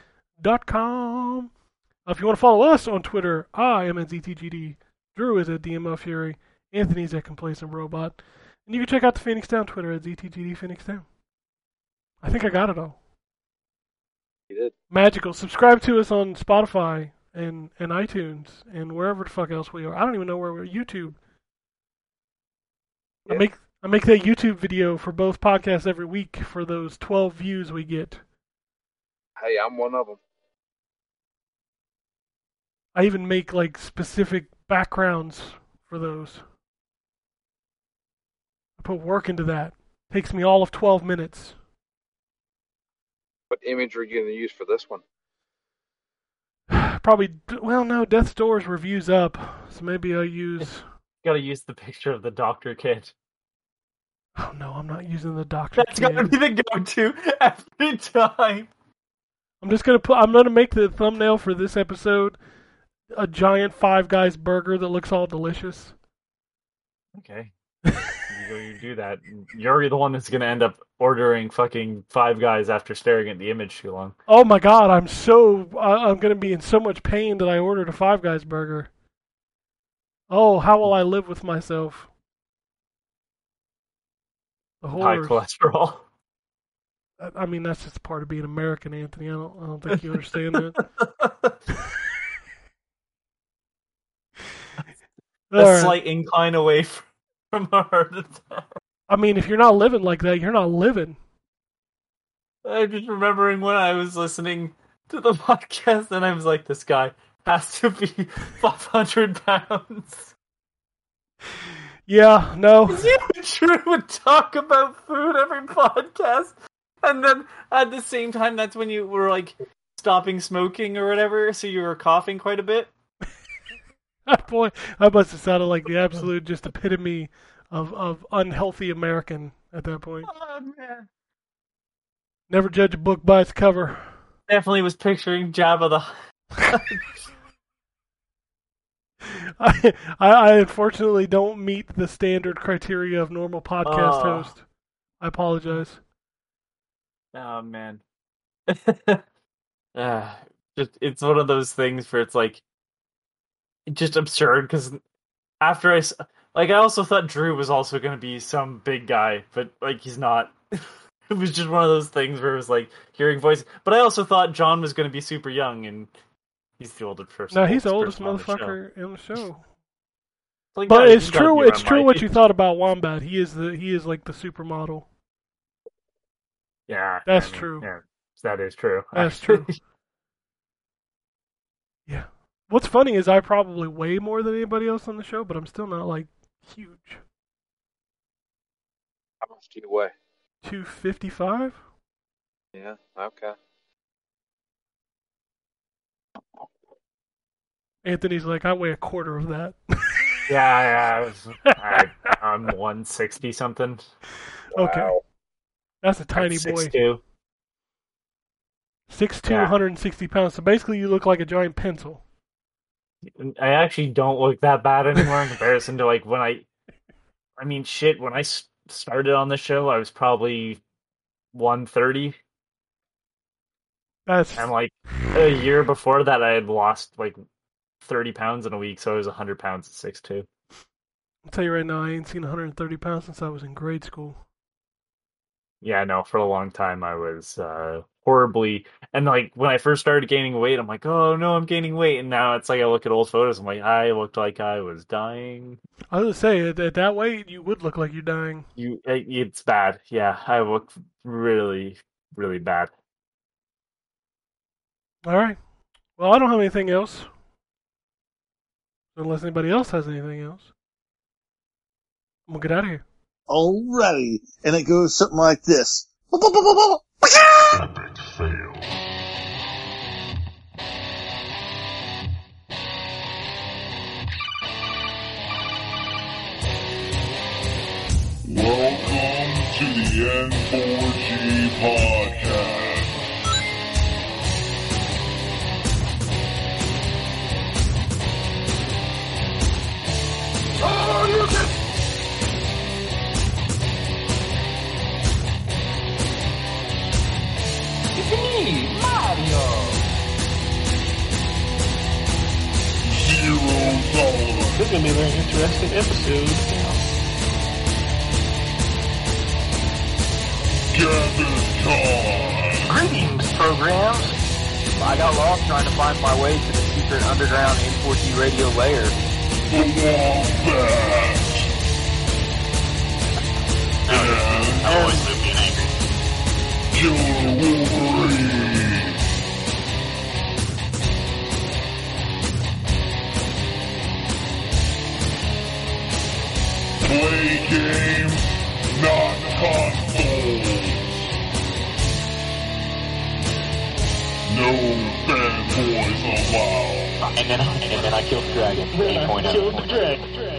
If you want to follow us on Twitter, I am at ztgd. Drew is at DML Fury. Anthony's at Complacent Robot. And you can check out the Phoenix Down Twitter at ztgd Phoenix Down. I think I got it all. You did. Magical. Subscribe to us on Spotify and, and iTunes and wherever the fuck else we are. I don't even know where we're. YouTube. I make I make that YouTube video for both podcasts every week for those twelve views we get. Hey, I'm one of them. I even make like specific backgrounds for those. I put work into that. Takes me all of twelve minutes. What image are you going to use for this one? Probably well no, Death's Door's reviews up, so maybe I'll use Got to use the picture of the doctor kid. Oh no, I'm not using the doctor. That's got to be the go-to every time. I'm just gonna put. I'm gonna make the thumbnail for this episode a giant Five Guys burger that looks all delicious. Okay. you go, you do that. You're the one that's gonna end up ordering fucking Five Guys after staring at the image too long. Oh my god, I'm so. I'm gonna be in so much pain that I ordered a Five Guys burger. Oh, how will I live with myself? The High cholesterol. I- I mean, that's just part of being American, Anthony. I don't. I don't think you understand that. a right. slight incline away from, from a heart attack. I mean, if you're not living like that, you're not living. I'm just remembering when I was listening to the podcast and I was like, this guy has to be 500 pounds. Yeah, no. Drew would talk about food every podcast. And then at the same time, that's when you were like stopping smoking or whatever, so you were coughing quite a bit. Boy, I must have sounded like the absolute just epitome of, of unhealthy American at that point. Oh, man. Never judge a book by its cover. Definitely was picturing Jabba the I, I, unfortunately don't meet the standard criteria of normal podcast Oh. host. I apologize. Oh man. uh, just it's one of those things where it's like just absurd because after I like I also thought Drew was also going to be some big guy, but like he's not. it was just one of those things where it was like hearing voices. But I also thought John was going to be super young, and he's the oldest person. No, he's the oldest motherfucker in the show. Like, But it's true. It's true what you thought about Wombat. He is the he is like the supermodel. Yeah, That's I mean, true. Yeah, that is true. That's true. Yeah. What's funny is I probably weigh more than anybody else on the show, but I'm still not like huge. How much do you weigh? Two fifty five. Yeah. Okay. Anthony's like, I weigh a quarter of that. Yeah, yeah. I was, I, I'm 160 something. Okay. Wow. That's a tiny Six boy. two. 6'2", Yeah. 160 pounds. So basically, you look like a giant pencil. I actually don't look that bad anymore in comparison to like when I. I mean, shit. When I started on the show, I was probably one thirty, That's and like a year before that, I had lost like thirty pounds in a week, so I was hundred pounds at six two. I'll tell you right now, I ain't seen 130 pounds since I was in grade school. Yeah, no, for a long time I was uh, horribly, and like when I first started gaining weight, I'm like, oh no, I'm gaining weight, and now it's like I look at old photos, I'm like, I looked like I was dying. I was gonna say at, at that weight, you would look like you're dying. You, it- it's bad. Yeah, I look really, really bad. All right. Well, I don't have anything else. Unless anybody else has anything else. I'm gonna get out of here. Alrighty. And it goes something like this. Epic fail. Welcome to the N4G tolerance. This is gonna be a very interesting episode. Gather time. Greetings, programs. I got lost trying to find my way to the secret underground N4G radio layer. The Wombat. And I always live being angry. Killer Wolverine. Play games, not consoles. No fanboys allowed. And then, and then I killed the dragon. 8.0. Killed the dragon.